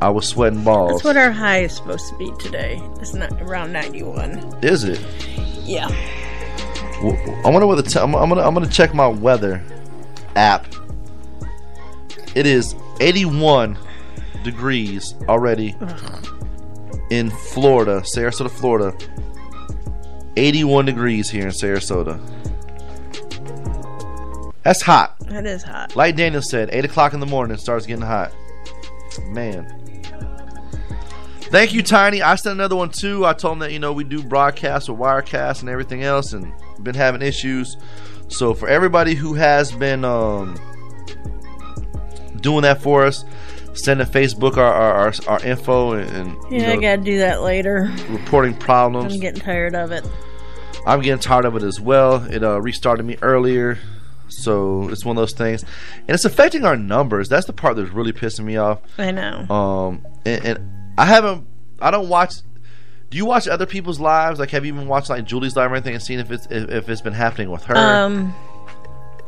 I was sweating balls. That's what our high is supposed to be today. It's not around 91. Is it? Yeah. Well, I wonder what the t- I'm, I'm gonna I'm gonna check my weather app. It is 81 degrees already in Florida, Sarasota, Florida. 81 degrees here in Sarasota. That's hot. That is hot. Like Daniel said, 8 o'clock in the morning it starts getting hot. Man. Thank you, Tiny. I sent another one too. I told him that you know we do broadcast with Wirecast and everything else, and been having issues. So for everybody who has been um, doing that for us, sending Facebook our our, our, our info and, and Yeah, you know, I gotta do that later. reporting problems. I'm getting tired of it. I'm getting tired of it as well. It uh, restarted me earlier, so it's one of those things, and it's affecting our numbers. That's the part that's really pissing me off. I know. Um, and, and I haven't. I don't watch. Do you watch other people's lives? Like, have you even watched like Julie's live or anything and seen if it's if, if it's been happening with her? Um,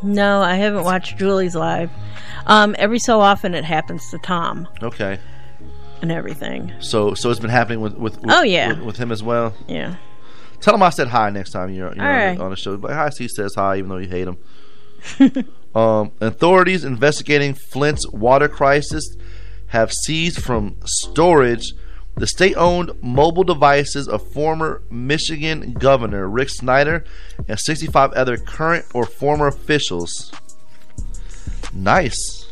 no, I haven't watched Julie's live. Um, every so often it happens to Tom okay. and everything. So so it's been happening with with, with Oh, yeah. with, with him as well. Yeah. Tell him I said hi next time you're, you're on, the, on the show. But hi, he says hi even though you hate him. <laughs> um, authorities investigating Flint's water crisis have seized from storage the state-owned mobile devices of former Michigan Governor Rick Snyder and 65 other current or former officials. Nice.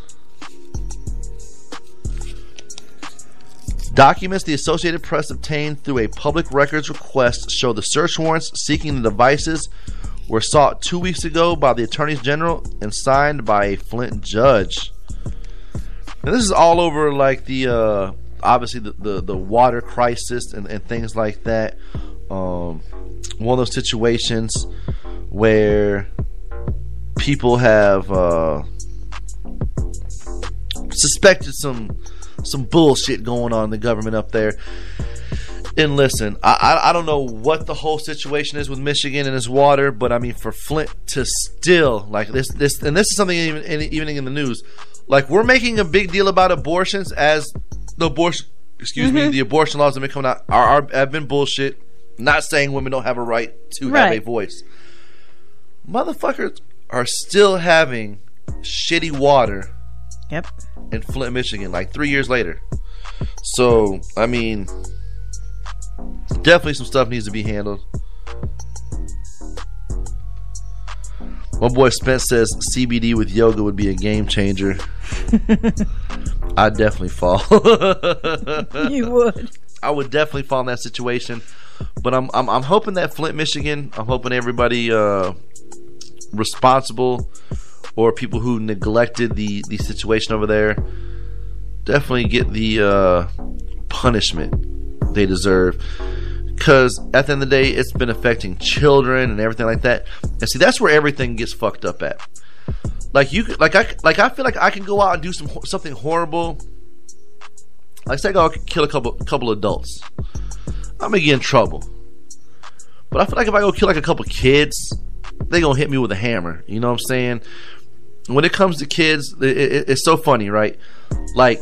Documents the Associated Press obtained through a public records request show the search warrants seeking the devices were sought two weeks ago by the Attorney general and signed by a Flint judge. And this is all over like the uh, obviously the, the, the water crisis and, and things like that. Um, one of those situations where people have uh, suspected some some bullshit going on in the government up there. And listen, I, I don't know what the whole situation is with Michigan and its water, but I mean for Flint to still like this this and this is something even even in the news, like we're making a big deal about abortions as the abortion excuse me Mhm. the abortion laws that have been coming out are, are have been bullshit. Not saying women don't have a right to have a voice. Motherfuckers are still having shitty water. Yep. In Flint, Michigan, like three years later. So, I mean, definitely some stuff needs to be handled. My boy Spence says CBD with yoga would be a game changer. <laughs> I'd definitely fall. <laughs> You would. I would definitely fall in that situation. But I'm I'm, I'm hoping that Flint, Michigan. I'm hoping everybody uh, responsible or people who neglected the the situation over there definitely get the uh, punishment they deserve. Because at the end of the day, it's been affecting children and everything like that. And see, that's where everything gets fucked up at. Like you, like I, like I feel like I can go out and do some something horrible. Like say I go kill a couple couple adults. I'm gonna get in trouble. But I feel like if I go kill like a couple kids, they gonna hit me with a hammer. You know what I'm saying? When it comes to kids, it, it, it's so funny, right? Like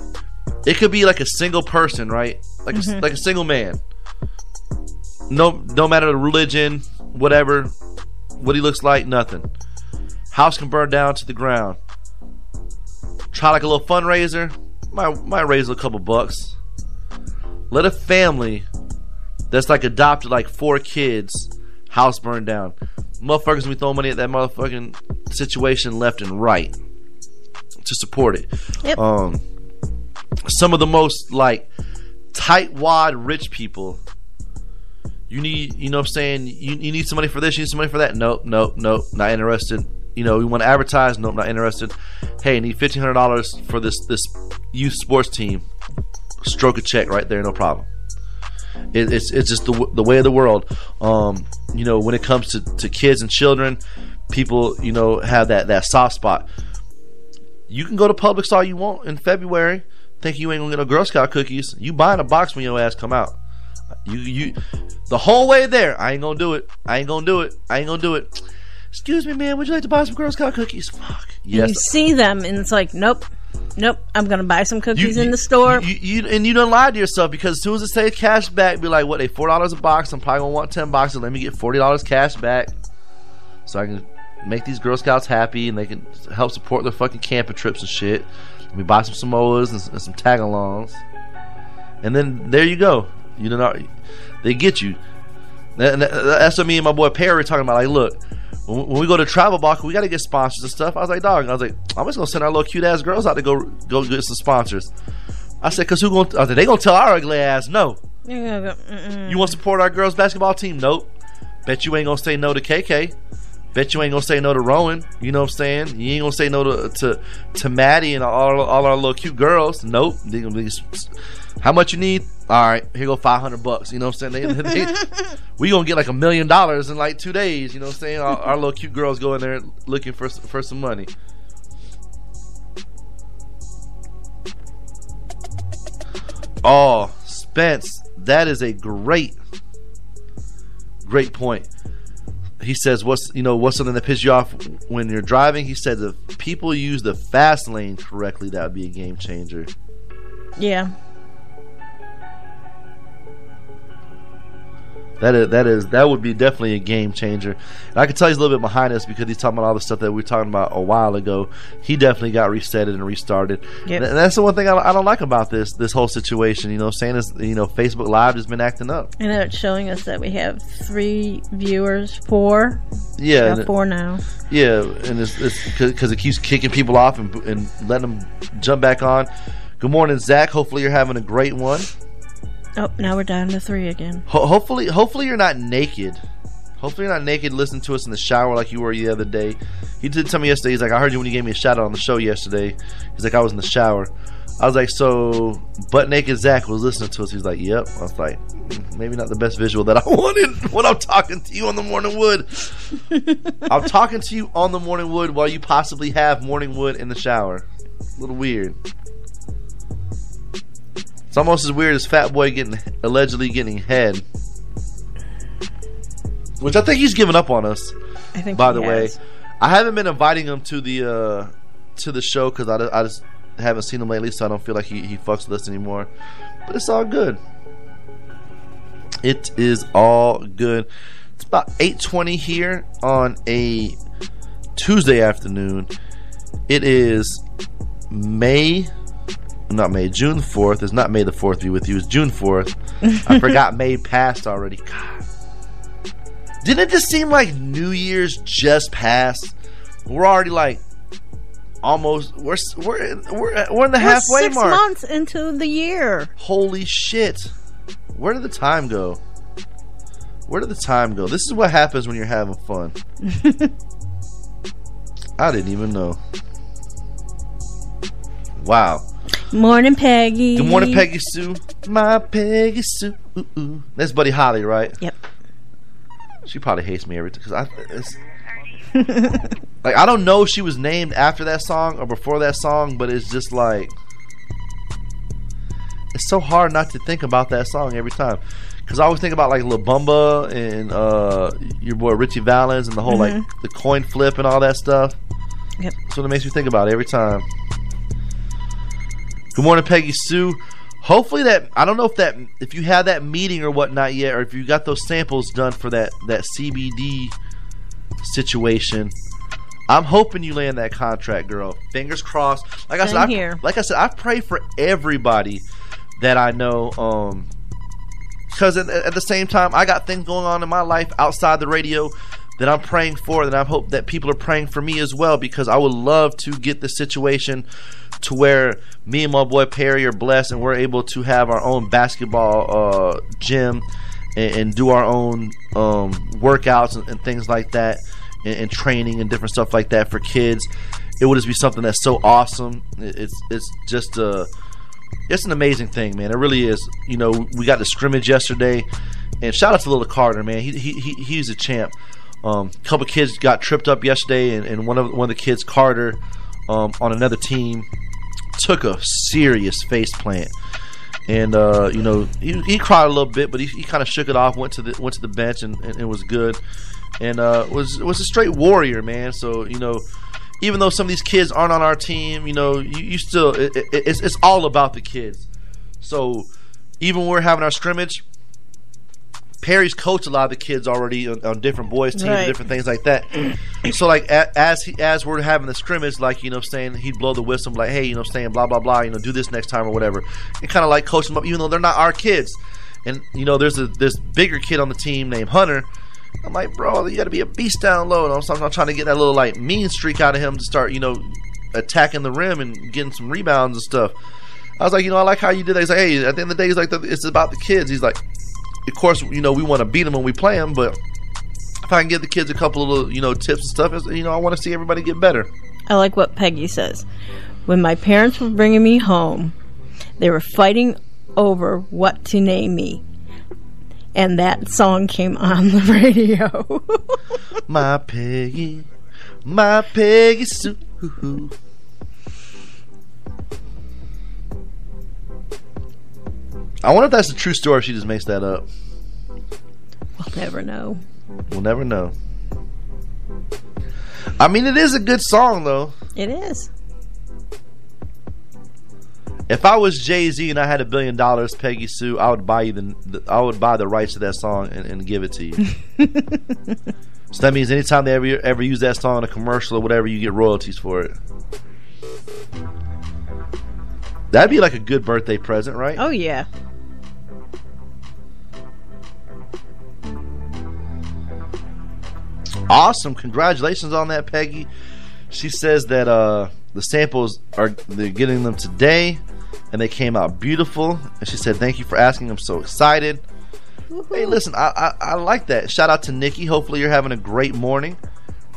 it could be like a single person, right? Like a, Mhm. like a single man. No, no matter the religion, whatever, what he looks like, nothing. House can burn down to the ground. Try like a little fundraiser, might might raise a couple bucks. Let a family that's like adopted like four kids, house burned down. Motherfuckers gonna be throwing money at that motherfucking situation left and right. to support it. Yep. Um, some of the most like tight wad rich people. You need, you know, what I'm saying you, you need some money for this, you need some money for that. Nope, nope, nope, not interested. You know, you want to advertise? Nope, not interested. Hey, need fifteen hundred dollars for this this youth sports team. Stroke a check right there, no problem. It, it's it's just the the way of the world. Um, you know, when it comes to, to kids and children, people you know have that that soft spot. You can go to Publix all you want in February, think you ain't gonna get no Girl Scout cookies. You buying a box when your ass come out. You you the whole way there. I ain't gonna do it. I ain't gonna do it. I ain't gonna do it. Excuse me, man. Would you like to buy some Girl Scout cookies? Fuck. You see them, and it's like, nope, nope. I'm gonna buy some cookies You- in the store. You, you and you don't lie to yourself because as soon as it says cash back, be like, what? They four dollars a box. I'm probably gonna want ten boxes. Let me get forty dollars cash back, so I can make these Girl Scouts happy and they can help support their fucking camping trips and shit. Let me buy some Samoas and, and some tag-alongs, and then there you go. You know, they get you. That- That's what me and my boy Perry were talking about. Like, look, when we go to Travel box, we got to get sponsors and stuff. I was like, dog, I was like, I'm just gonna send our little cute ass girls out to go go get some sponsors. I said, cause who gonna? I said, they gonna tell our ugly ass no. Mm-mm. You want to support our girls basketball team? Nope. Bet you ain't gonna say no to KK. Bet you ain't gonna say no to Rowan. You know what I'm saying? You ain't gonna say no to to, to Maddie and all, all our little cute girls. Nope. They gonna be, how much you need? All right, here go five hundred bucks. You know what I'm saying? They, <laughs> they, we gonna get like a million dollars in like two days. You know what I'm saying? Our, our little cute girls go in there looking for for some money. Oh, Spence, that is a great, great point. He says, "What's you know what's something that pisses you off when you're driving?" He said, "If people use the fast lane correctly, that would be a game changer." yeah. That is that is that would be definitely a game changer. And I can tell he's a little bit behind us because he's talking about all the stuff that we were talking about a while ago. He definitely got resetted and restarted. Yep. And that's the one thing I, I don't like about this this whole situation. You know, saying is you know Facebook Live has been acting up. And it's showing us that we have three viewers, four. Yeah, We and got it- four now. Yeah, and it's because it keeps kicking people off and, and letting them jump back on. Good morning, Zach. Hopefully you're having a great one. Oh, now we're down to three again. Ho- hopefully, hopefully you're not naked. Hopefully you're not naked. Listen to us in the shower like you were the other day. He did tell me yesterday. He's like, I heard you when you gave me a shout out on the show yesterday. He's like, I was in the shower. I was like, so butt naked Zach was listening to us. He's like, yep. I was like, "Mm, maybe not the best visual that I <laughs> wanted when I'm talking to you on the morning wood. <laughs> I'm talking to you on the morning wood while you possibly have morning wood in the shower. A little weird. It's almost as weird as Fat Boy getting allegedly getting head. Which I think he's given up on us. I think By he the way. I haven't been inviting him to the uh, to the show because I, I just haven't seen him lately, so I don't feel like he, he fucks with us anymore. But it's all good. It is all good. It's about eight twenty here on a Tuesday afternoon. It is May, not May, June fourth. It's not May the fourth. Be with you. It's June fourth. I <laughs> forgot May passed already. God. Didn't it just seem like New Year's just passed? We're already like almost we're we're we're, we're in the We're halfway six mark. months into the year. Holy shit! Where did the time go? Where did the time go? This is what happens when you're having fun. <laughs> I didn't even know. Wow. Morning, Peggy. Good morning, Peggy Sue. My Peggy Sue. Ooh, ooh. That's Buddy Holly, right? Yep. She probably hates me every time because I. It's, <laughs> like I don't know if she was named after that song or before that song, but it's just like it's so hard not to think about that song every time. Because I always think about like La Bamba and uh, your boy Ritchie Valens and the whole like Mhm. the coin flip and all that stuff. Yep. That's what it makes me think about every time. Good morning, Peggy Sue. Hopefully that I don't know if that if you had that meeting or whatnot yet, or if you got those samples done for that that CBD situation. I'm hoping you land that contract, girl. Fingers crossed. Like I said, I, here. like I said, I pray for everybody that I know. Um, because at, at the same time, I got things going on in my life outside the radio. That I'm praying for, that I hope that people are praying for me as well, because I would love to get the situation to where me and my boy Perry are blessed and we're able to have our own basketball uh, gym and, and, do our own um, workouts and, and, things like that, and, and, training and different stuff like that for kids. It would just be something that's so awesome. It's it's just a it's an amazing thing, man. It really is. You know, we got the scrimmage yesterday, and shout out to little Carter, man. He he, he he's a champ. Um, a couple kids got tripped up yesterday, and, and one of one of the kids, Carter, um, on another team, took a serious face plant. And uh, you know he, he cried a little bit, but he, he kind of shook it off. Went to the went to the bench and, and it was good. And uh, was was a straight warrior, man. So you know, even though some of these kids aren't on our team, you know, you, you still it, it, it's it's all about the kids. So even when we're having our scrimmage, Perry's coached a lot of the kids already on, on different boys teams, right. different things like that. so like a, as he, as we're having the scrimmage, like you know, saying he'd blow the whistle, like hey, you know, saying blah blah blah, you know, do this next time or whatever, and kind of like coach them up, even though they're not our kids. And you know, there's a this bigger kid on the team named Hunter. I'm like, bro, you got to be a beast down low. And I'm, I'm trying to get that little like mean streak out of him to start, you know, attacking the rim and getting some rebounds and stuff. I was like, you know, I like how you did that. He's like, hey, at the end of the day, he's like, it's about the kids. He's like, of course, you know, we want to beat them when we play them, but if I can give the kids a couple of, little, you know, tips and stuff, you know, I want to see everybody get better. I like what Peggy says. When my parents were bringing me home, they were fighting over what to name me. And that song came on the <laughs> radio. my Peggy, my Peggy Sue. I wonder if that's a true story. If she just makes that up. We'll never know. We'll never know. I mean, it is a good song, though. It is. If I was Jay Z and I had a billion dollars, Peggy Sue, I would buy you the, the I would buy the rights to that song and, and give it to you. <laughs> so that means anytime they ever ever use that song in a commercial or whatever, you get royalties for it. That'd be like a good birthday present, right? Oh yeah. Awesome. Congratulations on that, Peggy. She says that uh, the samples are they're getting them today and they came out beautiful. And she said, Thank you for asking. I'm so excited. Woo-hoo. Hey, listen, I, I, I like that. Shout out to Nikki. Hopefully, you're having a great morning.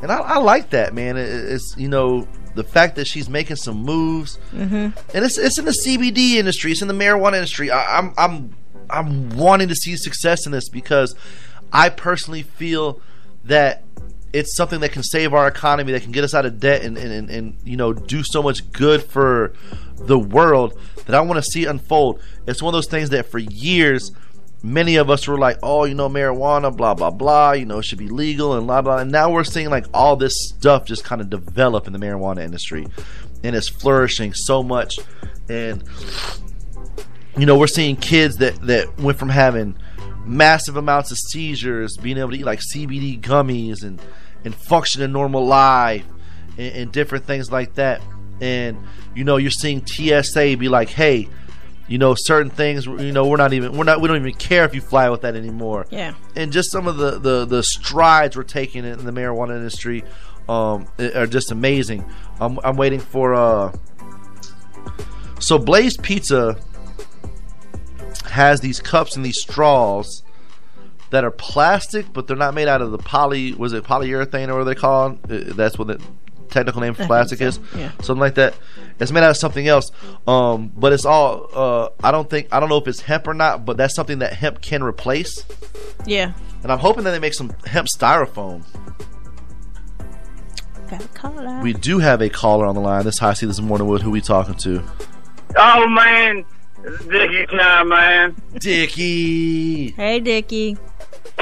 And I, I like that, man. It, it's, you know, the fact that she's making some moves. Mm-hmm. And it's, it's in the CBD industry, it's in the marijuana industry. I, I'm, I'm, I'm wanting to see success in this because I personally feel that it's something that can save our economy, that can get us out of debt, and and, and, and you know do so much good for the world that I want to see unfold. It's one of those things that for years, many of us were like, oh, you know, marijuana, blah blah blah, you know, it should be legal and blah blah. And now we're seeing like all this stuff just kind of develop in the marijuana industry, and it's flourishing so much. And you know, we're seeing kids that that went from having massive amounts of seizures, being able to eat like CBD gummies and and function a normal life and, and different things like that. And you know, you're seeing TSA be like, "Hey, you know, certain things. You know, we're not even we're not we don't even care if you fly with that anymore." Yeah. And just some of the the, the strides we're taking in the marijuana industry um, are just amazing. I'm, I'm waiting for uh. So Blaze Pizza has these cups and these straws that are plastic, but they're not made out of the poly. Was it polyurethane or what they call? It? Uh, that's what the technical name for plastic so. is. Yeah. Something like that. It's made out of something else. Um, but it's all. Uh, I don't think. I don't know if it's hemp or not. But that's something that hemp can replace. Yeah. And I'm hoping that they make some hemp styrofoam. Got a caller. We do have a caller on the line. This High C this morning. Wood. Who we talking to? Oh man, Dickie time, man. Dickie. Hey, Dickie.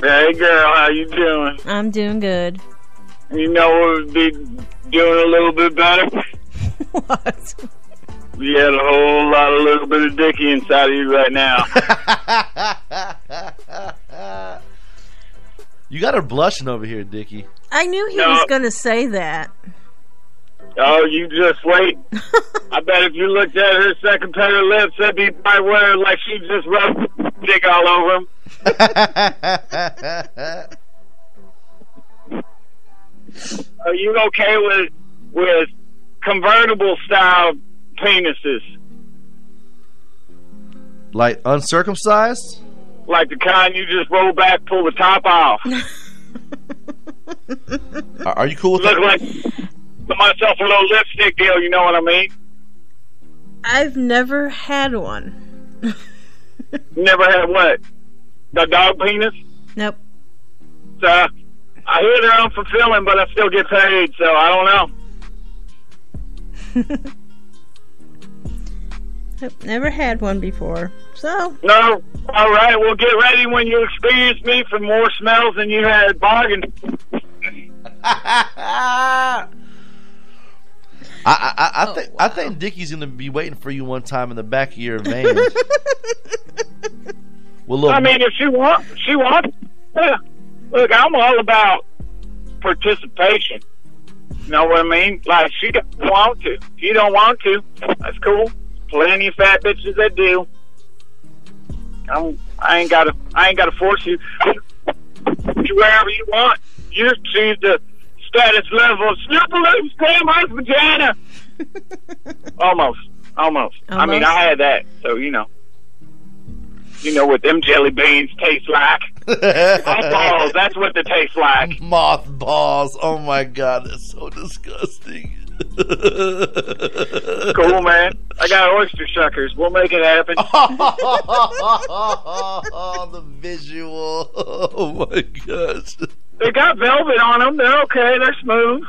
Hey, girl, how you doing? I'm doing good. You know what would be doing a little bit better? <laughs> what? You had a whole lot of little bit of Dickie inside of you right now. <laughs> you got her blushing over here, Dickie. I knew he no. was going to say that. Oh, you just wait. <laughs> I bet if you looked at her second pair of lips, that'd be by where like she just rubbed dick all over him. <laughs> are you okay with with convertible style penises, Like uncircumcised? like the kind you just roll back, pull the top off? Are, <laughs> are you cool with Look that? like put myself a little lipstick deal. You know what I mean? I've never had one. Never had what? The dog penis? Nope. So I hear they're unfulfilling, but I still get paid. So I don't know. <laughs> I've never had one before. So No. All right. Well, get ready when you experience me for more smells than you had bargained. <laughs> I, I, I, I oh, think I think Dickie's gonna be waiting for you one time in the back of your van. <laughs> well, look, I mean, if she want, she wants. Yeah. Look, I'm all about participation. You know what I mean? Like she don't want to. She don't want to, that's cool. Plenty of fat bitches that do. I'm. I ain't gotta. I ain't gotta force you. You wherever you want. You choose the status level grandma's vagina. <laughs> Almost. Almost. I mean, I had that, so you know. You know what them jelly beans taste like. Mothballs, that's what they taste like. <laughs> mothballs. Oh my god, that's so disgusting. <laughs> Cool, man. I got oyster suckers. We'll make it happen. oh, the visual. Oh my gosh. They got velvet on them. They're okay. They're smooth.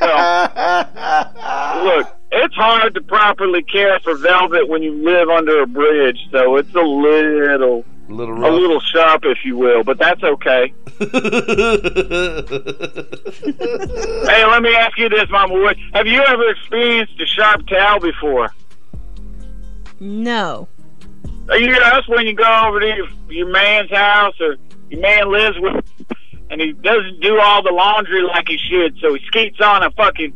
Well, <laughs> look, it's hard to properly care for velvet when you live under a bridge, so it's a little, a little, a little sharp, if you will. But that's okay. <laughs> Hey, let me ask you this, Mama Wood. Have you ever experienced a sharp towel before? no. You know, that's when you go over to your, your man's house or your man lives with, and he doesn't do all the laundry like he should, so he skeets on a fucking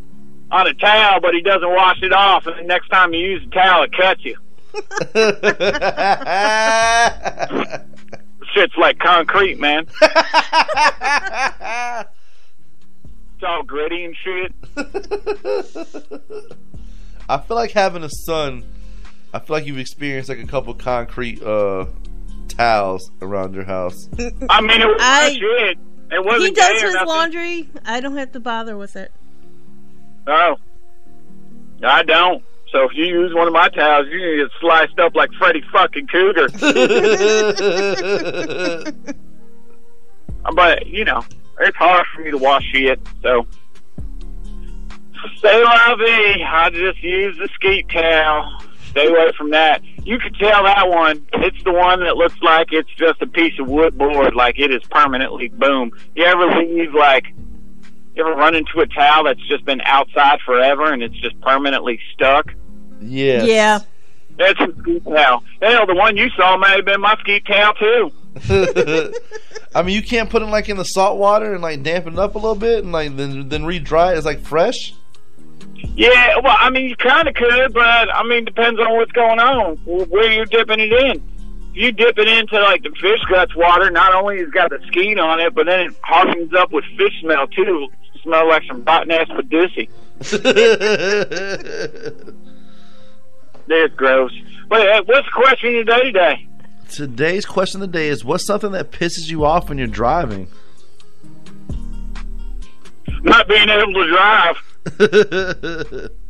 on a towel, but he doesn't wash it off, and the next time you use the towel, it cuts you. <laughs> Shit's like concrete, man. it's all gritty and shit. <laughs> I feel like having a son. I feel like you've experienced like a couple concrete uh towels around your house. I mean, it was I- shit. It wasn't He does his laundry. I don't have to bother with it. Oh. I don't. So if you use one of my towels, you can get sliced up like Freddy fucking Cougar. <laughs> but, you know, it's hard for me to wash shit, so. say la vie. I just use the skeet towel. Stay away from that. You can tell that one. It's the one that looks like it's just a piece of wood board, like it is permanently boom. You ever leave like you ever run into a towel that's just been outside forever and it's just permanently stuck? Yeah. Yeah. That's a skeet towel. Hell, the one you saw may have been my skeet towel too. <laughs> I mean, you can't put it like in the salt water and like dampen it up a little bit and like then then re-dry it. It's like fresh. Yeah, well, I mean, you kind of could, but I mean, depends on what's going on, where you're dipping it in. If you dip it into like the fish guts water, not only has got the skeet on it, but then it hardens up with fish smell too. Smell like some rotten ass Medusa. <laughs> That's gross. But uh, what's the question today? Today, Today's question of the day is: What's something that pisses you off when you're driving? Not being able to drive. <laughs>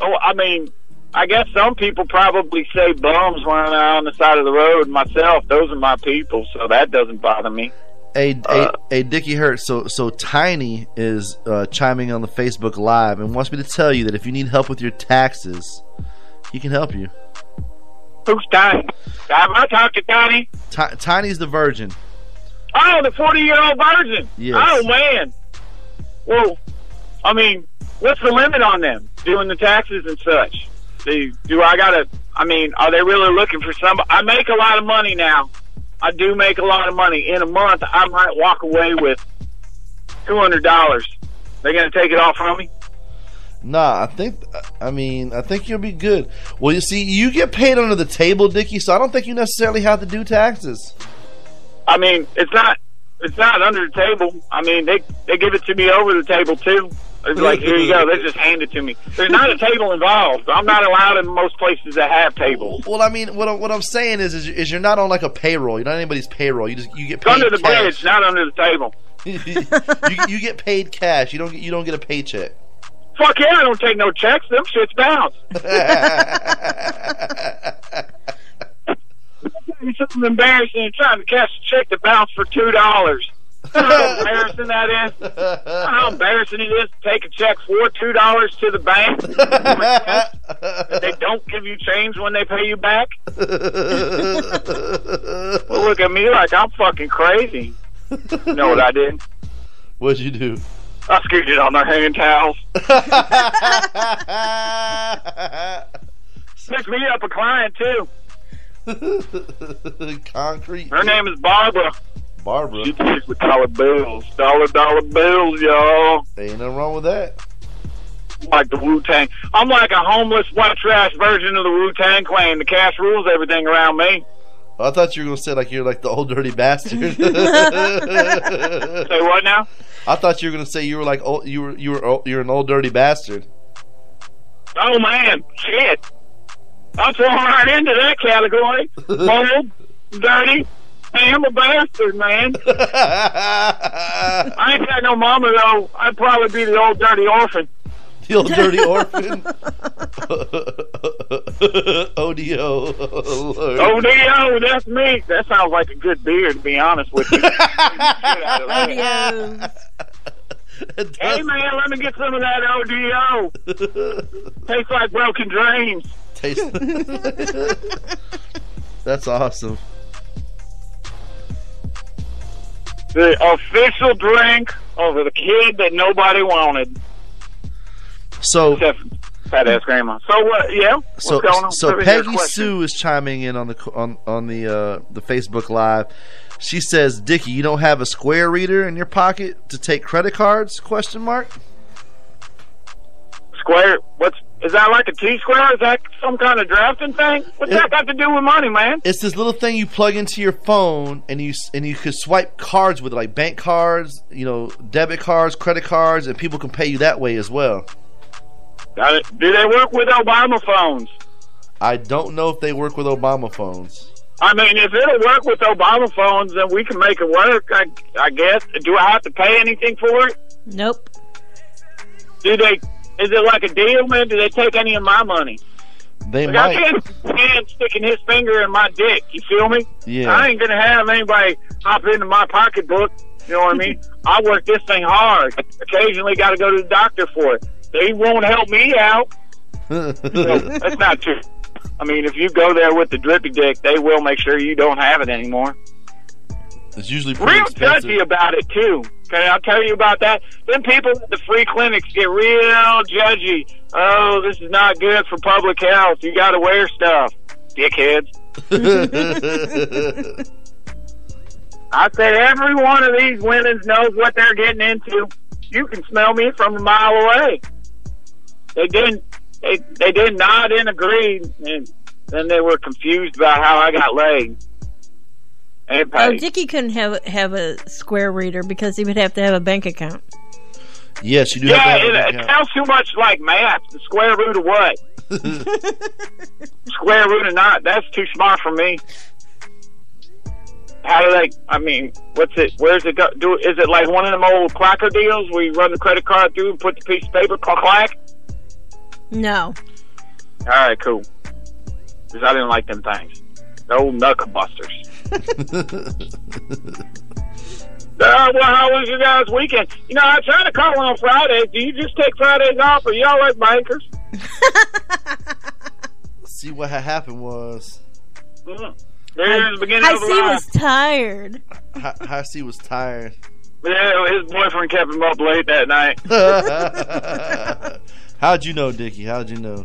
Oh, I mean, I guess some people probably say bums when I'm out on the side of the road. Myself, those are my people, so that doesn't bother me. A a, a Dickie Hurt. So so Tiny is uh, chiming on the Facebook Live and wants me to tell you that if you need help with your taxes, he can help you. Who's Tiny? Have I talked to Tiny? Ti- Tiny's the virgin. Oh, the 40 year old virgin. Yes. Oh, man. Well, I mean, what's the limit on them doing the taxes and such? Do, do I got to, I mean, are they really looking for some? I make a lot of money now. I do make a lot of money. In a month, I might walk away with $200. They're going to take it all from me? Nah, I think I mean I think you'll be good. Well, you see, you get paid under the table, Dickie, so I don't think you necessarily have to do taxes. I mean, it's not It's not under the table. I mean, they they give it to me over the table too. It's like here you go. They just hand it to me. There's not a table involved. I'm not allowed in most places that have tables. Well, I mean, what I'm, what I'm saying is, is, is you're not on like a payroll. You're not anybody's payroll. You just you get It's paid under the cash. bridge, not under the table. <laughs> you, you get paid cash. You don't get you don't get a paycheck. Fuck yeah, I don't take no checks. Them shits bounce. <laughs> It's something embarrassing trying to cash a check to bounce for two dollars. <laughs> How embarrassing that is. How embarrassing it is to take a check for two dollars to the bank. <laughs> That they don't give you change when they pay you back. well, look at me like I'm fucking crazy. You know what I did? What'd you do? I scooted on their hand towels. <laughs> Picked me up a client too. <laughs> Concrete. Her name is Barbara. Barbara. She pays with dollar bills. Dollar dollar bills, y'all. Ain't nothing wrong with that. Like the Wu Tang. I'm like a homeless white trash version of the Wu Tang Clan. The cash rules everything around me. I thought you were gonna say like you're like the old dirty bastard. <laughs> <laughs> say what now? I thought you were gonna say you were like old, you were you were old, you're an old dirty bastard. Oh man, shit. I'm falling right into that category. <laughs> Old, dirty, I am a bastard, man. <laughs> I ain't got no mama though. I'd probably be the old dirty orphan. The old dirty <laughs> orphan. ODO. ODO, that's me. That sounds like a good beer, to be honest with you. hey man, let me get some of that ODO. Tastes like broken dreams. Taste. That's awesome. The official drink over the kid that nobody wanted. So fat ass grandma. So what? yeah. What's so going on? so Peggy. Sue is chiming in on the on on the uh, the Facebook live. She says, "Dickie, you don't have a square reader in your pocket to take credit cards?" Question mark. Square. What's is that like a T square? Is that some kind of drafting thing? What's that got to do with money, man? It's this little thing you plug into your phone, and you s- and you could swipe cards with it, like bank cards, you know, debit cards, credit cards, and people can pay you that way as well. Got it. Do they work with Obama phones? I don't know if they work with Obama phones. I mean, if it'll work with Obama phones, then we can make it work. I, I guess. Do I have to pay anything for it? Nope. Do they? Is it like a deal, man? Do they take any of my money? They Like, I might. can't stand sticking his finger in my dick. You feel me? Yeah. I ain't gonna have anybody hop into my pocketbook. You know what I mean? <laughs> I work this thing hard. Occasionally, got to go to the doctor for it. They won't help me out. <laughs> That's not true. I mean, if you go there with the drippy dick, they will make sure you don't have it anymore. It's usually pretty Real expensive. judgy about it too. Can I'll tell you about that? Then people at the free clinics get real judgy. Oh, this is not good for public health. You got to wear stuff, dickheads. <laughs> I said every one of these women knows what they're getting into. You can smell me from a mile away. They didn't. They they did nod and agree, and then they were confused about how I got laid. And Oh, paid. Dickie couldn't have have a square reader because he would have to have a bank account. yes, you do yeah, have to it, have it an sounds too much like math. The square root of what? <laughs> square root of not. That's too smart for me. How do they? I mean, what's it? Where's it go? Do is it like one of them old clacker deals where you run the credit card through and put the piece of paper clack clack? No. All right, cool. Because I didn't like them things. The old knuckle busters. Uh, well, how was your guys' weekend? You know, I tried to call on Fridays. Do you just take Fridays off, or y'all like bankers? See what had happened was Mm. There's the beginning I of the see line. was tired. Hi- High C was tired. Yeah, his boyfriend kept him up late that night. <laughs> How'd you know, Dickie? How'd you know?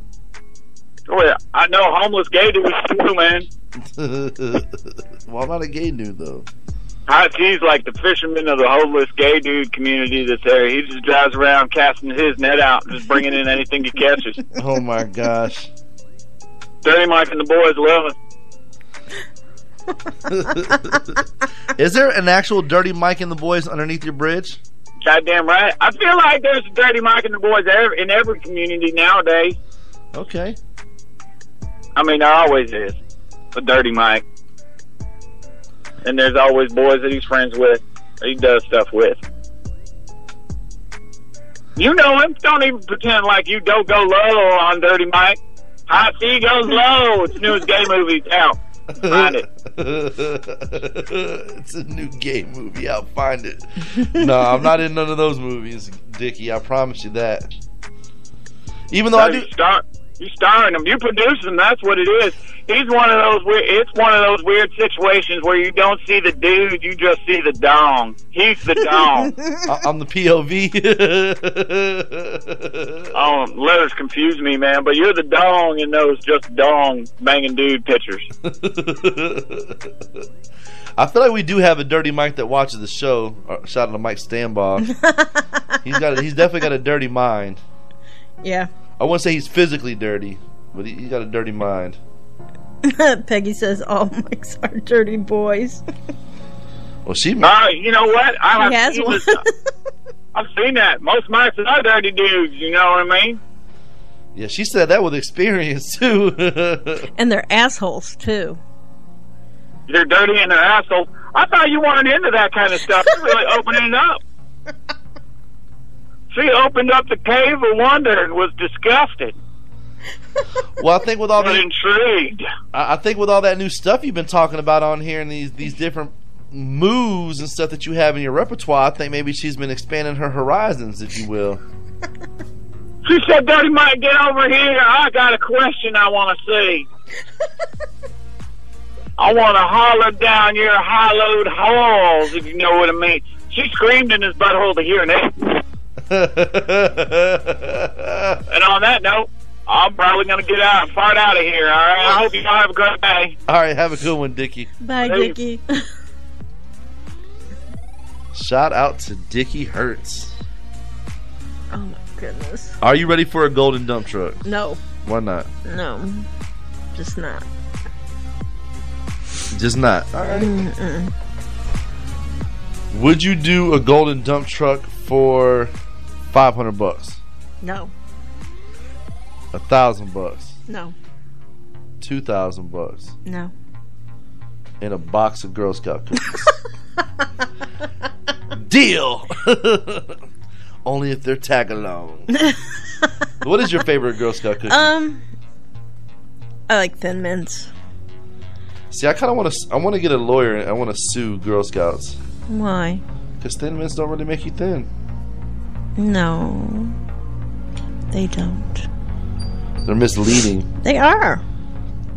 Oh, yeah. I know homeless gay dudes too, man. <laughs> well, I'm not a gay dude though. Ah, Hot T's like the fisherman of the homeless gay dude community that's there. He just drives around casting his net out just bringing in anything he catches. <laughs> Oh my gosh. Dirty Mike and the boys love it. <laughs> Is there an actual dirty Mike and the boys underneath your bridge? Goddamn right. I feel like there's a dirty Mike and the boys in every community nowadays. Okay. I mean, there always is a dirty Mike, and there's always boys that he's friends with, he does stuff with. You know him. Don't even pretend like you don't go low on Dirty Mike. Hot C goes low. It's new gay movie out. Find it. <laughs> it's a new gay movie. I'll find it. no, I'm not in none of those movies, Dickie. I promise you that. Even though I do. Start, you starring him. You produce him. That's what it is. He's one of those. Weird, it's one of those weird situations where you don't see the dude, you just see the dong. He's the dong. <laughs> I- I'm the POV. <laughs> oh, letters confuse me, man. But you're the dong in those just dong banging dude pictures. <laughs> I feel like we do have a dirty Mike that watches the show. Uh, Shout out to Mike Stanbaugh. he's got. A, he's definitely got a dirty mind. Yeah. I wouldn't say he's physically dirty, but he, he's got a dirty mind. <laughs> Peggy says all mics are dirty boys. <laughs> Well, she. Uh, you know what? I He has seen one. this- <laughs> I've seen that. Most mics are dirty dudes. You know what I mean? Yeah, she said that with experience too. and they're assholes too. They're dirty and they're assholes. I thought you weren't into that kind of stuff. You're really opening it up. She opened up the cave of wonder and was disgusted. well, I think with all But the intrigued. I I think with all that new stuff you've been talking about on here and these these different moves and stuff that you have in your repertoire, I think maybe she's been expanding her horizons, if you will. <laughs> She said, Dirty Mike, get over here. I got a question I want to see. <laughs> I want to holler down your hollowed halls, if you know what I mean. She screamed in his butthole to hear it. <laughs> and on that note, I'm probably going to get out and fart out of here, all right? I hope you all have a great day. All right, have a good one, Dickie. Bye, Hey. Dickie. <laughs> Shout out to Dickie Hertz. oh my goodness. Are you ready for a golden dump truck? No, Why not? no, just not. Just not. All right. Mm-mm. Would you do a golden dump truck for five hundred bucks, No, a thousand bucks, no, two thousand bucks, no. and a box of Girl Scout cookies? <laughs> Deal. <laughs> Only if they're tag along. <laughs> what is your favorite Girl Scout cookie? Um, I like Thin Mints. See, I kind of want to. I want to get a lawyer. and I want to sue Girl Scouts Why? because thin mints don't really make you thin. No, they don't. They're misleading. They are.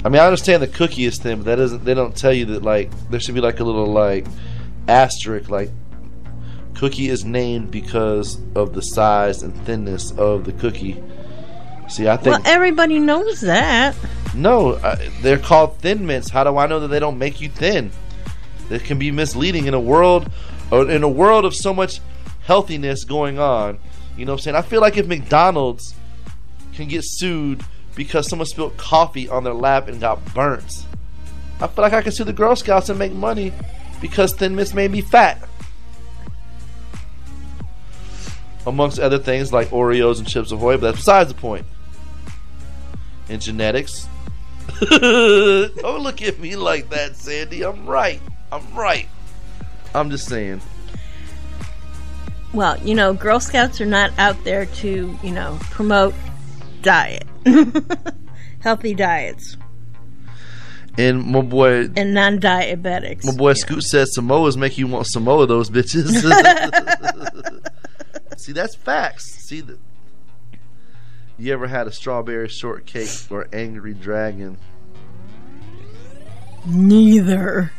I mean, I understand the cookie is thin, but that doesn't. They don't tell you that like there should be like a little like asterisk like cookie is named because of the size and thinness of the cookie. See, I think Well, everybody knows that. no, uh, they're called thin mints. How do I know that they don't make you thin? That can be misleading in a world, or in a world of so much healthiness going on. You know what I'm saying? I feel like if McDonald's can get sued because someone spilled coffee on their lap and got burnt, I feel like I can sue the Girl Scouts and make money because Thin Mints made me fat. Amongst other things like Oreos and Chips Ahoy, but that's besides the point. In genetics. <laughs> Don't look at me like that, Sandy. I'm right. I'm right. I'm just saying. Well, you know, Girl Scouts are not out there to, you know, promote diet, <laughs> healthy diets, And my boy, and non-diabetics. my boy Scoot says Samoas make you want of those bitches. <laughs> <laughs> See, that's facts. See that. You ever had a strawberry shortcake or angry dragon? Neither.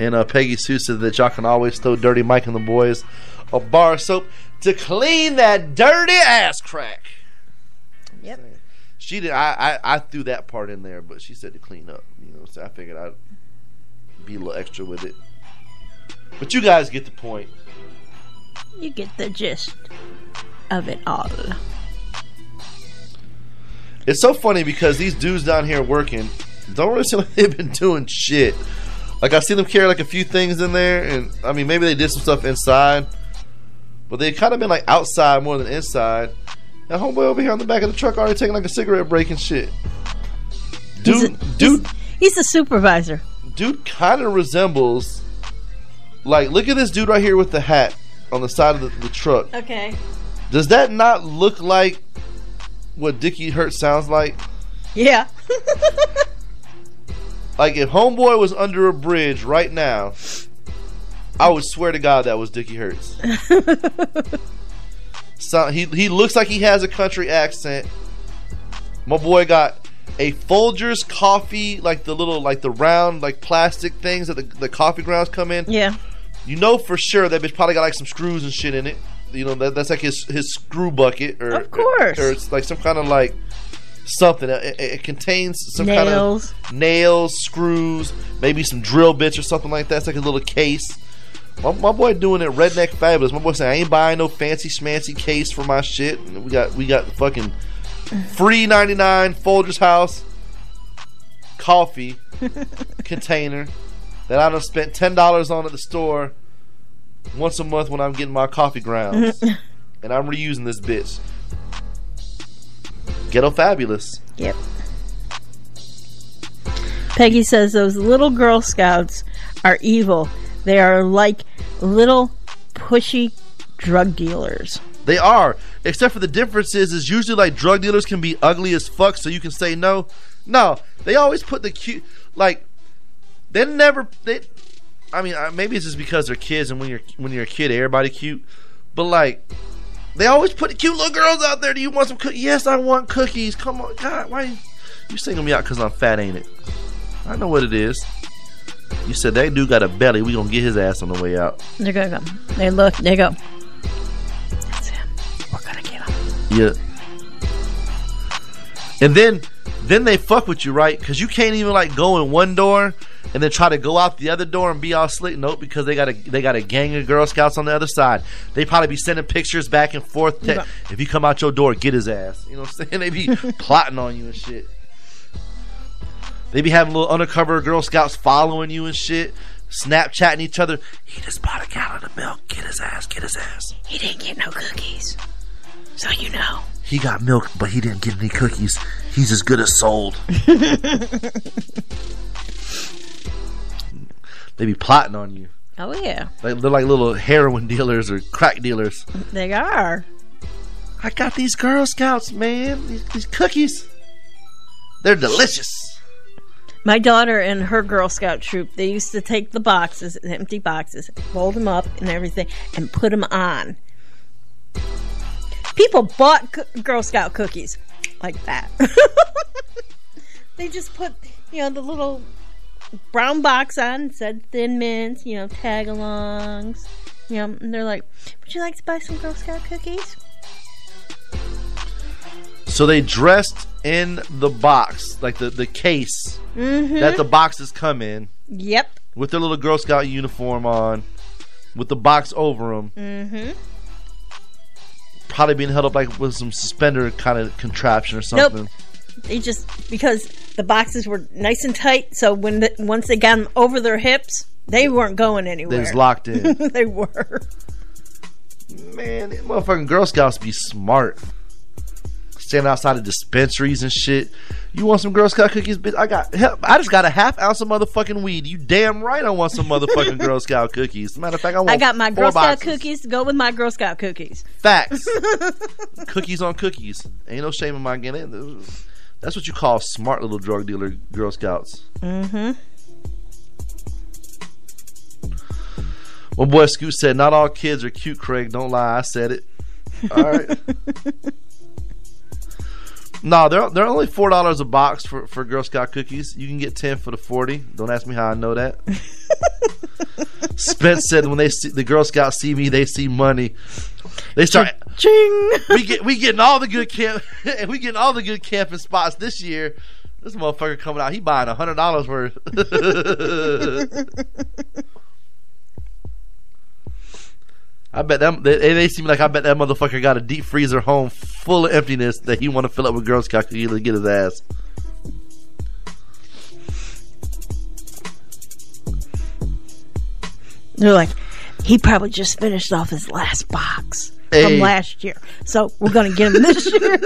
And uh, Peggy Sue said that y'all can always throw Dirty Mike and the boys a bar of soap to clean that dirty ass crack. Yep. She did. I, I I threw that part in there, but she said to clean up. You know, so I figured I'd be a little extra with it. But you guys get the point. You get the gist of it all. It's so funny because these dudes down here working don't really seem like they've been doing shit. Like I see them carry like a few things in there, and I mean maybe they did some stuff inside, but they kind of been like outside more than inside. And homeboy over here on the back of the truck already taking like a cigarette break and shit. Dude, dude, He's the supervisor. dude kind of resembles like look at this dude right here with the hat on the side of the, the truck. Okay. Does that not look like what Dickie Hurt sounds like? Yeah. <laughs> Like if Homeboy was under a bridge right now, I would swear to God that was Dickie Hurts. <laughs> so he he looks like he has a country accent. My boy got a Folgers coffee, like the little like the round like plastic things that the, the coffee grounds come in. Yeah. You know for sure that bitch probably got like some screws and shit in it. You know that, that's like his his screw bucket, or Of course. or, it's like some kind of like something. It, it- it contains some Nails. kind of nails, screws, maybe some drill bits or something like that. It's like a little case. My, my boy doing it redneck fabulous. My boy saying I ain't buying no fancy schmancy case for my shit. And we got we got the fucking <laughs> free ninety nine Folgers House coffee <laughs> container that I done spent ten dollars on at the store once a month when I'm getting my coffee grounds, <laughs> and I'm reusing this bitch. Ghetto fabulous. Yep. Peggy says those little Girl Scouts are evil. They are like little pushy drug dealers. They are, except for the difference is, is usually like drug dealers can be ugly as fuck, so you can say no. No, they always put the cute, like they never. They, I mean, uh, maybe it's just because they're kids, and when you're when you're a kid, everybody cute. But like, they always put the cute little girls out there. Do you want some cookies? Yes, I want cookies. Come on, God, why you, you me out because I'm fat? Ain't it? I know what it is. You said that dude got a belly. We gonna get his ass on the way out. They're gonna go. They look. They go. That's him. We're gonna get him. Yeah. And then then they fuck with you, right? Because you can't even like go in one door and then try to go out the other door and be all slick. Nope, because they got a they got a gang of Girl Scouts on the other side. They probably be sending pictures back and forth. te- Yeah. if you come out your door, get his ass. You know what I'm saying? <laughs> They be <laughs> plotting on you and shit. They be having little undercover Girl Scouts following you and shit, Snapchatting each other. He just bought a gallon of milk. Get his ass. Get his ass. He didn't get no cookies. So you know. He got milk, but he didn't get any cookies. He's as good as sold. <laughs> they be plotting on you. Oh yeah, Like they're like little heroin dealers or crack dealers. they are. I got these Girl Scouts, man. These, these cookies. They're delicious. My daughter and her Girl Scout troop, they used to take the boxes, the empty boxes, fold them up and everything, and put them on. People bought c- Girl Scout cookies like that. <laughs> they just put, you know, the little brown box on, said Thin Mints, you know, tag alongs. You know, and they're like, would you like to buy some Girl Scout cookies? So they dressed in the box, like the, the case Mm-hmm. that the boxes come in, Yep. with their little Girl Scout uniform on, with the box over them. Mm-hmm. Probably being held up like with some suspender kind of contraption or something. Nope. They just because the boxes were nice and tight, so when the, once they got them over their hips, they weren't going anywhere. They was locked in. <laughs> they were. Man, these motherfucking Girl Scouts be smart. Standing outside of dispensaries and shit. You want some Girl Scout cookies, bitch? I got. Hell, I just got a half ounce of motherfucking weed. You damn right, I want some motherfucking <laughs> Girl Scout cookies. Matter of fact, I want. I got my Girl Scout boxes. cookies to go with my Girl Scout cookies. Facts. <laughs> cookies on cookies. Ain't no shame in my getting it. That's what you call smart little drug dealer Girl Scouts. Mm-hmm. My boy Scoot said, "Not all kids are cute." Craig, don't lie. I said it. All right. <laughs> no, they're they're only four dollars a box for, for Girl Scout cookies. You can get ten for the forty. Don't ask me how I know that. <laughs> Spence said, "When they see the Girl Scouts see me, they see money. They start ching. <laughs> We get we getting all the good camp and <laughs> we getting all the good camping spots this year. This motherfucker coming out, he buying a hundred dollars worth." <laughs> I bet them. They, they seem like I bet that motherfucker got a deep freezer home full of emptiness that he want to fill up with Girl Scout cookies to get his ass. They're like, he probably just finished off his last box Hey. from last year, so we're gonna get him this year.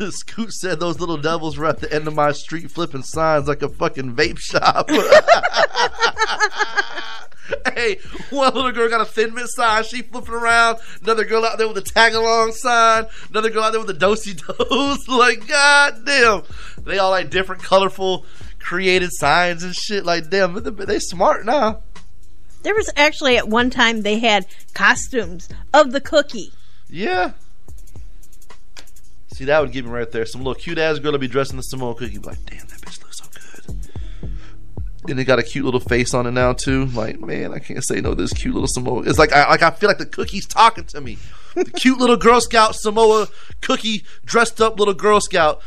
<laughs> Scoot said those little devils were at the end of my street flipping signs like a fucking vape shop. <laughs> hey, one little girl got a thin mint sign. She flipping around. Another girl out there with a tag along sign. Another girl out there with a Do-si-dos. <laughs> like, god damn. They all like different colorful created signs and shit. Like, damn, they, they smart now. There was actually at one time they had costumes of the cookie. Yeah. See, that would get me right there. Some little cute ass girl to be dressed in the Samoa cookie. Like, damn, that bitch looks so good. And it got a cute little face on it now too. Like, man, I can't say no. to This cute little Samoa. It's like I like I feel like the cookie's talking to me. The <laughs> cute little Girl Scout Samoa cookie, dressed up little Girl Scout.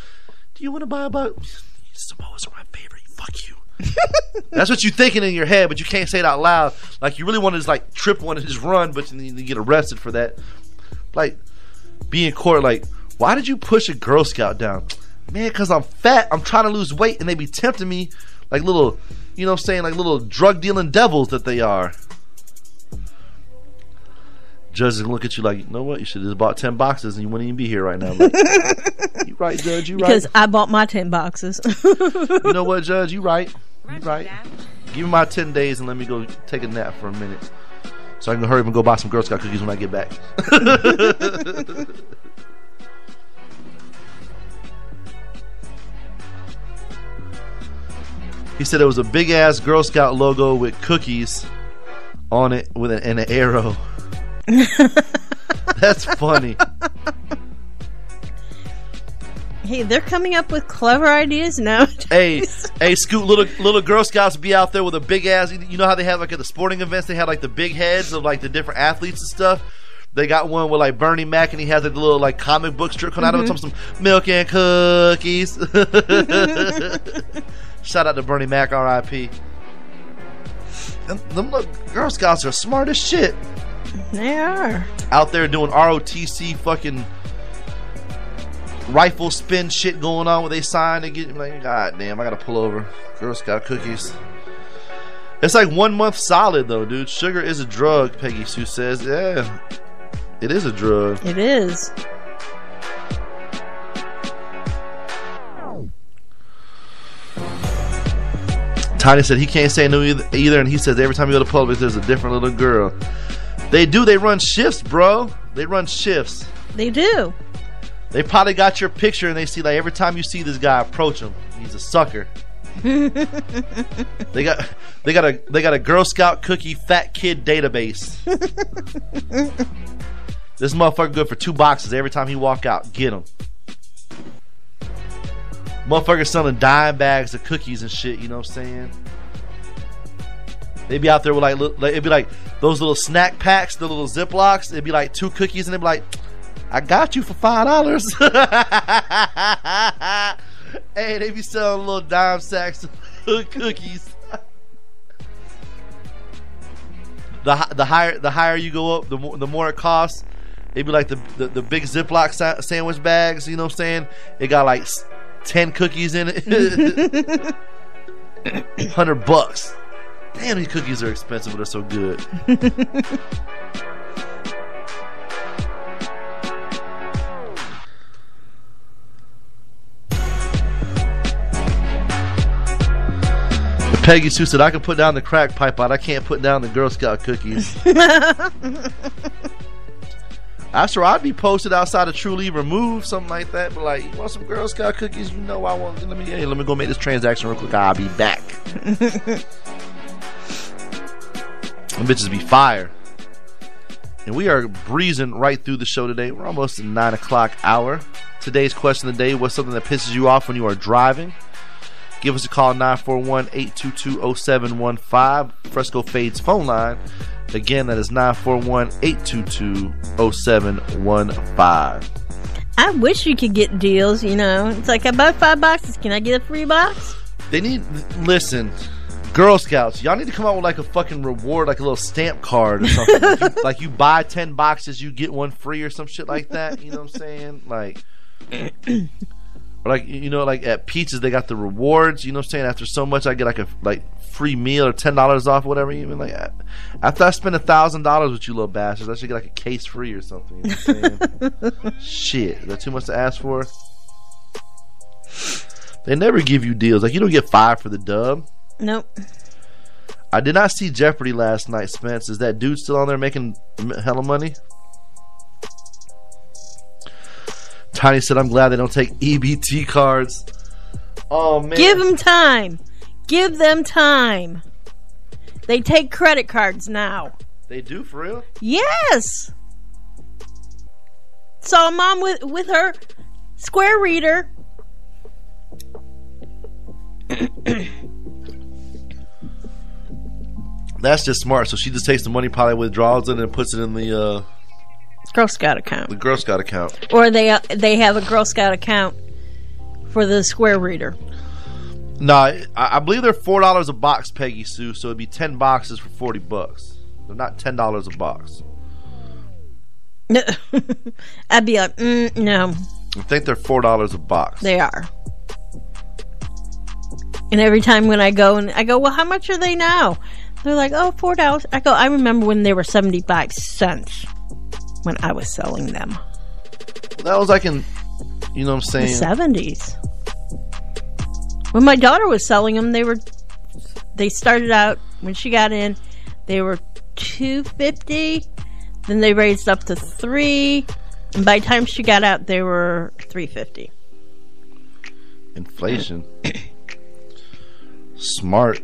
Do you want to buy a box? Samoas are my favorite. Fuck you. <laughs> That's what you're thinking in your head, but you can't say it out loud. Like you really want to just like trip one and just run, but then you need to get arrested for that. Like be in court, like, why did you push a Girl Scout down? Man, because I'm fat. I'm trying to lose weight, and they be tempting me like little, you know what I'm saying, like little drug dealing devils that they are. Judges gonna look at you like, you know what? You should have just bought ten boxes, and you wouldn't even be here right now. <laughs> You right, Judge. You right. <laughs> Because I bought my ten boxes. you know what, Judge? You right. Right. Give me my ten days and let me go take a nap for a minute, so I can hurry up and go buy some Girl Scout cookies when I get back. <laughs> he said it was a big ass Girl Scout logo with cookies on it with an, and an arrow. <laughs> That's funny. Hey, they're coming up with clever ideas now. hey, hey, Scoot, little little Girl Scouts be out there with a big ass. You know how they have like at the sporting events, they have like the big heads of like the different athletes and stuff. They got one with like Bernie Mac, and he has like the little like comic book strip coming out of it, mm-hmm. some some milk and cookies. <laughs> Shout out to Bernie Mac, R.I.P. Them, them little Girl Scouts are smart as shit. They are. Out there doing ROTC fucking rifle spin shit going on where they sign and get like, God damn, I gotta pull over. Girl Scout cookies. It's like one month solid though, dude. Sugar is a drug, Peggy Sue says. Yeah. It is a drug. It is. Tiny said he can't say no either, either, and he says every time you go to Publix, there's a different little girl. They do. They run shifts, bro. They run shifts. They do. They probably got your picture, and they see like every time you see this guy approach him, he's a sucker. <laughs> They got they got a they got a Girl Scout cookie fat kid database. <laughs> this motherfucker good for two boxes every time he walk out. Get him. Motherfucker selling dime bags of cookies and shit. You know what I'm saying? They'd be out there with like, like it'd be like those little snack packs, the little Ziplocs. It'd be like two cookies, and they'd be like, "I got you for five dollars." <laughs> hey, they be selling little dime sacks of <laughs> cookies. the the higher the higher you go up, the more the more it costs. It'd be like the the, the big Ziploc sa- sandwich bags. You know what I'm saying? It got like ten cookies in it. <laughs> Hundred bucks. Damn, these cookies are expensive, but they're so good. Peggy Sue said, "I can put down the crack pipe, but I can't put down the Girl Scout cookies." <laughs> I sure I'd be posted outside of Truly Remove, something like that. But like, you want some Girl Scout cookies? You know I want. Let me hey, let me go make this transaction real quick. I'll be back. <laughs> Them bitches be fire. And we are breezing right through the show today. We're almost at nine o'clock hour. Today's question of the day: What's something that pisses you off when you are driving? Give us a call 941-822-0715 Fresco Fades phone line. Again, that is 941-822-0715. I wish you could get deals, you know. It's like I buy five boxes. Can I get a free box? They need listen. Girl Scouts, y'all need to come out with like a fucking reward, like a little stamp card or something. like, you, <laughs> like you buy ten boxes, you get one free or some shit like that. You know what I'm saying? Like, or like you know, like at pizzas they got the rewards. You know what I'm saying? After so much, I get like a like free meal or ten dollars off, whatever. Even like after I spend a thousand dollars with you little bastards, I should get like a case free or something. You know what I'm saying? <laughs> shit, is that too much to ask for? They never give you deals. Like you don't get five for the dub. Nope. I did not see Jeopardy last night, Spence. Is that dude still on there making hella money? Tiny said, I'm glad they don't take EBT cards. Oh, man. Give them time. Give them time. They take credit cards now. They do, for real? Yes. Saw a mom with with her square reader. <clears throat> That's just smart. So she just takes the money, probably withdraws it, and puts it in the uh, Girl Scout account, the Girl Scout account. or they uh, they have a Girl Scout account for the square reader. No, I, I believe they're four dollars a box, Peggy Sue. So it'd be ten boxes for forty bucks. They're not ten dollars a box. <laughs> I'd be like, mm, no, I think they're four dollars a box. they are. And every time when I go and I go, well, how much are they now? They're like, oh, four dollars. I go, I remember when they were seventy five cents when I was selling them. That was like in, you know what I'm The saying? seventies. When my daughter was selling them, they were they started out when she got in, they were two fifty. Then they raised up to three, and by the time she got out, they were three fifty. Inflation. <coughs> Smart.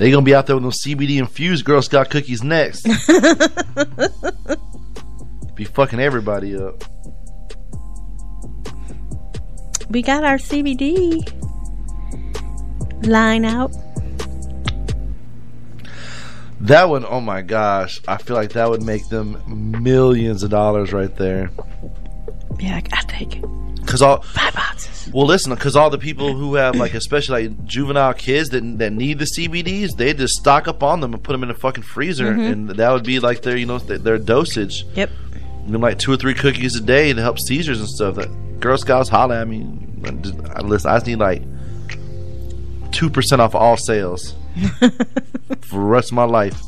They gonna be out there with those CBD infused Girl Scout cookies next. <laughs> be fucking everybody up. We got our CBD line out. That one, oh my gosh! I feel like that would make them millions of dollars right there. Yeah, I, take it. Cause all five boxes. Well, listen, because all the people who have like, especially like juvenile kids that that need the CBDs, they just stock up on them and put them in a fucking freezer, Mhm. and that would be like their, you know, their, their dosage. Yep. You know, like two or three cookies a day to help seizures and stuff. That Girl Scouts holla at me. I- Listen, I just need like two percent off all sales <laughs> for the rest of my life.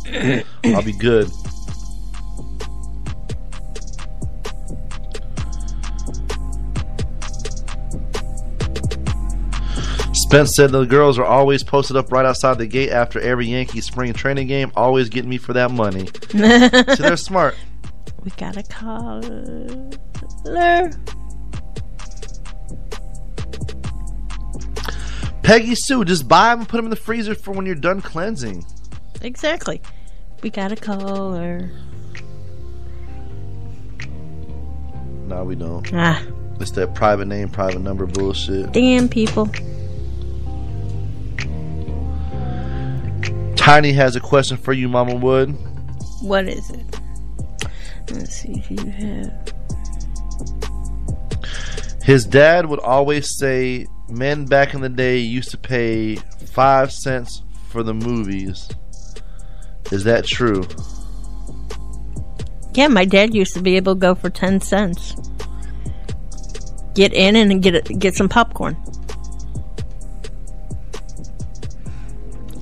I'll be good. Spence said the girls are always posted up right outside the gate after every Yankee spring training game, always getting me for that money. <laughs> so they're smart. We got a caller. Peggy Sue, just buy them and put them in the freezer for when you're done cleansing. Exactly. We got a caller. No, we don't. Ah. It's that private name, private number bullshit. Damn people. Tiny has a question for you, Mama Wood. What is it? Let's see if you have. His dad would always say men back in the day used to pay five cents for the movies. Is that true? Yeah, my dad used to be able to go for ten cents. Get in and get a, get some popcorn.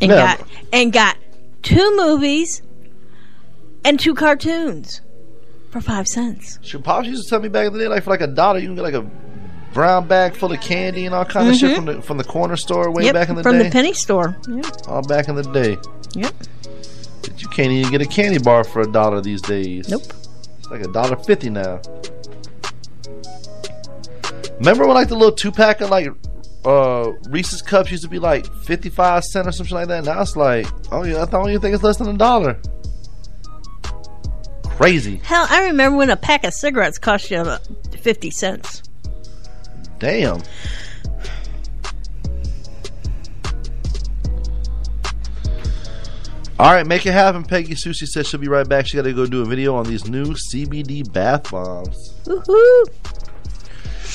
And Yeah. got and got two movies and two cartoons for five cents. Shit, Pops used to tell me back in the day, like for like a dollar, you can get like a brown bag full of candy and all kind of shit Mhm. from the from the corner store way Yep, back in the from day. From the penny store. Yep. all back in the day. Yep. But you can't even get a candy bar for a dollar these days. Nope. It's like a dollar fifty now. Remember when like the little two pack of like uh Reese's cups used to be like fifty five cent or something like that? Now it's like oh yeah, I don't even think it's less than a dollar. Crazy. Hell, I remember when a pack of cigarettes cost you uh, fifty cents. Damn. All right, make it happen. Peggy Susie says she'll be right back. She got to go do a video on these new CBD bath bombs. Woohoo!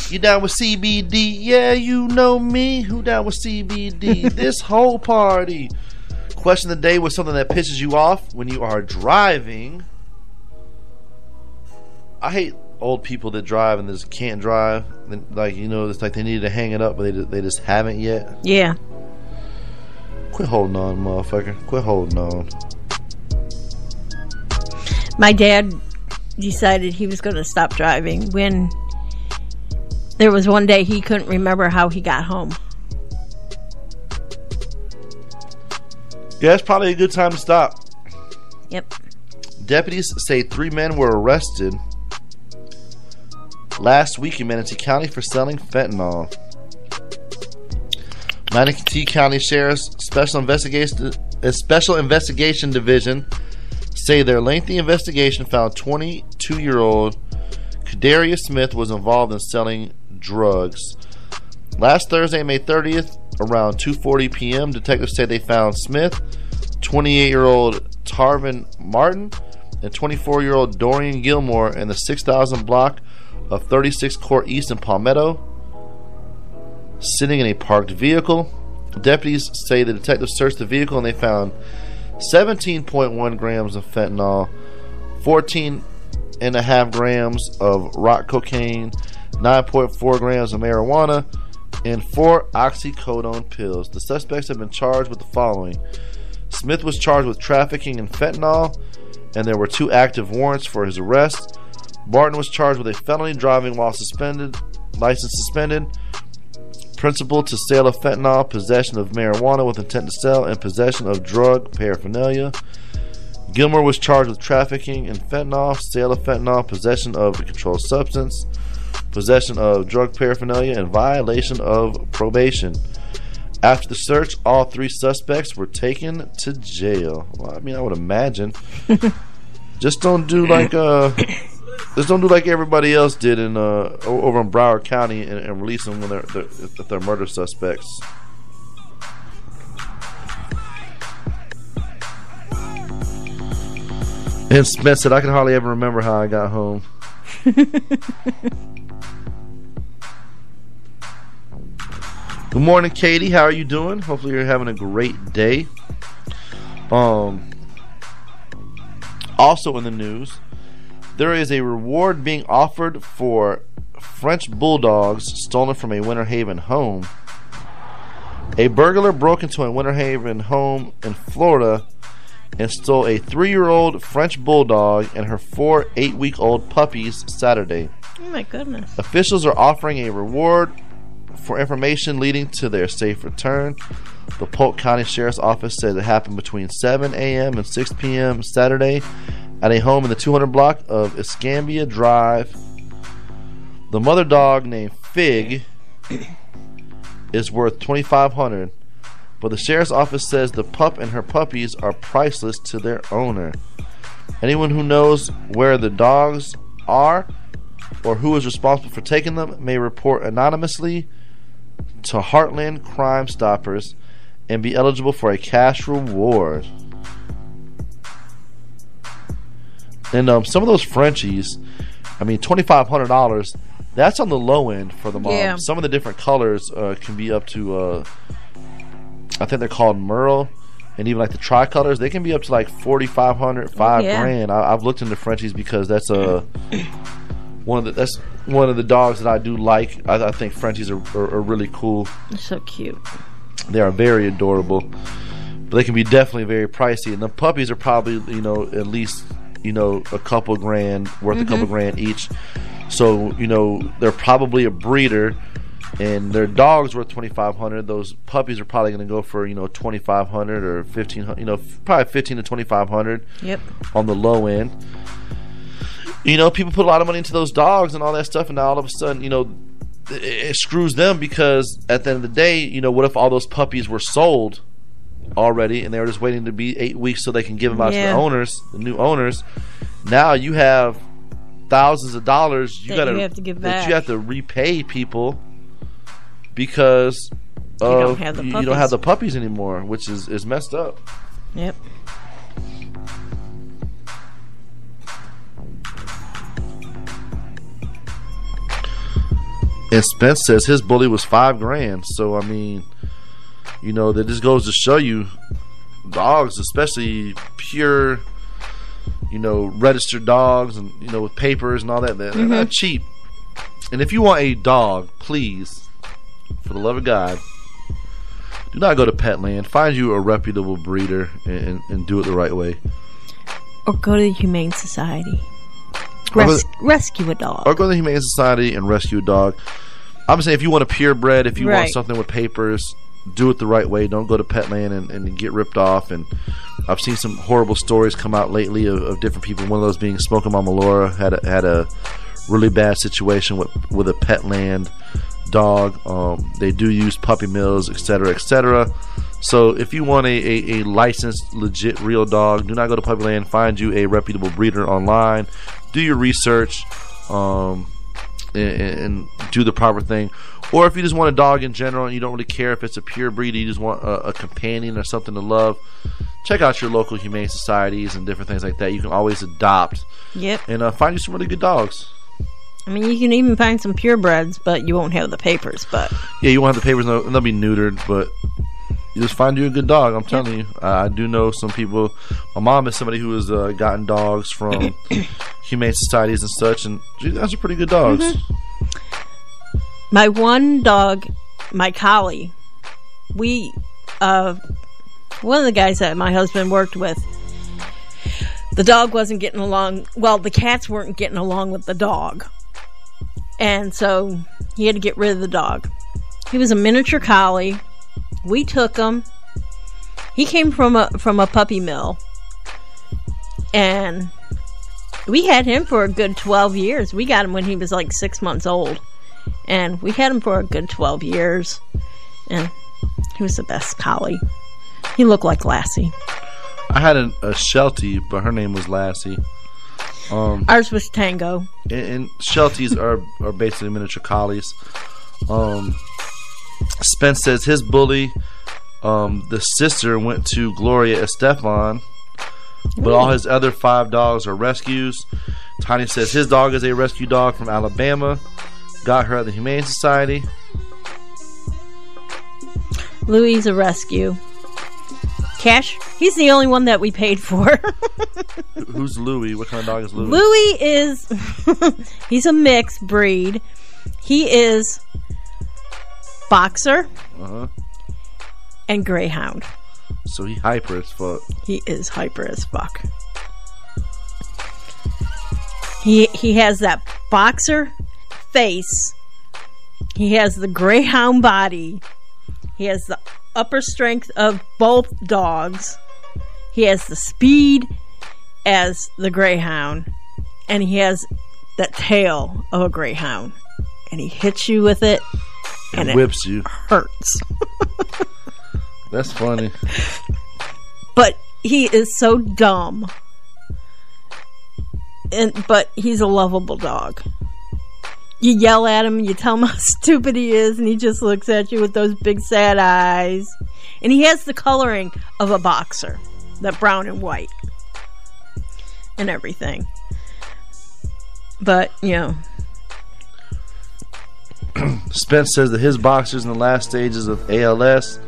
You down with CBD? Yeah, you know me. Who down with CBD? <laughs> this whole party. Question of the day was something that pisses you off when you are driving. I hate old people that drive and just can't drive. Like you know, it's like they need to hang it up, but they they just haven't yet. Yeah. Quit holding on, motherfucker. Quit holding on. My dad decided he was going to stop driving when there was one day he couldn't remember how he got home. Yeah, it's probably a good time to stop. Yep. Deputies say three men were arrested last week in Manatee County for selling fentanyl. Manatee County Sheriff's Special Investigation uh, Special Investigation Division say their lengthy investigation found 22-year-old Kadarius Smith was involved in selling drugs. Last Thursday, May 30th, around 2:40 p.m., detectives say they found Smith, 28-year-old Tarvin Martin, and 24-year-old Dorian Gilmore in the 6000 block of 36 Court East in Palmetto, sitting in a parked vehicle. Deputies say the detectives searched the vehicle and they found 17.1 grams of fentanyl, 14 and a half grams of rock cocaine, 9.4 grams of marijuana, and four oxycodone pills. The suspects have been charged with the following Smith was charged with trafficking in fentanyl, and there were two active warrants for his arrest. Martin was charged with a felony driving while suspended, license suspended, principal to sale of fentanyl, possession of marijuana with intent to sell, and possession of drug paraphernalia. Gilmore was charged with trafficking in fentanyl, sale of fentanyl, possession of a controlled substance, possession of drug paraphernalia, and violation of probation. After the search, all three suspects were taken to jail. Well, I mean, I would imagine. <laughs> Just don't do like uh, just don't do like everybody else did in uh over in Broward County and, and release them when they're, they're if they're murder suspects. And Smith said, "I can hardly ever remember how I got home." <laughs> Good morning, Katie. How are you doing? Hopefully, you're having a great day. Um. Also in the news, there is a reward being offered for French bulldogs stolen from a Winter Haven home. A burglar broke into a Winter Haven home in Florida and stole a three-year-old French bulldog and her four eight-week-old puppies Saturday. Oh my goodness. Officials are offering a reward for information leading to their safe return. The Polk County Sheriff's Office said it happened between 7 a.m. and 6 p.m. Saturday at a home in the 200 block of Escambia Drive. The mother dog named Fig <coughs> is worth 2,500, but the sheriff's office says the pup and her puppies are priceless to their owner. Anyone who knows where the dogs are or who is responsible for taking them may report anonymously to Heartland Crime Stoppers and be eligible for a cash reward. And um, some of those Frenchies, I mean, twenty five hundred dollars. That's on the low end for the mom. Yeah. Some of the different colors uh, can be up to, uh, I think they're called Merle, and even like the tricolors, they can be up to like forty five hundred, five yeah. grand. I, I've looked into Frenchies because that's a one of the that's one of the dogs that I do like. I, I think Frenchies are, are, are really cool. They're so cute. They are very adorable, but they can be definitely very pricey. And the puppies are probably you know at least you know a couple grand worth a couple Mhm. grand each. So you know they're probably a breeder, and their dogs worth twenty five hundred. Those puppies are probably going to go for you know twenty five hundred or fifteen hundred. You know f- probably fifteen to twenty five hundred. Yep. On the low end. You know, people put a lot of money into those dogs and all that stuff, and now all of a sudden, you know, it, it screws them because at the end of the day, you know, what if all those puppies were sold already and they were just waiting to be eight weeks so they can give them out to the owners, the new owners? Now you have thousands of dollars you got you have to give that back. you have to repay people because You don't of- have the you, don't puppies. have the puppies anymore, which is is messed up. Yep. And Spence says his bully was five grand. So I mean, you know, that just goes to show you, dogs, especially pure, you know, registered dogs, and you know, with papers and all that, they're, they're not Mhm. cheap. And if you want a dog, please, for the love of God, do not go to Petland. Find you a reputable breeder and, and, and do it the right way. Or go to the Humane Society. Go- rescue a dog. or go to the Humane Society and rescue a dog. I'm saying if you want a purebred, if you want something with papers, do it the right way. Don't go to Petland and, and get ripped off. And I've seen some horrible stories come out lately of, of different people. One of those being Smoking Mama Laura had a, had a really bad situation with with a Petland dog. Um, they do use puppy mills, etc., etc. So if you want a, a, a licensed, legit, real dog, do not go to Puppyland. Find you a reputable breeder online. Do your research. Um, and, and do the proper thing. Or if you just want a dog in general and you don't really care if it's a pure breed, you just want a, a companion or something to love, check out your local humane societies and different things like that. You can always adopt Yep. and uh, find you some really good dogs. I mean, you can even find some purebreds, but you won't have the papers. But Yeah, you won't have the papers, and they'll, and they'll be neutered, but just find you a good dog. I'm telling you, I, I do know some people. My mom is somebody who has uh, gotten dogs from <coughs> humane societies and such, and gee, those are pretty good dogs. my one dog, my collie, we, uh, one of the guys that my husband worked with, the dog wasn't getting along. Well, the cats weren't getting along with the dog, and so he had to get rid of the dog. He was a miniature collie. We took him. He came from a from a puppy mill, and we had him for a good twelve years. We got him when he was like six months old, and we had him for a good twelve years. And he was the best collie. He looked like Lassie. I had a, a Sheltie, but her name was Lassie. Um, Ours was Tango. and, and Shelties are are basically miniature collies. Um, Spence says his bully, um, the sister went to Gloria Estefan, but all his other five dogs are rescues. Tiny says his dog is a rescue dog from Alabama. Got her at the Humane Society. Louis a rescue. Cash, he's the only one that we paid for. <laughs> Who's Louie? What kind of dog is Louie? Louis is <laughs> he's a mixed breed. He is boxer Uh-huh. and greyhound. So he hyper as fuck. He is hyper as fuck. He he has that boxer face. He has the greyhound body. He has the upper strength of both dogs. He has the speed as the greyhound and he has that tail of a greyhound and he hits you with it and whips you. hurts. <laughs> That's funny. but he is so dumb. And but he's a lovable dog. You yell at him, and you tell him <laughs> how stupid he is, and he just looks at you with those big sad eyes. And he has the coloring of a boxer, that brown and white, and everything. But you know, <clears throat> Spence says that his boxer's in the last stages of ALS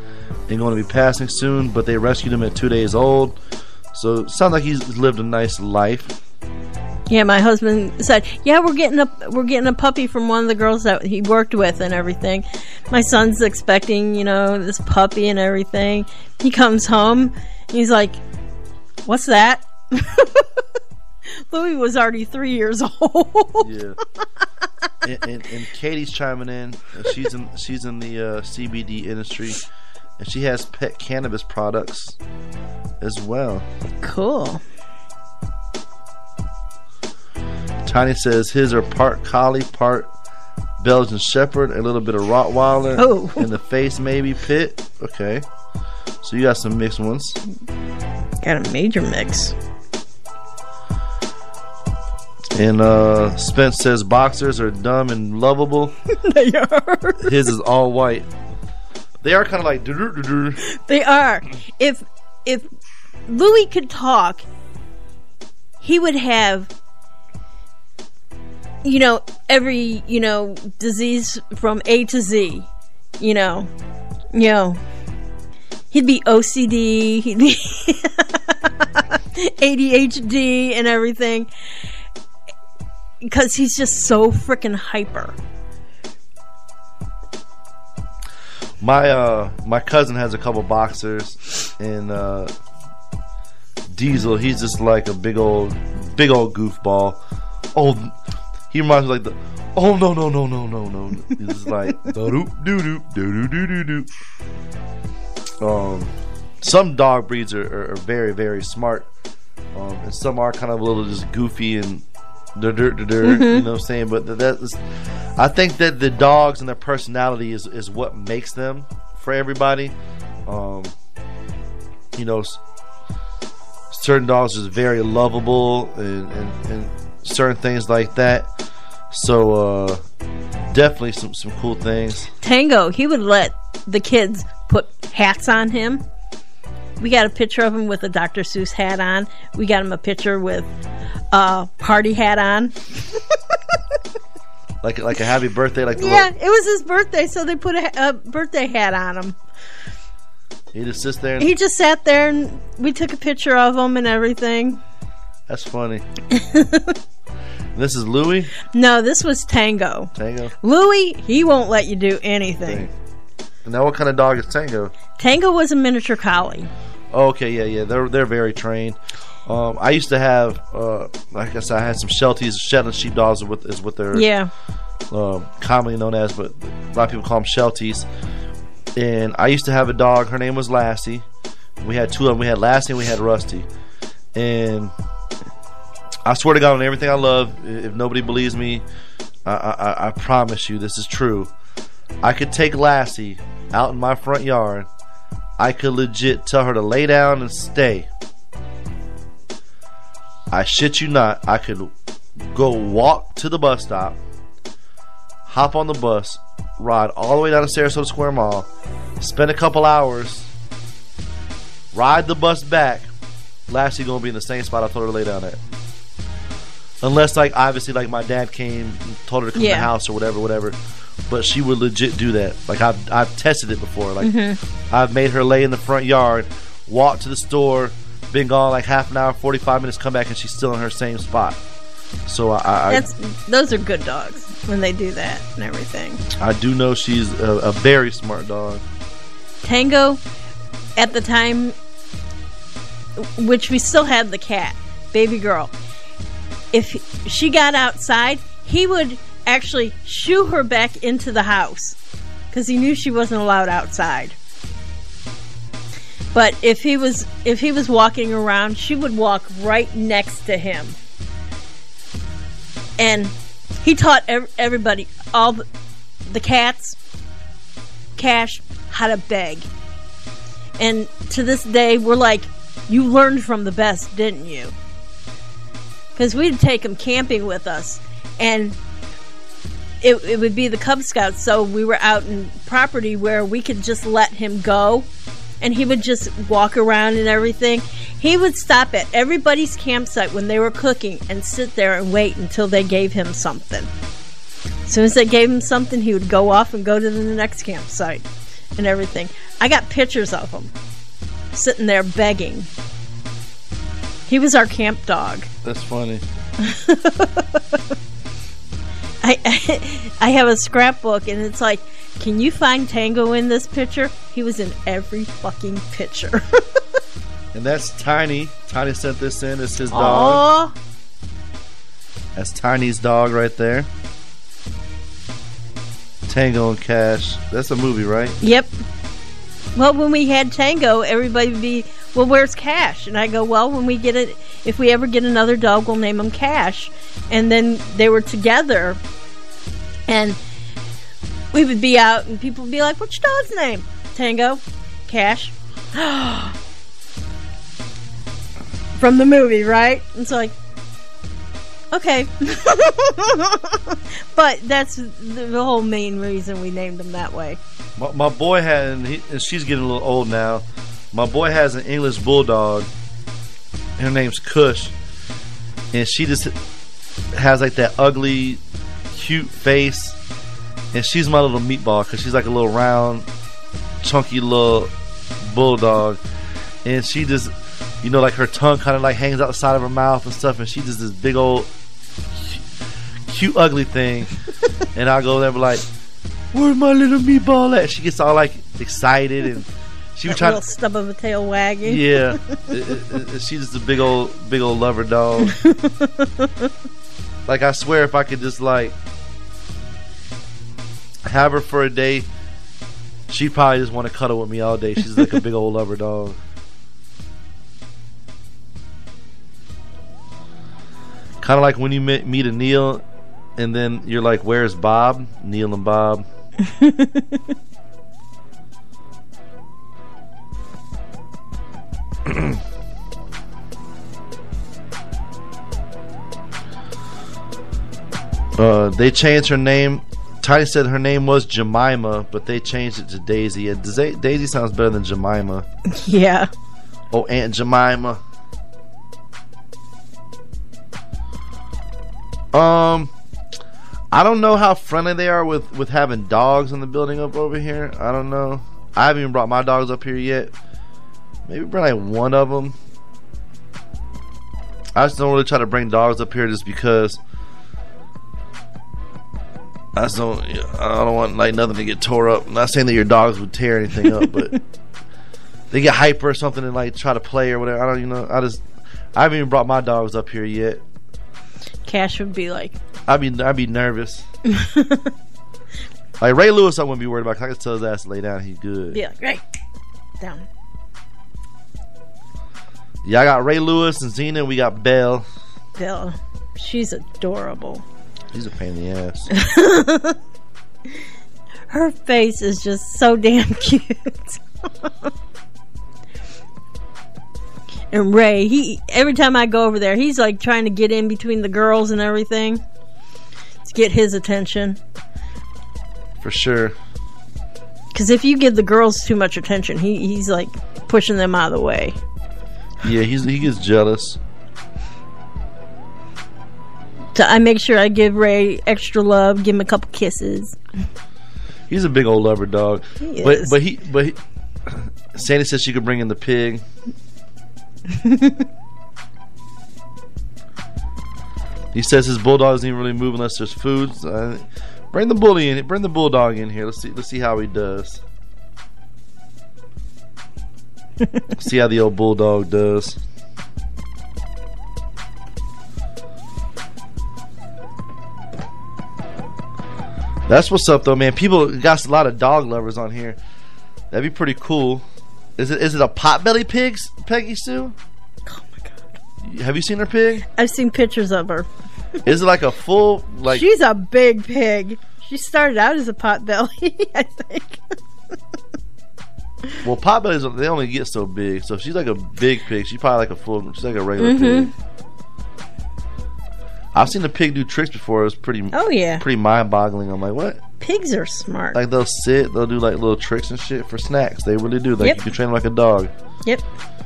and going to be passing soon, but they rescued him at two days old. So it sounds like he's lived a nice life. Yeah, my husband said, "Yeah, we're getting a we're getting a puppy from one of the girls that he worked with and everything." My son's expecting, you know, this puppy and everything. He comes home, he's like, "What's that?" <laughs> <laughs> Louis was already three years <laughs> old. Yeah. and, and, and Katie's chiming in. She's in she's in the uh, CBD industry, and she has pet cannabis products as well. Cool. Tiny says his are part collie, part Belgian Shepherd, a little bit of Rottweiler, Oh. in the face maybe pit. Okay, so you got some mixed ones. Got a major mix. And uh, Spence says boxers are dumb and lovable. <laughs> they are. His is all white. They are kind of like. They are. If if Louis could talk, he would have you know, every, you know, disease from A to Z, you know, you know, he'd be OCD, he'd be <laughs> ADHD and everything because he's just so freaking hyper. My uh my cousin has a couple boxers and uh Diesel, he's just like a big old big old goofball. Oh he reminds me like the oh no no no no no no he's just like <laughs> doo doo doo doo doo doo doo Um some dog breeds are, are, are very very smart. Um and some are kind of a little just goofy and dirt dirt dirt you know what I'm saying? But that is I think that the dogs and their personality is, is what makes them for everybody. Um, you know, certain dogs is very lovable and, and, and certain things like that. So uh, definitely some some cool things. Tango, he would let the kids put hats on him. We got a picture of him with a Dr. Seuss hat on. We got him a picture with a party hat on. <laughs> Like like a happy birthday, like the Yeah, little, it was his birthday, so they put a, a birthday hat on him. he just sits there. And, He just sat there and we took a picture of him and everything. that's funny. <laughs> this is Louis No, this was Tango. Tango. Louis, he won't let you do anything. Now, what kind of dog is Tango? Tango was a miniature collie. Oh, okay, yeah, yeah. They're they're very trained. Um, I used to have, uh, like I said, I had some Shelties. Shetland sheepdogs is what is what they're Yeah. um, commonly known as, but a lot of people call them Shelties. And I used to have a dog. Her name was Lassie. We had two of them. We had Lassie and we had Rusty. And I swear to God, on everything I love, if nobody believes me, I, I, I promise you this is true. I could take Lassie out in my front yard. I could legit tell her to lay down and stay. I shit you not. I could go walk to the bus stop, hop on the bus, ride all the way down to Sarasota Square Mall, spend a couple hours, ride the bus back. Lassie gonna be in the same spot I told her to lay down at. Unless like obviously like my dad came and told her to come to the house or whatever, whatever. But she would legit do that. Like I've I've tested it before. Like Mhm. I've made her lay in the front yard, walk to the store, been gone like half an hour, forty five minutes, come back and she's still in her same spot. So I I, That's those are good dogs when they do that and everything. I do know she's a, a very smart dog. Tango, at the time, which we still had the cat, baby girl. If she got outside, he would actually shoo her back into the house because he knew she wasn't allowed outside. But if he was if he was walking around, she would walk right next to him. And he taught everybody, all the, the cats, Cash, how to beg. And to this day, we're like, you learned from the best, didn't you? Because we'd take him camping with us, and it, it would be the Cub Scouts, so we were out in property where we could just let him go, and he would just walk around and everything. He would stop at everybody's campsite when they were cooking and sit there and wait until they gave him something. As soon as they gave him something, he would go off and go to the next campsite and everything. I got pictures of him sitting there begging. He was our camp dog. That's funny. <laughs> I I have a scrapbook and it's like, can you find Tango in this picture? He was in every fucking picture. <laughs> And that's Tiny. Tiny sent this in. It's his dog. Aw, That's Tiny's dog right there. Tango and Cash. That's a movie, right? Yep. Well, when we had Tango, everybody would be, well, where's Cash? And I go, well, when we get it, if we ever get another dog, we'll name him Cash. And then they were together, and we would be out, and people would be like, what's your dog's name? Tango, Cash. <gasps> From the movie, right? And it's like, okay. <laughs> but that's the, whole main reason we named him that way. My, my boy had, he, and she's getting a little old now. My boy has an English bulldog. Her name's Kush, and she just has like that ugly cute face, and she's my little meatball because she's like a little round, chunky little bulldog, and she just, you know, like her tongue kind of like hangs out the side of her mouth and stuff, and she just this big old, cute, ugly thing, <laughs> and I go there and be like, "Where's my little meatball at?" She gets all like excited and. She was That trying little stub of a tail wagging. yeah, <laughs> It- it- it- she's just a big old, big old lover dog. like I swear, if I could just like have her for a day, she'd probably just want to cuddle with me all day. She's like a big old lover dog. Kind of like when you meet, meet a Neil, and then you're like, "Where's Bob?" Neil and Bob. <laughs> Uh, they changed her name. Tiny said her name was Jemima, but they changed it to Daisy. And Daisy Daisy sounds better than Jemima. <laughs> Yeah. Oh, Aunt Jemima. Um, I don't know how friendly they are with with having dogs in the building up over here. I don't know. I haven't even brought my dogs up here yet. Maybe bring like one of them. I just don't really try to bring dogs up here just because. I just don't. I don't want like nothing to get tore up. I'm not saying that your dogs would tear anything up, but <laughs> they get hyper or something and like try to play or whatever. I don't even know. I just. I haven't even brought my dogs up here yet. Cash would be like, I'd be I'd be nervous. <laughs> like Ray Lewis, I wouldn't be worried about. 'cause I could tell his ass to lay down. He's good. Yeah, right, down. Yeah, I got Ray Lewis and Xena. We got Belle. Belle, she's adorable. He's a pain in the ass. <laughs> Her face is just so damn <laughs> cute. and Ray, he every time I go over there, he's like trying to get in between the girls and everything to get his attention. For sure. Because if you give the girls too much attention, he, he's like pushing them out of the way. Yeah, he's he gets jealous. So I make sure I give Ray extra love, give him a couple kisses. He's a big old lover dog. He but is. but he but he, Sandy said she could bring in the pig. <laughs> he says his bulldog doesn't even really move unless there's food. So, uh, bring the bully in. Bring the bulldog in here. Let's see. Let's see how he does. See how the old bulldog does. That's what's up, though, man. People got a lot of dog lovers on here. That'd be pretty cool. Is it is it a potbelly pig, Peggy Sue? Oh my god! Have you seen her pig? I've seen pictures of her. <laughs> Is it like a full like? She's a big pig. She started out as a potbelly, <laughs> I think. Well, potbellies they only get so big. So if she's like a big pig, she's probably like a full. She's like a regular Mhm. pig. I've seen a pig do tricks before. It was pretty. Oh, yeah. Pretty mind boggling. I'm like, what? Pigs are smart. Like they'll sit, they'll do like little tricks and shit for snacks. They really do. Like Yep. you can train them like a dog. Yep.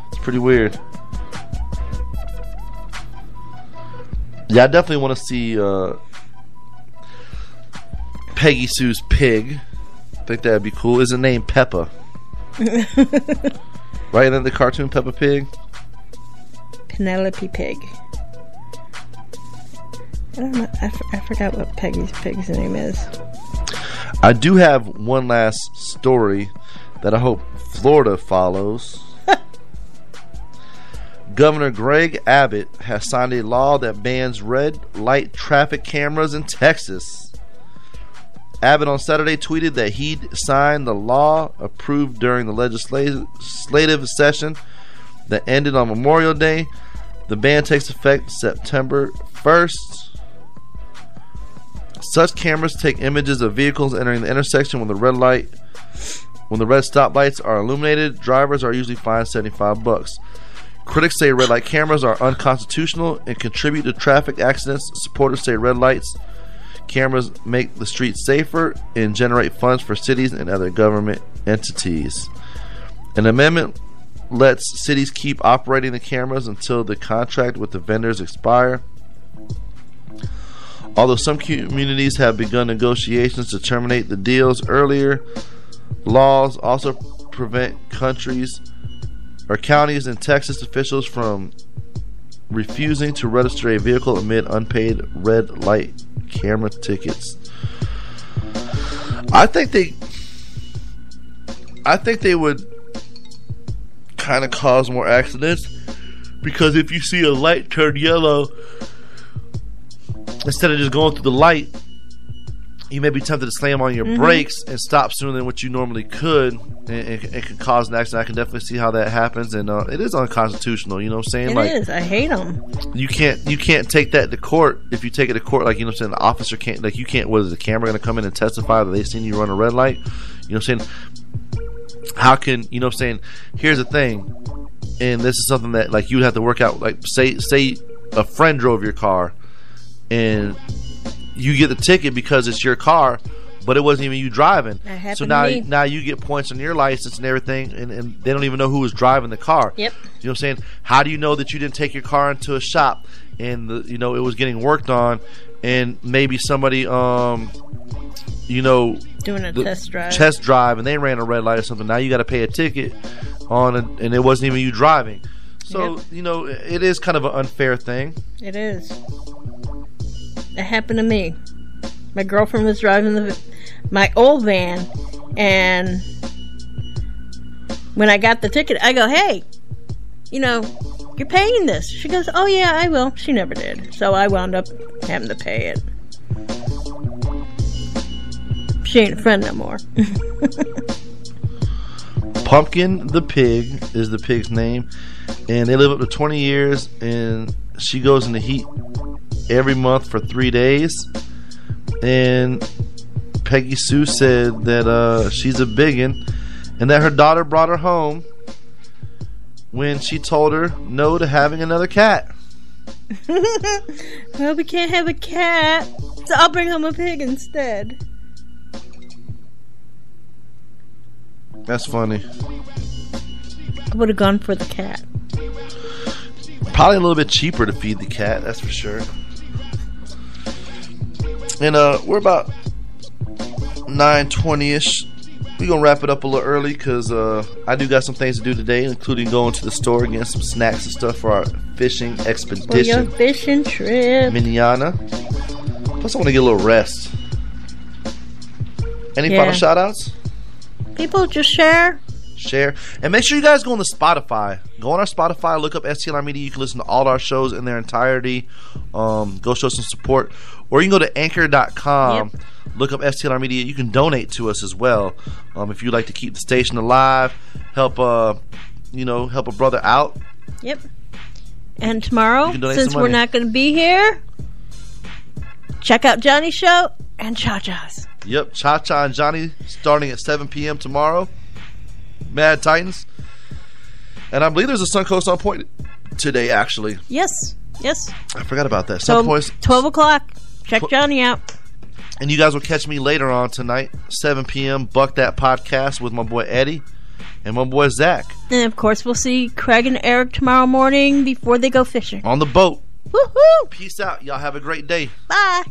It's pretty weird. Yeah, I definitely want to see uh, Peggy Sue's pig. I think that'd be cool. Is it named Peppa? <laughs> Right, and then the cartoon Peppa Pig. Penelope Pig. I don't know. I, f- I forgot what Peggy's pig's name is. I do have one last story that I hope Florida follows. <laughs> Governor Greg Abbott has signed a law that bans red light traffic cameras in Texas. Abbott on Saturday tweeted that he'd signed the law approved during the legislative session that ended on Memorial Day. The ban takes effect September 1st. Such cameras take images of vehicles entering the intersection when the red light when the red stoplights are illuminated. Drivers are usually fined 75 bucks. Critics say red light cameras are unconstitutional and contribute to traffic accidents. Supporters say red lights cameras make the streets safer and generate funds for cities and other government entities. An amendment lets cities keep operating the cameras until the contract with the vendors expire. Although some communities have begun negotiations to terminate the deals earlier, laws also prevent countries or counties and Texas officials from refusing to register a vehicle amid unpaid red light camera tickets. I think they I think they would kind of cause more accidents because if you see a light turn yellow instead of just going through the light you may be tempted to slam on your Mhm. brakes and stop sooner than what you normally could. And it, it can cause an accident. I can definitely see how that happens and uh, it is unconstitutional you know what i'm saying? It is. I hate them. you can't you can't take that to court. If you take it to court like you know what I'm saying the officer can't like you can't was the camera going to come in and testify that they seen you run a red light? You know what I'm saying? How can you know what I'm saying? Here's the thing and this is something that like you'd have to work out like say say a friend drove your car and you get the ticket because it's your car but it wasn't even you driving so now now you get points on your license and everything and, and they don't even know who was driving the car Yep. you know what I'm saying? How do you know that you didn't take your car into a shop and the, you know it was getting worked on, and maybe somebody um, you know, Doing a test drive. test drive, and they ran a red light or something. Now you got to pay a ticket on it, and it wasn't even you driving. So Yep. you know it is kind of an unfair thing. It is. It happened to me. My girlfriend was driving the my old van, and when I got the ticket, I go, "Hey, you know, you're paying this." She goes, "Oh yeah, I will." She never did, so I wound up having to pay it. She ain't a friend no more. <laughs> Pumpkin the pig is the pig's name, and they live up to 20 years. And she goes in the heat every month for three days. And Peggy Sue said that uh, she's a biggin, and that her daughter brought her home when she told her no to having another cat. <laughs> well, we can't have a cat, so I'll bring home a pig instead. That's funny. I would have gone for the cat. Probably a little bit cheaper to feed the cat, that's for sure. And uh, we're about 9.20ish. We're going to wrap it up a little early because uh, I do got some things to do today, including going to the store and getting some snacks and stuff for our fishing For your expedition. fishing trip. Miniana. Plus, I want to get a little rest. Any Yeah. final shout outs? People just share. share, and make sure you guys go on the Spotify. Go on our Spotify, look up STLR Media. You can listen to all our shows in their entirety. Um, go show some support, or you can go to Anchor.com. Look up STLR Media. You can donate to us as well um, if you'd like to keep the station alive. Help, uh, you know, help a brother out. Yep. And tomorrow, You can donate since we're not going to be here, check out Johnny's show and Cha Cha's. Yep, Cha Cha and Johnny starting at 7 p.m. tomorrow. Mad Titans, and I believe there's a Suncoast on point today. Actually, Yes. Yes. I forgot about that. So, Suncoast 12 o'clock. Check Johnny out. And you guys will catch me later on tonight, 7 p.m. Buck That Podcast with my boy Eddie and my boy Zach And of course, we'll see Craig and Eric tomorrow morning before they go fishing. on the boat. Woohoo! Peace out. Y'all have a great day. Bye.